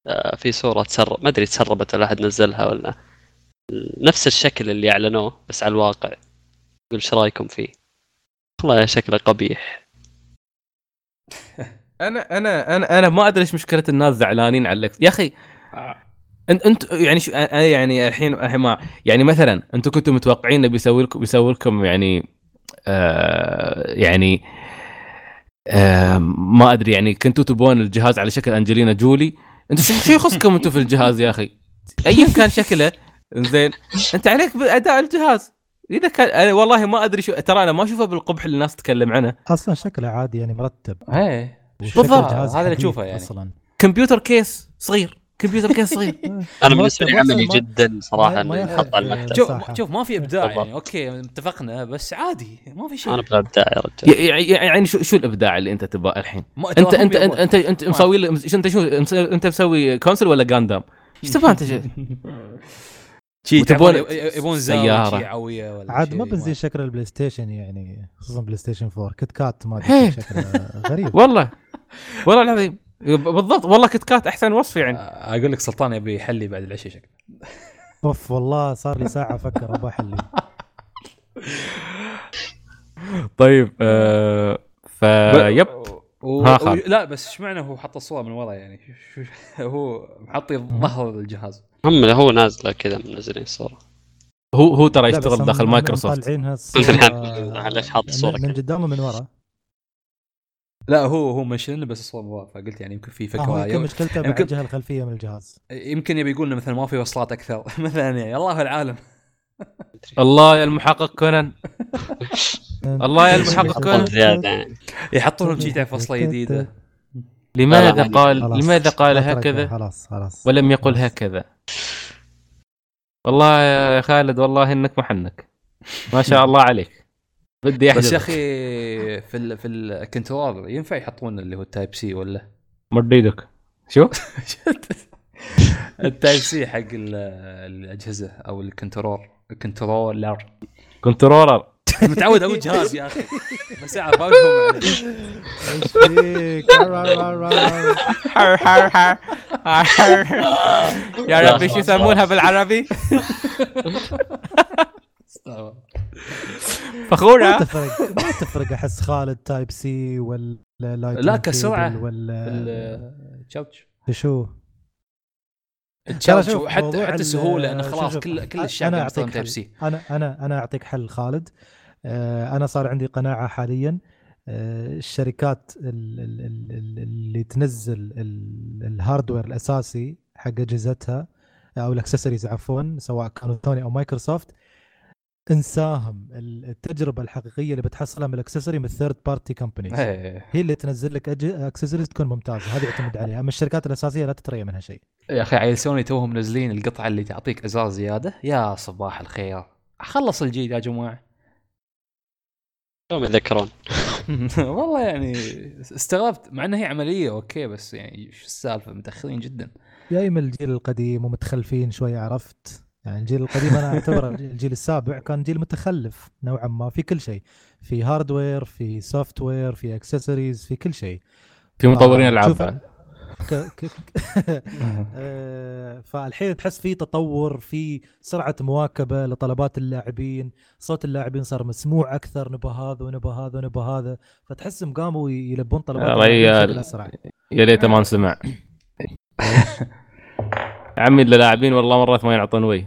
آه، في صورة تسرب ما أدري تسربت ولا أحد نزلها ولا نفس الشكل اللي أعلنوه بس على الواقع. يقول إيش رأيكم فيه؟ والله شكله قبيح. أنا أنا أنا أنا ما أدري إيش مشكلة الناس زعلانين على الاكس يا أخي انت انت يعني شو يعني الحين الحين ما يعني مثلا أنتم كنتم متوقعين إنه بيسوي لكم بيسوي لكم يعني آه يعني آه ما أدري يعني كنتوا تبون الجهاز على شكل أنجلينا جولي؟ أنتوا شو يخصكم أنتم في الجهاز يا أخي؟ ايا كان شكله. زين أنت عليك باداء الجهاز. إذا كان أنا والله ما أدري شو ترى أنا ما أشوفه بالقبح اللي الناس تتكلم عنه. أصلا شكله عادي يعني مرتب. إيه. بالضبط، هذا اللي تشوفه يعني. أصلا. كمبيوتر كيس صغير. كمبيوتر كيس صغير أنا بالنسبة لي عملي جدا صراحة ما- انه ينحط على المكتب شوف. شوف ما في إبداع. يعني أوكي اتفقنا بس عادي ما في شيء أنا بالابداع يا رجال يعني شو شو الإبداع اللي أنت تبغاه الحين؟ انت انت انت. أنت, انت مسوي أنت شو أنت مسوي console ولا جاندام؟ إيش تبغى أنت؟ شي تعرفون يبون سيارة. زاويه شيعويه ولا عاد. ما بنزين شكل البلاي ستيشن يعني خصوصا بلاي ستيشن 4 كت كات ما شكله غريب والله والله العظيم بالضبط. والله كت كات أحسن وصف يعني. أقول لك سلطان يبي يحلي بعد العشاء شكله أوف والله صار لي ساعة أفكر أبغى أحلي. طيب آه فيب و... ها و... خالد. لا بس إيش معنى هو حط الصورة من ورا يعني؟ شو- شو- هو محطين ظهر الجهاز. هم هو نازلة كذا منزلين الصورة. هو هو ترى يشتغل داخل مايكروسوفت. مطلعينها ليش حاط الصورة من, من؟ قدام ومن ورا. لا هو هو mention بس ورا فقلت يعني يمكن في آه، فكرة يمكن مشكلته مع يمكن- الجهه الخلفيه من الجهاز. يمكن يبي يقول مثلا ما في وصلات أكثر. مثلا يعني الله أعلم. الله يا المحقق كونان. الله يا المحقق كونان. يعني يحطون لهم شي تعرف فصلة جديدة. لماذا قال. لماذا قال هكذا؟ خلاص خلاص. ولم يقل. هكذا. والله يا خالد والله إنك محنك. ما شاء الله عليك. بدي احجز بس يا أخي في ال في ال control ينفع يحطون اللي هو ال Type-C ولا؟ مد إيدك شو؟ ال Type-C حق ال- الأجهزة أو الكنترول الكنترولر كنترولر متعود أقول جهاز يا أخي بس اعرف. إيش فيك؟ حر حر حر حر يا ربي شو يسمونها بالعربي؟ ما فخورة تفرق ما تفرق أحس خالد تايب سي ولا لا، كسرعة. ولا التشاوتش شو؟ موضوع حتى السهوله لأن شوف، خلاص كل كل الشعب أعطيك يستخدم Type. C أنا أنا أنا أعطيك حل خالد. آه، أنا صار عندي قناعة حاليا. آه، الشركات ال- ال- ال- ال- اللي تنزل ال- hardware الأساسي حق أجهزتها أو الاكسسوارز عفوا سواء كانوا سوني أو مايكروسوفت انساهم ال- التجربة الحقيقية اللي بتحصلها من ال accessory من ال third party companies. هي اللي تنزل لك اكسسوارز تكون ممتازة. هذه يعتمد عليها. أما الشركات الأساسية لا تتريا منها شيء. يا أخي عيل سوني توهم منزلين القطعة اللي تعطيك أزرار زيادة. يا صباح الخير. خلص الجيل يا جماعة. يوم يتذكرون والله يعني استغربت. مع إنها هي عملية أوكي بس يعني شو السالفة؟ متأخرين جدا. جاي من الجيل القديم ومتخلفين شوي عرفت؟ يعني الجيل القديم أنا أعتبره الجيل السابع كان جيل متخلف نوعا ما في كل شيء. في hardware في software في اكسسوارز في كل شيء. في مطورين آه، ألعاب. آه، فالحين تحس في تطور في سرعة مواكبة لطلبات اللاعبين. صوت اللاعبين صار مسموع أكثر نبى هذا ونبى هذا ونبى هذا. فتحسهم قاموا يلبون طلبات ريال. يا ليته ما انسمع عمي اللاعبين والله مرات ما ينعطون ويه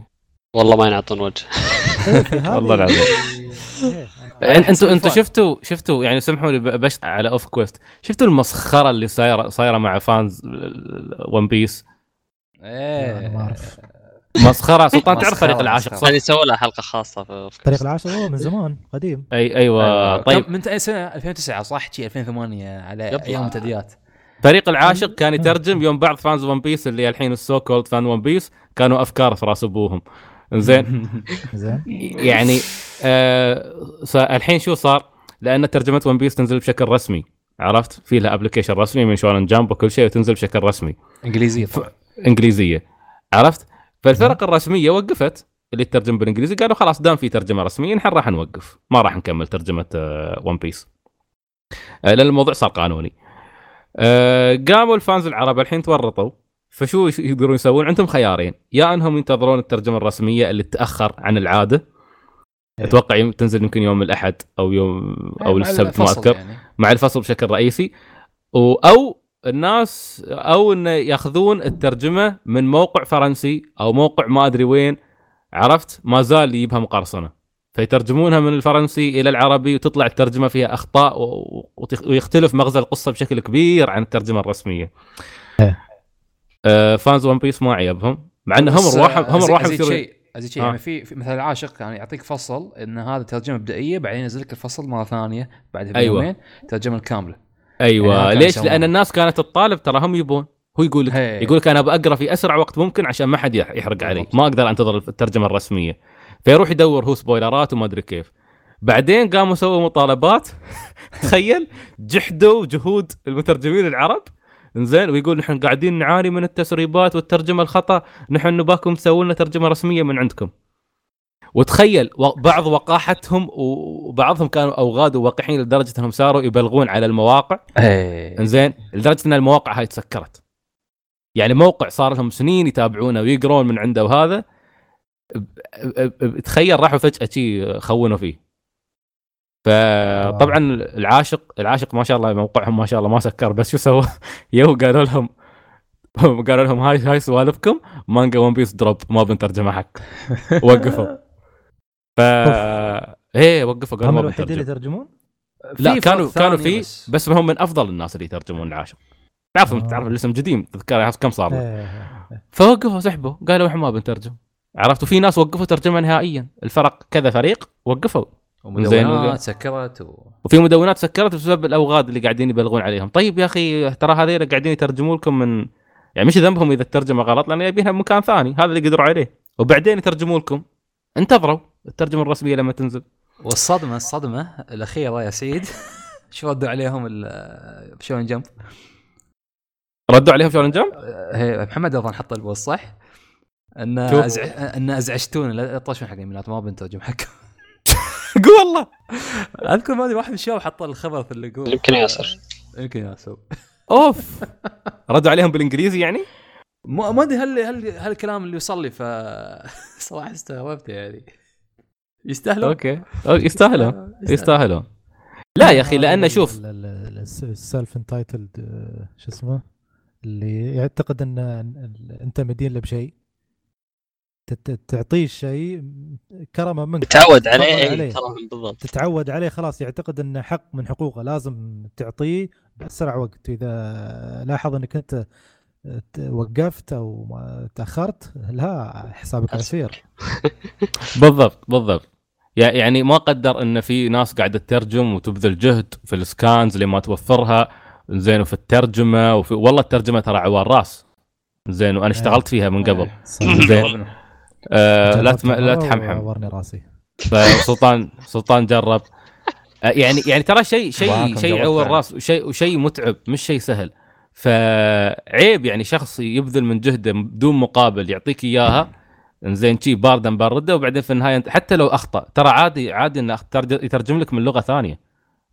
والله ما ينعطون وجه. والله العظيم. إيه، أنتوا أنتوا. شفتوا شفتوا يعني سمحوا لي بش على off quest. شفتوا المسخرة اللي صايره صايرة مع فانز ون بيس إيه. أنا ما أعرف. مسخرة. سلطان تعرف فريق العاشق. صح؟ هذه سووا لها حلقة خاصة في فريق العاشق؟ أوه من زمان قديم. اي أيوه. طيب. كم- من اي سنة 2009 صح؟ شي 2008 على. أيام منتديات فريق العاشق كان يترجم يوم بعض fans One Piece اللي الحين ال so called fan One Piece كانوا أفكار في راس ابوهم زين. زين. يعني آه الحين شو صار؟ لأن ترجمة One Piece تنزل بشكل رسمي عرفت؟ في لها application رسمي من Shonen Jump وكل شيء وتنزل بشكل رسمي. إنجليزية ف... إنجليزية. عرفت؟ فالفرق الرسمية وقفت اللي تترجم بالإنجليزي قالوا خلاص دام في ترجمة رسمية نحن راح نوقف. ما راح نكمل ترجمة One Piece لأن الموضوع صار قانوني. آه، قاموا ال fans العرب الحين تورطوا فشو يقدرون يسوون؟ عندهم خيارين. يا انهم ينتظرون الترجمة الرسمية اللي تاخر عن العادة. إيه. أتوقع تنزل يمكن يوم الأحد أو يوم أو مع السبت ما أذكر. يعني. مع الفصل بشكل رئيسي. أو الناس أو انه يأخذون الترجمة من موقع فرنسي أو موقع ما أدري وين. عرفت؟ ما زال يجيبها مقرصنة. فيترجمونها من الفرنسي إلى العربي وتطلع الترجمة فيها أخطاء ويختلف مغزى القصة بشكل كبير عن الترجمة الرسمية. إيه. آه fans One Piece ما عيبهم مع إن هم رواحهم آه، هم رواحهم شيء أزيد شيء آه. يعني في في مثلا العاشق كان يعطيك فصل إن هذا ترجمة مبدئيه بعدين ينزل لك الفصل مرة ثانية بعدها أيوة. بيومين الترجمه الكاملة أيوه يعني ليش؟ لأن الناس كانت تطالب ترى هم يبون هو يقول لك. يقول لك أنا بقرا في أسرع وقت ممكن عشان ما حد يح- يحرق علي. ما أقدر أنتظر الترجمة الرسمية فيروح يدور هو spoilerات وما أدري كيف. بعدين قاموا سووا مطالبات. تخيل جحدوا جهود المترجمين العرب. زين ويقول نحن قاعدين نعاني من التسريبات والترجمة الخطأ. نحن نباكم تسووا لنا ترجمة رسمية من عندكم. وتخيل بعض وقاحتهم وبعضهم كانوا أوغاد ووقحين لدرجة أنهم صاروا يبلغون على المواقع. إيه. إنزين لدرجة أن المواقع هاي تسكرت. يعني موقع صار لهم سنين يتابعونه ويقرون من عنده وهذا. تخيل راحوا فجأة شي خونوا فيه. فطبعا العاشق العاشق ما شاء الله موقعهم ما شاء الله ما سكر بس شو سوى يو قالوا لهم قالوا لهم هاي هاي سوالفكم مانجا One Piece drop ما بنترجمها حق. وقفوا. ف إيه وقفوا قالوا هم ما الوحيدين اللي بنترجم يترجمون؟ لا كانوا كانوا في بس. بس هم من أفضل الناس اللي يترجمون العاشق. تعرف آه. تعرف الاسم قديم تذكر كم صار. له إيه. فوقفوا سحبوا قالوا إحنا ما بنترجم. عرفت؟ وفي ناس وقفوا ترجمة نهائيا. الفرق كذا فريق وقفوا. ومدونات سكرت و... وفي مدونات سكرت بسبب الأوغاد اللي قاعدين يبلغون عليهم. طيب يا أخي ترى هذول قاعدين يترجموا لكم من يعني مش ذنبهم إذا الترجمة غلط لأن يبينها من مكان ثاني. هذا اللي قدروا عليه. وبعدين يترجموا لكم. انتظروا. الترجمة الرسمية لما تنزل. والصدمة الصدمة الأخيرة يا سعيد شو ردوا عليهم بشون جمب؟ ردوا عليهم شلون جنب؟ هي محمد أظن حط ال post صح؟ أن. أزع... أن ازعجتونا لا تطشون حق الايميلات ما بنترجم حقكم قول والله. أذكر ما أدري واحد من الشباب حط الخبر في اللي يقول. يمكن ياسر. يمكن ياسر. أوف. ردوا عليهم بالإنجليزي يعني؟ ما ما أدري هل هل هل الكلام اللي وصل لي ف صراحة استغربت يعني. يستاهلون. okay. أو يستاهلون. يستاهلون. لا يا أخي لأن شوف. السيلف انتايتلد شو اسمه؟ اللي يعتقد إن انت مدين له بشيء تعطيه الشيء كرما منك تعود عليه اي عليه. بالضبط. تتعود عليه خلاص يعتقد إنه حق من حقوقه لازم تعطيه بأسرع وقت. واذا لاحظ إنك أنت وقفت أو ما تأخرت لا حسابك عسير بالضبط بالضبط. يع- يعني ما قدر إن في ناس قاعدة تترجم وتبذل جهد في السكانز لما توفرها. زين وفي الترجمة وفي والله الترجمة ترى عوار راس. زين وأنا اشتغلت فيها من قبل. زين. آه لا تم... لا تحمحم. ورني راسي. فسلطان سلطان جرب. آه، يعني يعني ترى شيء شيء شيء جربت عور فعلا. راس وشيء وشيء متعب مش شيء سهل. فعيب يعني شخص يبذل من جهده بدون مقابل يعطيك إياها. زين شي باردة مبرده وبعدين في النهاية حتى لو أخطأ. ترى عادي عادي إنه يترجم لك من لغة ثانية.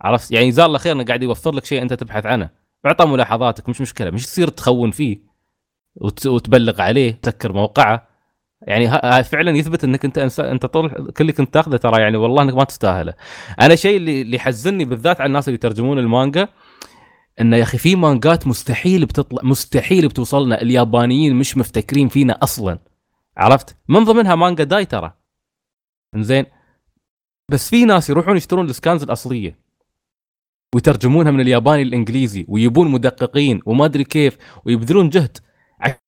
عرفت؟ يعني جزاه الله خير إنه قاعد يوفر لك شيء أنت تبحث عنه. اعطى ملاحظاتك مش مشكلة مش تصير تخون فيه. وت- وتبلغ عليه تسكر موقعه. يعني فعلا يثبت إنك أنت انسان أنت طول كل اللي كنت تاخذه ترى يعني والله إنك ما تستاهله. أنا شيء اللي اللي يحزنني بالذات على الناس اللي يترجمون المانجا انه يا أخي في مانجات مستحيل بتطلع مستحيل بتوصلنا اليابانيين مش مفتكرين فينا أصلا. عرفت؟ من ضمنها مانجا داي ترى. زين بس في ناس يروحون يشترون ال scans الأصلية ويترجمونها من الياباني للإنجليزي ويبون مدققين وما أدري كيف ويبذلون جهد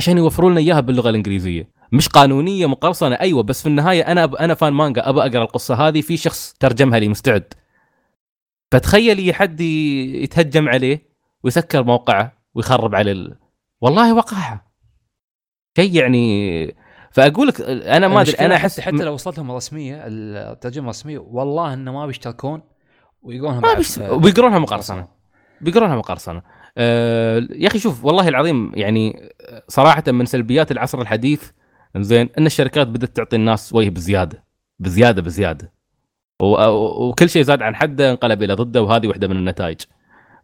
عشان يوفرون لنا إياها باللغة الإنجليزية مش قانونية مقرصنة. أيوه بس في النهاية أنا أب... أنا fan مانجا ابى أقرأ القصة هذه في شخص ترجمها لي مستعد. فتخيلي حد يتهجم عليه ويسكر موقعه ويخرب على ال... والله وقعها. شيء يعني فأقول لك أنا ما أدري أنا حتى أحس حتى لو وصلت لهم رسميه الترجمة الرسمية والله إنه ما بيشتركون ويقولونها ما بيش... وبيقرونها مقرصنة. بيقرونها مقرصنة. أه يا أخي شوف والله العظيم يعني صراحة من سلبيات العصر الحديث زين إن الشركات بدأت تعطي الناس وجه بزيادة بزيادة بزيادة. وكل شيء زاد عن حده انقلب إلى ضده وهذه واحدة من النتائج.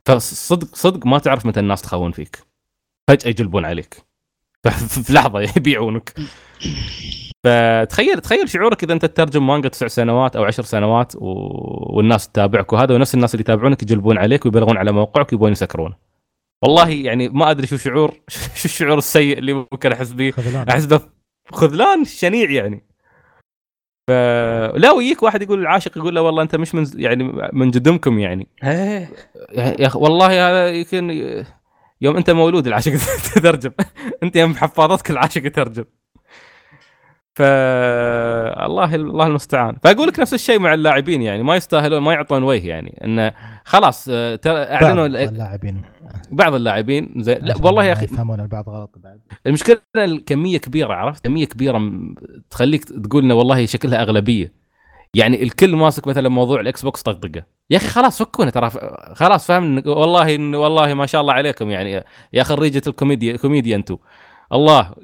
فصدق صدق ما تعرف متى الناس تخون فيك. فجأة يجلبون عليك. في لحظة يبيعونك. فتخيل تخيل شعورك إذا أنت تترجم مانجا تسع سنوات أو عشر سنوات و... والناس تتابعك وهذا ونفس الناس اللي يتابعونك يجلبون عليك ويبلغون على موقعك ويبون يسكرونه والله يعني ما أدري شو شعور شو الشعور السيء اللي ممكن أحس به أحس به خذلان شنيع يعني. ف لا ويجيك واحد يقول العاشق يقول له والله أنت مش من يعني من جدمكم يعني. إيه. يا أخي والله هذا يمكن يوم أنت مولود العاشق تترجم. أنت يوم حفاظتك العاشق يترجم. ف الله الله المستعان. فأقول لك نفس الشيء مع اللاعبين يعني ما يستاهلون ما يعطون وجه يعني. انه خلاص آه، ترى بعض أعلنوا اللاعبين. بعض اللاعبين زي لا والله يا أخي يفهمون البعض غلط بعد. المشكلة الكمية كبيرة عرفت؟ كمية كبيرة تخليك تقول إنه والله شكلها أغلبية. يعني الكل ماسك مثلا موضوع الاكس بوكس طقطقة. يا أخي خلاص فكونا ترى خلاص فهم إن- والله والله ما شاء الله عليكم يعني. يا خريجه الكوميديا كوميديا أنتم الله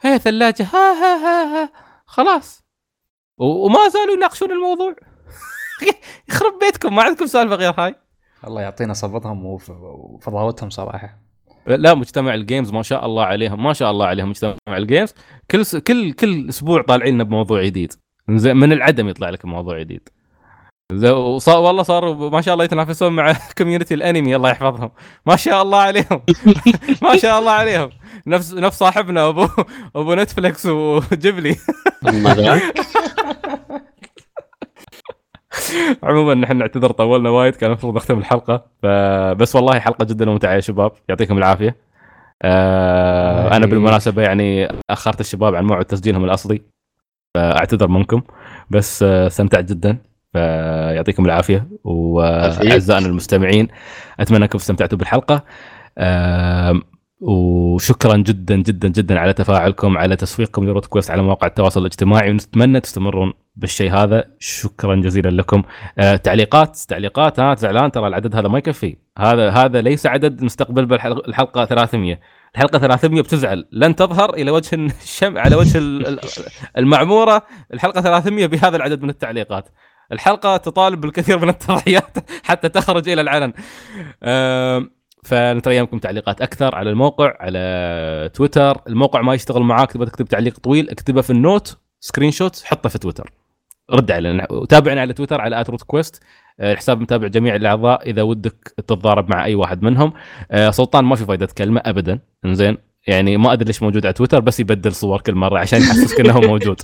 هي ثلاجة ها ها ها, ها. خلاص. وما زالوا يناقشون الموضوع. يخرب بيتكم ما عندكم سالفة غير هاي. الله يعطينا صبرهم وف- وفضاوتهم صراحة. لا مجتمع ال games ما شاء الله عليهم ما شاء الله عليهم مجتمع ال games. كل س... كل كل أسبوع طالعين لنا بموضوع جديد. من العدم يطلع لك موضوع جديد. وصار والله صاروا ما شاء الله يتنافسون مع community الانمي الله يحفظهم. ما شاء الله عليهم. ما شاء الله عليهم. نفس نفس صاحبنا ابو أبو نتفلكس وجبلي عموما نحن نعتذر طولنا وايد كان المفروض نختم الحلقة. فبس والله حلقة جدا ممتعة يا شباب. يعطيكم العافية. آه أنا بالمناسبة يعني أخرت الشباب عن موعد تسجيلهم الأصلي فأعتذر منكم. بس آه، استمتعت جدا. فيعطيكم العافية وأعزائنا المستمعين أتمنى أنكم استمتعتوا بالحلقة. وشكرا جدا جدا جدا على تفاعلكم على تسويقكم لروت كويست على مواقع التواصل الاجتماعي ونتمنى تستمرون بالشيء هذا. شكرا جزيلا لكم. آه تعليقات تعليقات ها زعلان ترى العدد هذا ما يكفي. هذا هذا ليس عدد مستقبل بالحلقة 300 الحلقة 300 بتزعل. لن تظهر إلى وجه الشم على وجه المعمورة. الحلقة 300 بهذا العدد من التعليقات. الحلقة تطالب بالكثير من التضحيات حتى تخرج إلى العلن. آه فنتريا منكم تعليقات أكثر على الموقع على تويتر. الموقع ما يشتغل معاك تبغى تكتب تعليق طويل اكتبه في ال note screenshot حطه في تويتر. رد علينا وتابعنا على تويتر على at روت كويست. الحساب متابع جميع الأعضاء. إذا ودك تتضارب مع أي واحد منهم. آه، سلطان ما في فائده تكلمة ابدا. إنزين. يعني ما أدري ليش موجود على تويتر بس يبدل صور كل مرة عشان يحسسك إنه موجود.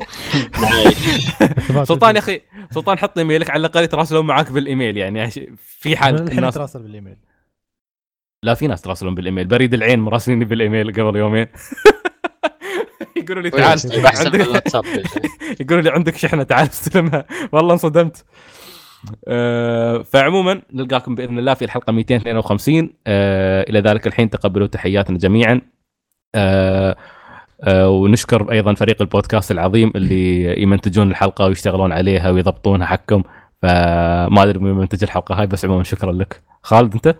سلطان يا أخي سلطان حط إيميلك على الأقل يتراسلون معاك بالإيميل. يعني في حال الحين تراسل بالإيميل. لا في ناس تراسلون بالإيميل. بريد العين مراسليني بالإيميل قبل يومين. يقولوا لي تعال عندك يقولوا لي عندك شحنة تعال استلمها. والله انصدمت. أه فعموما نلقاكم بإذن الله في الحلقة 252 أه إلى ذلك الحين تقبلوا تحياتنا جميعا. أه أه ونشكر أيضا فريق البودكاست العظيم اللي يمنتجون الحلقة ويشتغلون عليها ويضبطونها حقكم. فما أدري من منتج الحلقة هاي بس عموما شكرا لك. خالد أنت؟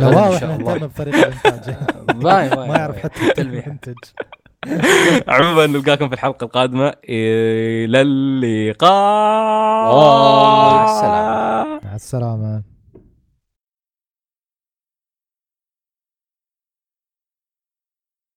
لا واضح إنه بفريق الإنتاج. ما يعرف حتى المنتج عموما نلقاكم في الحلقة القادمة. إلى اللقاء. مع السلامة. مع السلامة.